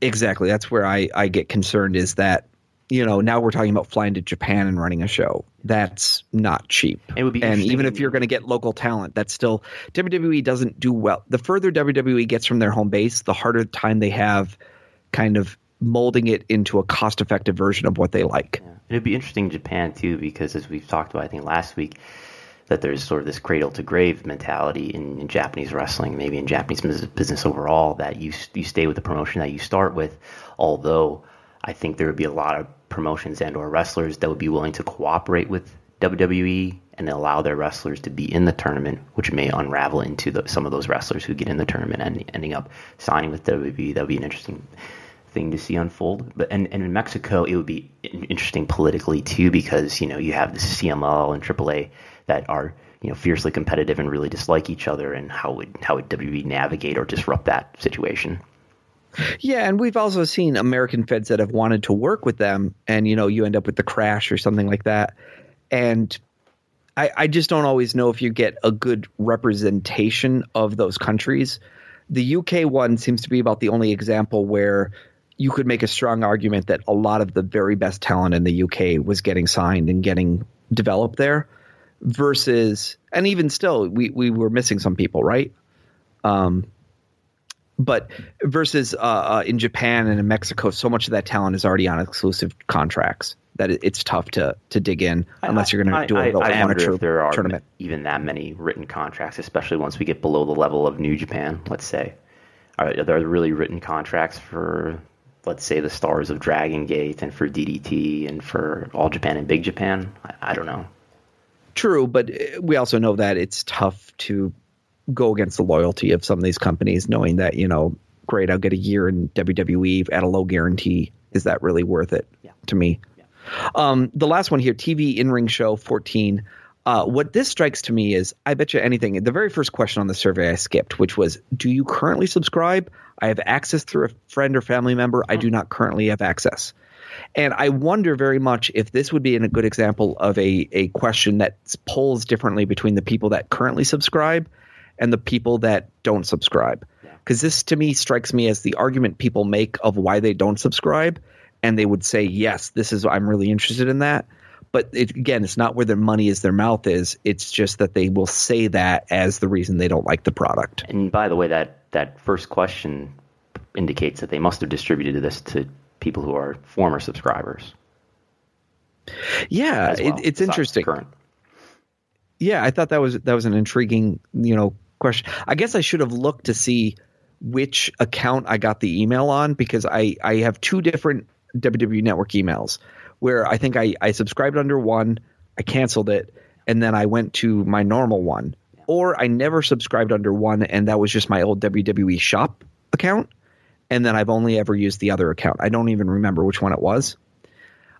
Exactly that's where I I get concerned is that you know now we're talking about flying to Japan and running a show. That's not cheap. It would be and even if you're going to get local talent, that's still WWE doesn't do well. The further WWE gets from their home base, the harder time they have kind of molding it into a cost-effective version of what they like. And it'd be interesting in Japan too, because as we've talked about, I think last week, that there's sort of this cradle to grave mentality in, in Japanese wrestling, maybe in Japanese business overall, that you you stay with the promotion that you start with. Although I think there would be a lot of promotions and or wrestlers that would be willing to cooperate with WWE and allow their wrestlers to be in the tournament, which may unravel into the, some of those wrestlers who get in the tournament and ending up signing with WWE. That would be an interesting thing to see unfold. But and, and in Mexico, it would be interesting politically too, because you know you have the CMLL and AAA that are you know fiercely competitive and really dislike each other, and how would how would WWE navigate or disrupt that situation? Yeah, and we've also seen American feds that have wanted to work with them, and you know, you end up with the crash or something like that. And I, I just don't always know if you get a good representation of those countries. The UK one seems to be about the only example where you could make a strong argument that a lot of the very best talent in the UK was getting signed and getting developed there versus and even still we, we were missing some people, right? Um but versus uh, uh, in Japan and in Mexico, so much of that talent is already on exclusive contracts that it, it's tough to to dig in unless you're going to do a little I, I amateur if there are tournament. even that many written contracts, especially once we get below the level of New Japan. Let's say, are, are there really written contracts for, let's say, the stars of Dragon Gate and for DDT and for All Japan and Big Japan? I, I don't know. True, but uh, we also know that it's tough to go against the loyalty of some of these companies, knowing that you know, great, I'll get a year in WWE at a low guarantee. Is that really worth it Yeah. to me? Um, the last one here, TV in ring show 14. Uh, what this strikes to me is, I bet you anything. The very first question on the survey I skipped, which was, "Do you currently subscribe?" I have access through a friend or family member. I do not currently have access. And I wonder very much if this would be a good example of a, a question that polls differently between the people that currently subscribe and the people that don't subscribe. Because this to me strikes me as the argument people make of why they don't subscribe. And they would say, yes, this is, I'm really interested in that. But it, again, it's not where their money is, their mouth is. It's just that they will say that as the reason they don't like the product. And by the way, that that first question indicates that they must have distributed this to people who are former subscribers. Yeah, well, it, it's interesting. Current. yeah, I thought that was that was an intriguing, you know, question. I guess I should have looked to see which account I got the email on because I I have two different WWE Network emails where I think I I subscribed under one, I canceled it, and then I went to my normal one, or I never subscribed under one, and that was just my old WWE Shop account, and then I've only ever used the other account. I don't even remember which one it was.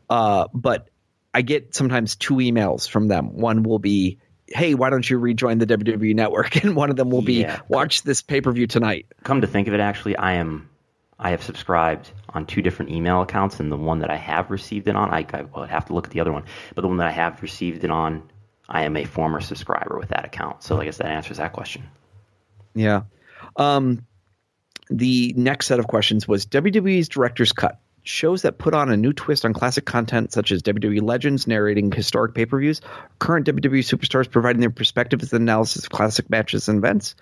Uh, but I get sometimes two emails from them. One will be, "Hey, why don't you rejoin the WWE Network?" And one of them will be, Yeah. "Watch this pay per view tonight." Come to think of it, actually, I am I have subscribed on two different email accounts, and the one that I have received it on, I, I would have to look at the other one, but the one that I have received it on, I am a former subscriber with that account. So I guess that answers that question. Yeah. Um, the next set of questions was WWE's director's cut. Shows that put on a new twist on classic content, such as WWE legends narrating historic pay per views, current WWE superstars providing their perspective as an analysis of classic matches and events.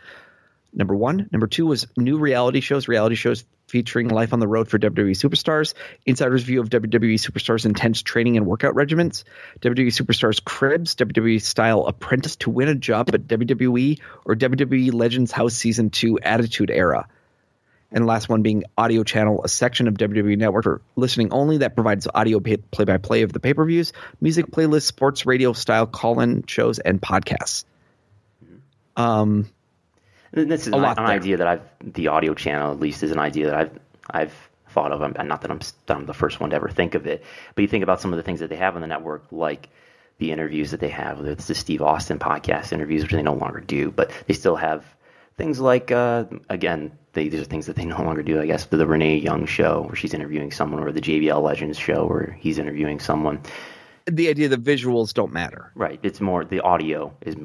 Number one. Number two was new reality shows, reality shows featuring life on the road for WWE superstars, insider's view of WWE superstars' intense training and workout regimens, WWE superstars' cribs, WWE style apprentice to win a job at WWE, or WWE Legends House Season 2 Attitude Era. And last one being audio channel, a section of WWE Network for listening only that provides audio play by play of the pay per views, music playlists, sports radio style call in shows, and podcasts. Um, And This is A an, lot an idea that I've the audio channel at least is an idea that I've I've thought of. I'm, not that I'm, I'm the first one to ever think of it, but you think about some of the things that they have on the network, like the interviews that they have, whether it's the Steve Austin podcast interviews, which they no longer do, but they still have things like uh, again they, these are things that they no longer do. I guess the, the Renee Young show where she's interviewing someone, or the JBL Legends show where he's interviewing someone. the idea that visuals don't matter. Right. It's more the audio is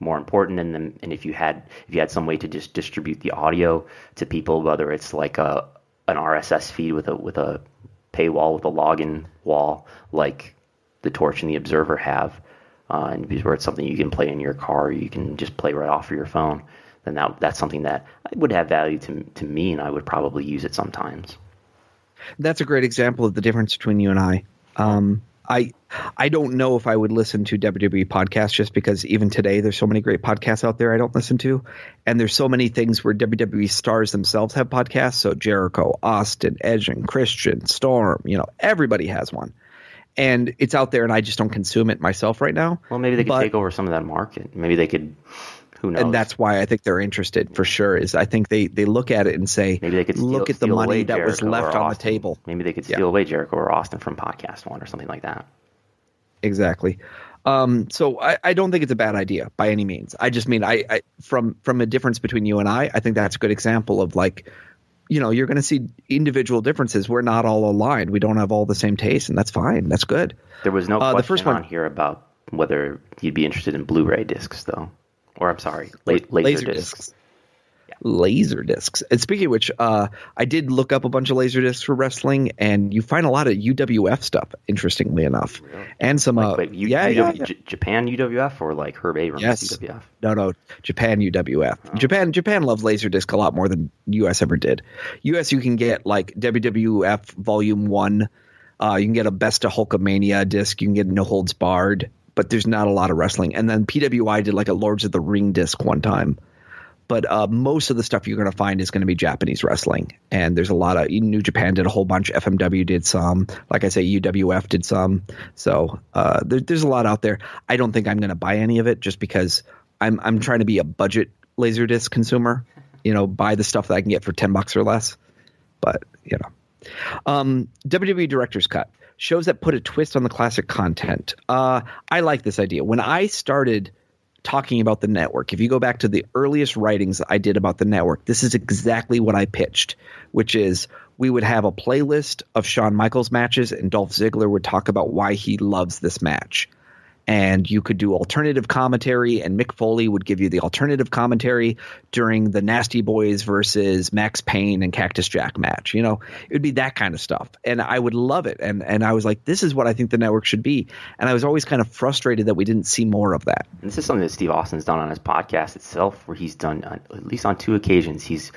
more important, and then and if you had if you had some way to just distribute the audio to people, whether it's like a an RSS feed with a with a paywall with a login wall, like the Torch and the Observer have, uh, and where it's something you can play in your car, you can just play right off of your phone. Then that that's something that would have value to to me, and I would probably use it sometimes. That's a great example of the difference between you and I. Um, I I don't know if I would listen to WWE podcasts just because even today there's so many great podcasts out there I don't listen to, and there's so many things where WWE stars themselves have podcasts. So Jericho, Austin, Edge, and Christian, Storm, you know, everybody has one, and it's out there, and I just don't consume it myself right now. Well, maybe they could But- take over some of that market. Maybe they could. Who knows? and that's why I think they're interested for sure. Is I think they they look at it and say, Maybe they could steal, look at the money that was Jericho left or on the table. Maybe they could Yeah. steal away Jericho or Austin from Podcast One or something like that. exactly. Um, so I, I don't think it's a bad idea by any means. I just mean I, I from from a difference between you and I, I think that's a good example of like, you know, you're going to see individual differences. We're not all aligned. We don't have all the same taste, and that's fine. That's good. There was no Uh, the question first one- on here about whether you'd be interested in Blu-ray discs, though, or I'm sorry, la- laser, discs. Yeah. laser discs. And speaking of which, uh, I did look up a bunch of laser discs for wrestling, and you find a lot of UWF stuff. Interestingly enough, and some uh, Wait, U- yeah, UW yeah, yeah. J- Japan UWF or like Herb Abrams Yes. UWF? No, no, Japan UWF. Oh. Japan Japan loves Laserdisc a lot more than US ever did. US you can get like WWF Volume One. Uh, you can get a Best of Hulkamania disc. You can get No Holds Barred, but there's not a lot of wrestling. And then PWI did like a Lords of the Ring disc one time. But uh, most of the stuff you're going to find is going to be Japanese wrestling, and there's a lot of New Japan did a whole bunch. FMW did some, like I say, UWF did some. So uh, there, there's a lot out there. I don't think I'm going to buy any of it just because I'm I'm trying to be a budget laserdisc consumer. You know, buy the stuff that I can get for ten bucks or less. But you know, um, WWE Director's Cut shows that put a twist on the classic content. Uh, I like this idea. When I started talking about the network, if you go back to the earliest writings I did about the network, this is exactly what I pitched, which is we would have a playlist of Shawn Michaels matches, and Dolph Ziggler would talk about why he loves this match and you could do alternative commentary and Mick Foley would give you the alternative commentary during the Nasty Boys versus Maxx Payne and Cactus Jack match. You know, it would be that kind of stuff. And I would love it. And and I was like, this is what I think the network should be. And I was always kind of frustrated that we didn't see more of that. And this is something that Steve Austin's done on his podcast itself, where he's done uh, at least on two occasions. He's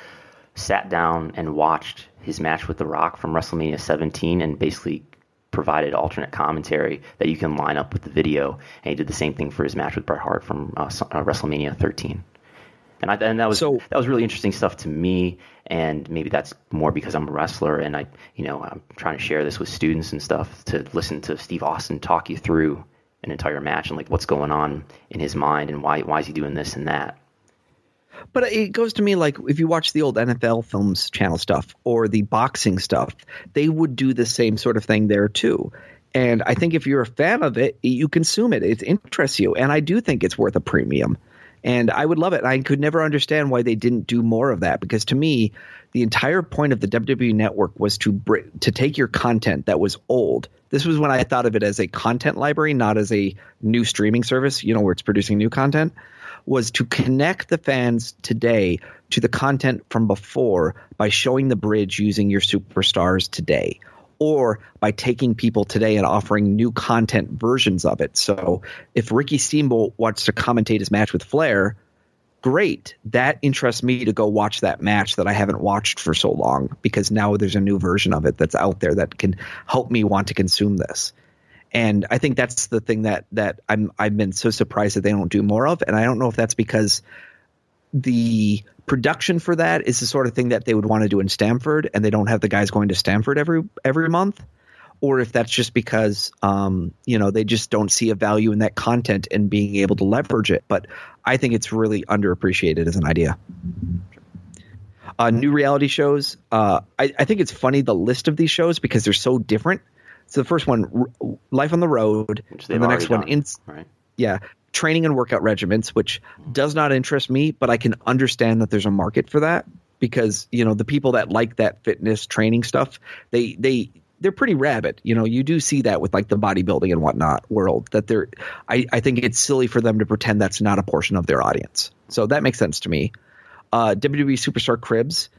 sat down and watched his match with The Rock from WrestleMania 17 and basically provided alternate commentary that you can line up with the video. And he did the same thing for his match with Bret Hart from uh, uh, WrestleMania 13. And, I, and that was So- that was really interesting stuff to me. And maybe that's more because I'm a wrestler and I, you know, I'm trying to share this with students and stuff to listen to Steve Austin talk you through an entire match and like what's going on in his mind and why why is he doing this and that. But it goes to me like if you watch the old NFL films channel stuff or the boxing stuff, they would do the same sort of thing there too. And I think if you're a fan of it, you consume it. It interests you. And I do think it's worth a premium. And I would love it. I could never understand why they didn't do more of that because to me, the entire point of the WWE network was to br- to take your content that was old. This was when I thought of it as a content library, not as a new streaming service, you know, where it's producing new content was to connect the fans today to the content from before by showing the bridge using your superstars today or by taking people today and offering new content versions of it. So if Ricky Steamboat wants to commentate his match with Flair, great. That interests me to go watch that match that I haven't watched for so long because now there's a new version of it that's out there that can help me want to consume this. And I think that's the thing that that I'm I've been so surprised that they don't do more of. And I don't know if that's because the production for that is the sort of thing that they would want to do in Stamford, and they don't have the guys going to Stamford every every month, or if that's just because um, you know they just don't see a value in that content and being able to leverage it. But I think it's really underappreciated as an idea. Uh, new reality shows. Uh, I, I think it's funny the list of these shows because they're so different. So the first one, R- Life on the Road, Which and the next one, done, in, right? yeah, training and workout regiments, which does not interest me, but I can understand that there's a market for that because you know the people that like that fitness training stuff, they they they're pretty rabid. You know, you do see that with like the bodybuilding and whatnot world that they're. I I think it's silly for them to pretend that's not a portion of their audience. So that makes sense to me. Uh, WWE Superstar Cribs.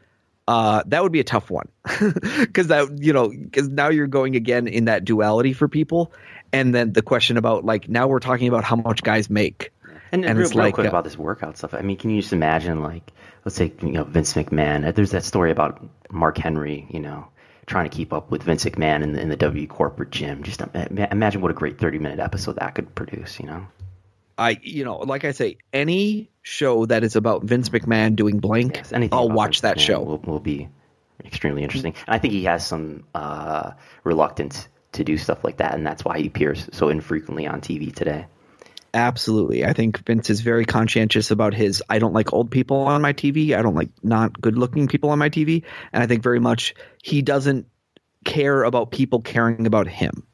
Uh, that would be a tough one because that you know because now you're going again in that duality for people, and then the question about like now we're talking about how much guys make, And, And real, it's real like, quick uh, about this workout stuff. I mean, can you just imagine, like, let's say, you know, Vince McMahon. There's that story about Mark Henry, you know, trying to keep up with Vince McMahon in the, in the W corporate gym. Just imagine what a great 30 minute episode that could produce, you know? I you know like I say any show that is about Vince McMahon doing blank, Yes, I'll watch Vince that McMahon show. Will, will be extremely interesting. And I think he has some uh, reluctance to do stuff like that, and that's why he appears so infrequently on TV today. Absolutely. I think Vince is very conscientious about his I don't like old people on my TV. I don't like not good looking people on my TV. And I think very much he doesn't care about people caring about him.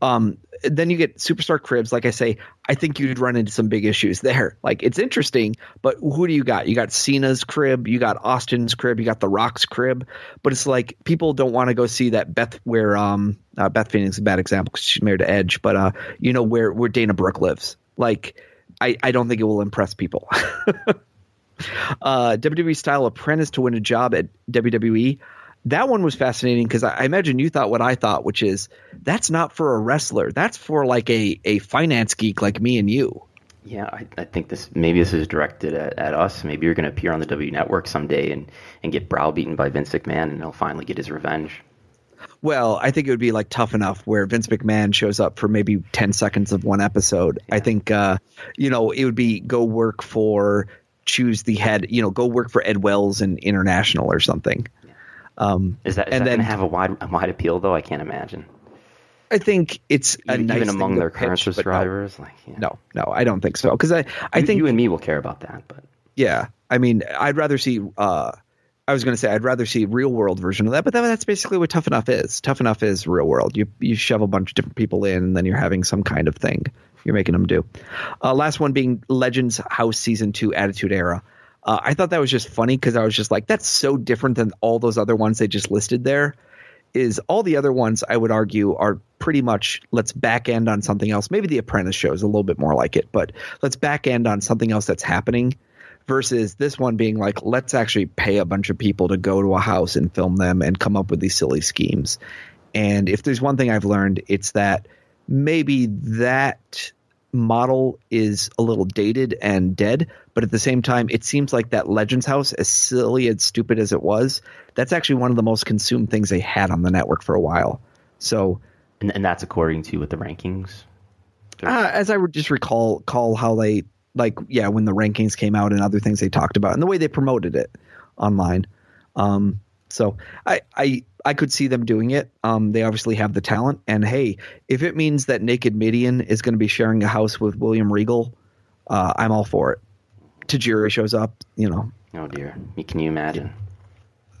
Um, then you get Superstar Cribs. Like I say, I think you'd run into some big issues there. Like it's interesting, but who do you got? You got Cena's crib, you got Austin's crib, you got The Rock's crib. But it's like people don't want to go see that Beth where um uh, Beth Phoenix is a bad example because she's married to Edge, but uh you know where where Dana Brooke lives. Like I I don't think it will impress people. Uh, WWE style apprentice to win a job at WWE. That one was fascinating because I, I imagine you thought what I thought, which is that's not for a wrestler. That's for like a, a finance geek like me and you. Yeah, I, I think this maybe this is directed at, at us. Maybe you're going to appear on the W Network someday and, and get browbeaten by Vince McMahon, and he'll finally get his revenge. Well, I think it would be like tough enough where Vince McMahon shows up for maybe 10 seconds of one episode. I think, uh, you know, it would be go work for, choose the head, you know, go work for Ed Wells and International or something. Um, Is that, is and that then- going to have a wide, a wide appeal, though? I can't imagine. I think it's a Even, nice even among their current but no. subscribers? Like, yeah. No, no, I don't think so. Because I, I You- think you and me will care about that, but Yeah, I mean, I'd rather see. Uh, I was going to say I'd rather see real world version of that, but that, that's basically what Tough Enough is. Tough Enough is real world. You you shove a bunch of different people in, and then you're having some kind of thing you're making them do. Uh, last one being Legends House season two Attitude Era. Uh, I thought that was just funny because I was just like, that's so different than all those other ones they just listed there. Is all the other ones I would argue are pretty much let's back end on something else. Maybe the Apprentice show is a little bit more like it, but let's back end on something else that's happening versus this one being like let's actually pay a bunch of people to go to a house and film them and come up with these silly schemes. And if there's one thing I've learned, it's that maybe that model is a little dated and dead, but at the same time, it seems like that Legends House, as silly and stupid as it was, that's actually one of the most consumed things they had on the network for a while. So, and, and that's according to what the rankings. uh, as I would just recall, call how they like, yeah, when the rankings came out and other things they talked about and the way they promoted it online. Um, so I, I, I could see them doing it. Um, they obviously have the talent, and hey, if it means that Naked Mideon is going to be sharing a house with William Regal, uh, I'm all for it. Tajiri shows up, you know. Oh dear, can you imagine?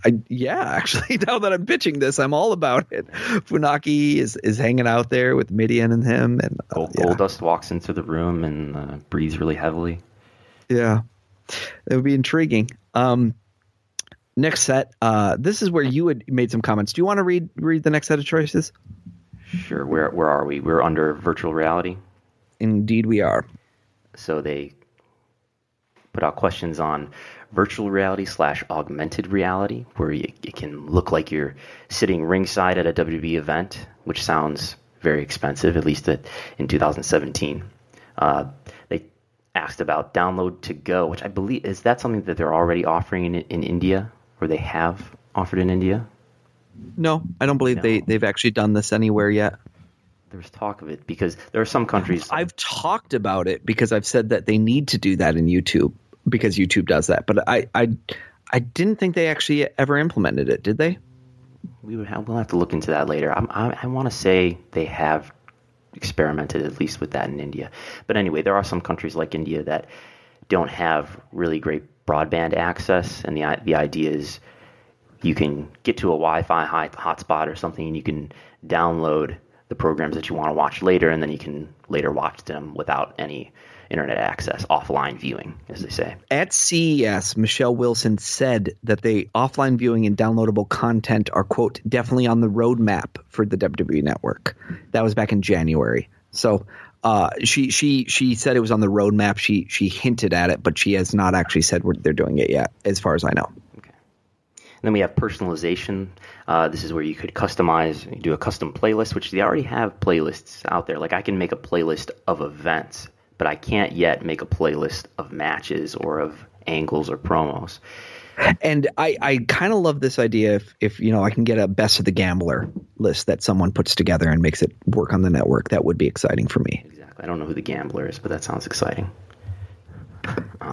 I, yeah, actually, now that I'm pitching this, I'm all about it. Funaki is, is hanging out there with Mideon and him, and uh, Gold, yeah. Goldust walks into the room and uh, breathes really heavily. Yeah, it would be intriguing. Um, next set. Uh, this is where you had made some comments. Do you want to read read the next set of choices? Sure. Where where are we? We're under virtual reality. Indeed, we are. So they put out questions on virtual reality slash augmented reality, where you, it can look like you're sitting ringside at a WWE event, which sounds very expensive, at least at, in 2017. Uh, they asked about download to go, which I believe is that something that they're already offering in, in India, or they have offered in India. No, I don't believe they No. they've actually done this anywhere yet. There's talk of it because there are some countries. I've talked about it because I've said that they need to do that in YouTube because YouTube does that. But I I I didn't think they actually ever implemented it. Did they? We would have, we'll have to look into that later. I'm, I, I want to say they have experimented at least with that in India. But anyway, there are some countries like India that don't have really great broadband access, and the the idea is you can get to a Wi-Fi hotspot or something, and you can download the programs that you want to watch later, and then you can later watch them without any internet access, offline viewing, as they say. At CES, Michelle Wilson said that the offline viewing and downloadable content are quote definitely on the roadmap for the WWE network. That was back in January. So uh, she she she said it was on the roadmap. She she hinted at it, but she has not actually said where they're doing it yet, as far as I know. Okay. then we have personalization. Uh, this is where you could customize, you do a custom playlist, which they already have playlists out there. Like I can make a playlist of events, but I can't yet make a playlist of matches or of angles or promos. And I, I kind of love this idea if, if, you know, I can get a best of the gambler list that someone puts together and makes it work on the network. That would be exciting for me. I don't know who the gambler is, but that sounds exciting.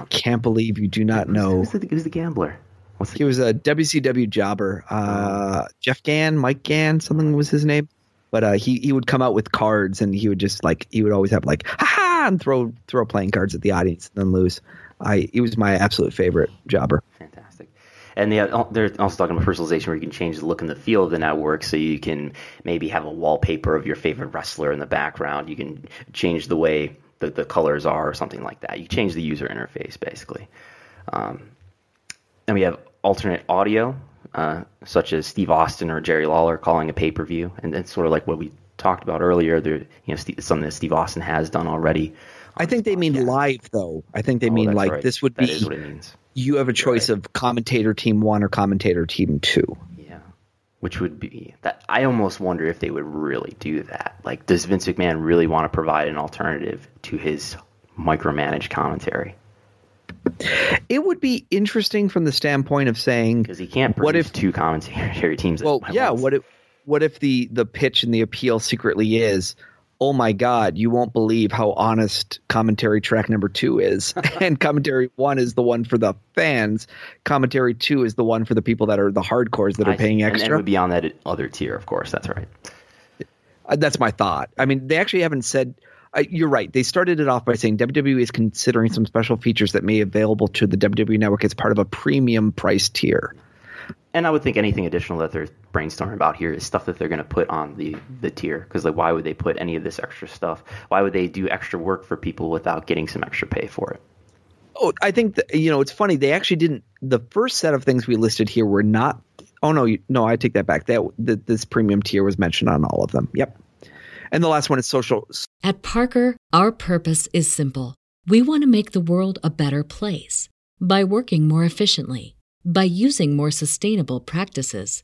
Can't believe you do not know. Who's the, who's the gambler? What's the, He was a WCW jobber. Uh, Jeff Gann, Mike Gann, something was his name. But uh, he he would come out with cards, and he would just like he would always have like ha ha and throw throw playing cards at the audience and then lose. I he was my absolute favorite jobber. Fantastic. And they, they're also talking about personalization where you can change the look and the feel of the network. So you can maybe have a wallpaper of your favorite wrestler in the background. You can change the way the, the colors are or something like that. You change the user interface basically. Um, and we have alternate audio, uh, such as Steve Austin or Jerry Lawler calling a pay per view. And it's sort of like what we talked about earlier. There, you know, Steve, something that Steve Austin has done already. I think they mean live though. I think they Oh, mean like right. this would That be is what it means. You have a choice Right. of commentator team one or commentator team two. Yeah. Which would be that I almost wonder if they would really do that. Like, does Vince McMahon really want to provide an alternative to his micromanaged commentary? It would be interesting from the standpoint of saying, Because he can't What if- two commentary teams. at well, once. yeah, what if what if the the pitch and the appeal secretly is, oh my God, you won't believe how honest commentary track number two is, and commentary one is the one for the fans, commentary two is the one for the people that are the hardcores that are I- paying and- And, extra. it would be on that other tier, of course. That's right. Uh, That's my thought. I mean, they actually haven't said. Uh, you're right. They started it off by saying WWE is considering some special features that may be available to the WWE network as part of a premium price tier. And I would think anything additional that they're brainstorming about here is stuff that they're going to put on the the tier. Because like, why would they put any of this extra stuff? Why would they do extra work for people without getting some extra pay for it? Oh, I think that, you know it's funny. They actually didn't. The first set of things we listed here were not. Oh no, you, no, I take that back. That, that this premium tier was mentioned on all of them. Yep. And the last one is social. At Parker, our purpose is simple. We want to make the world a better place by working more efficiently, by using more sustainable practices,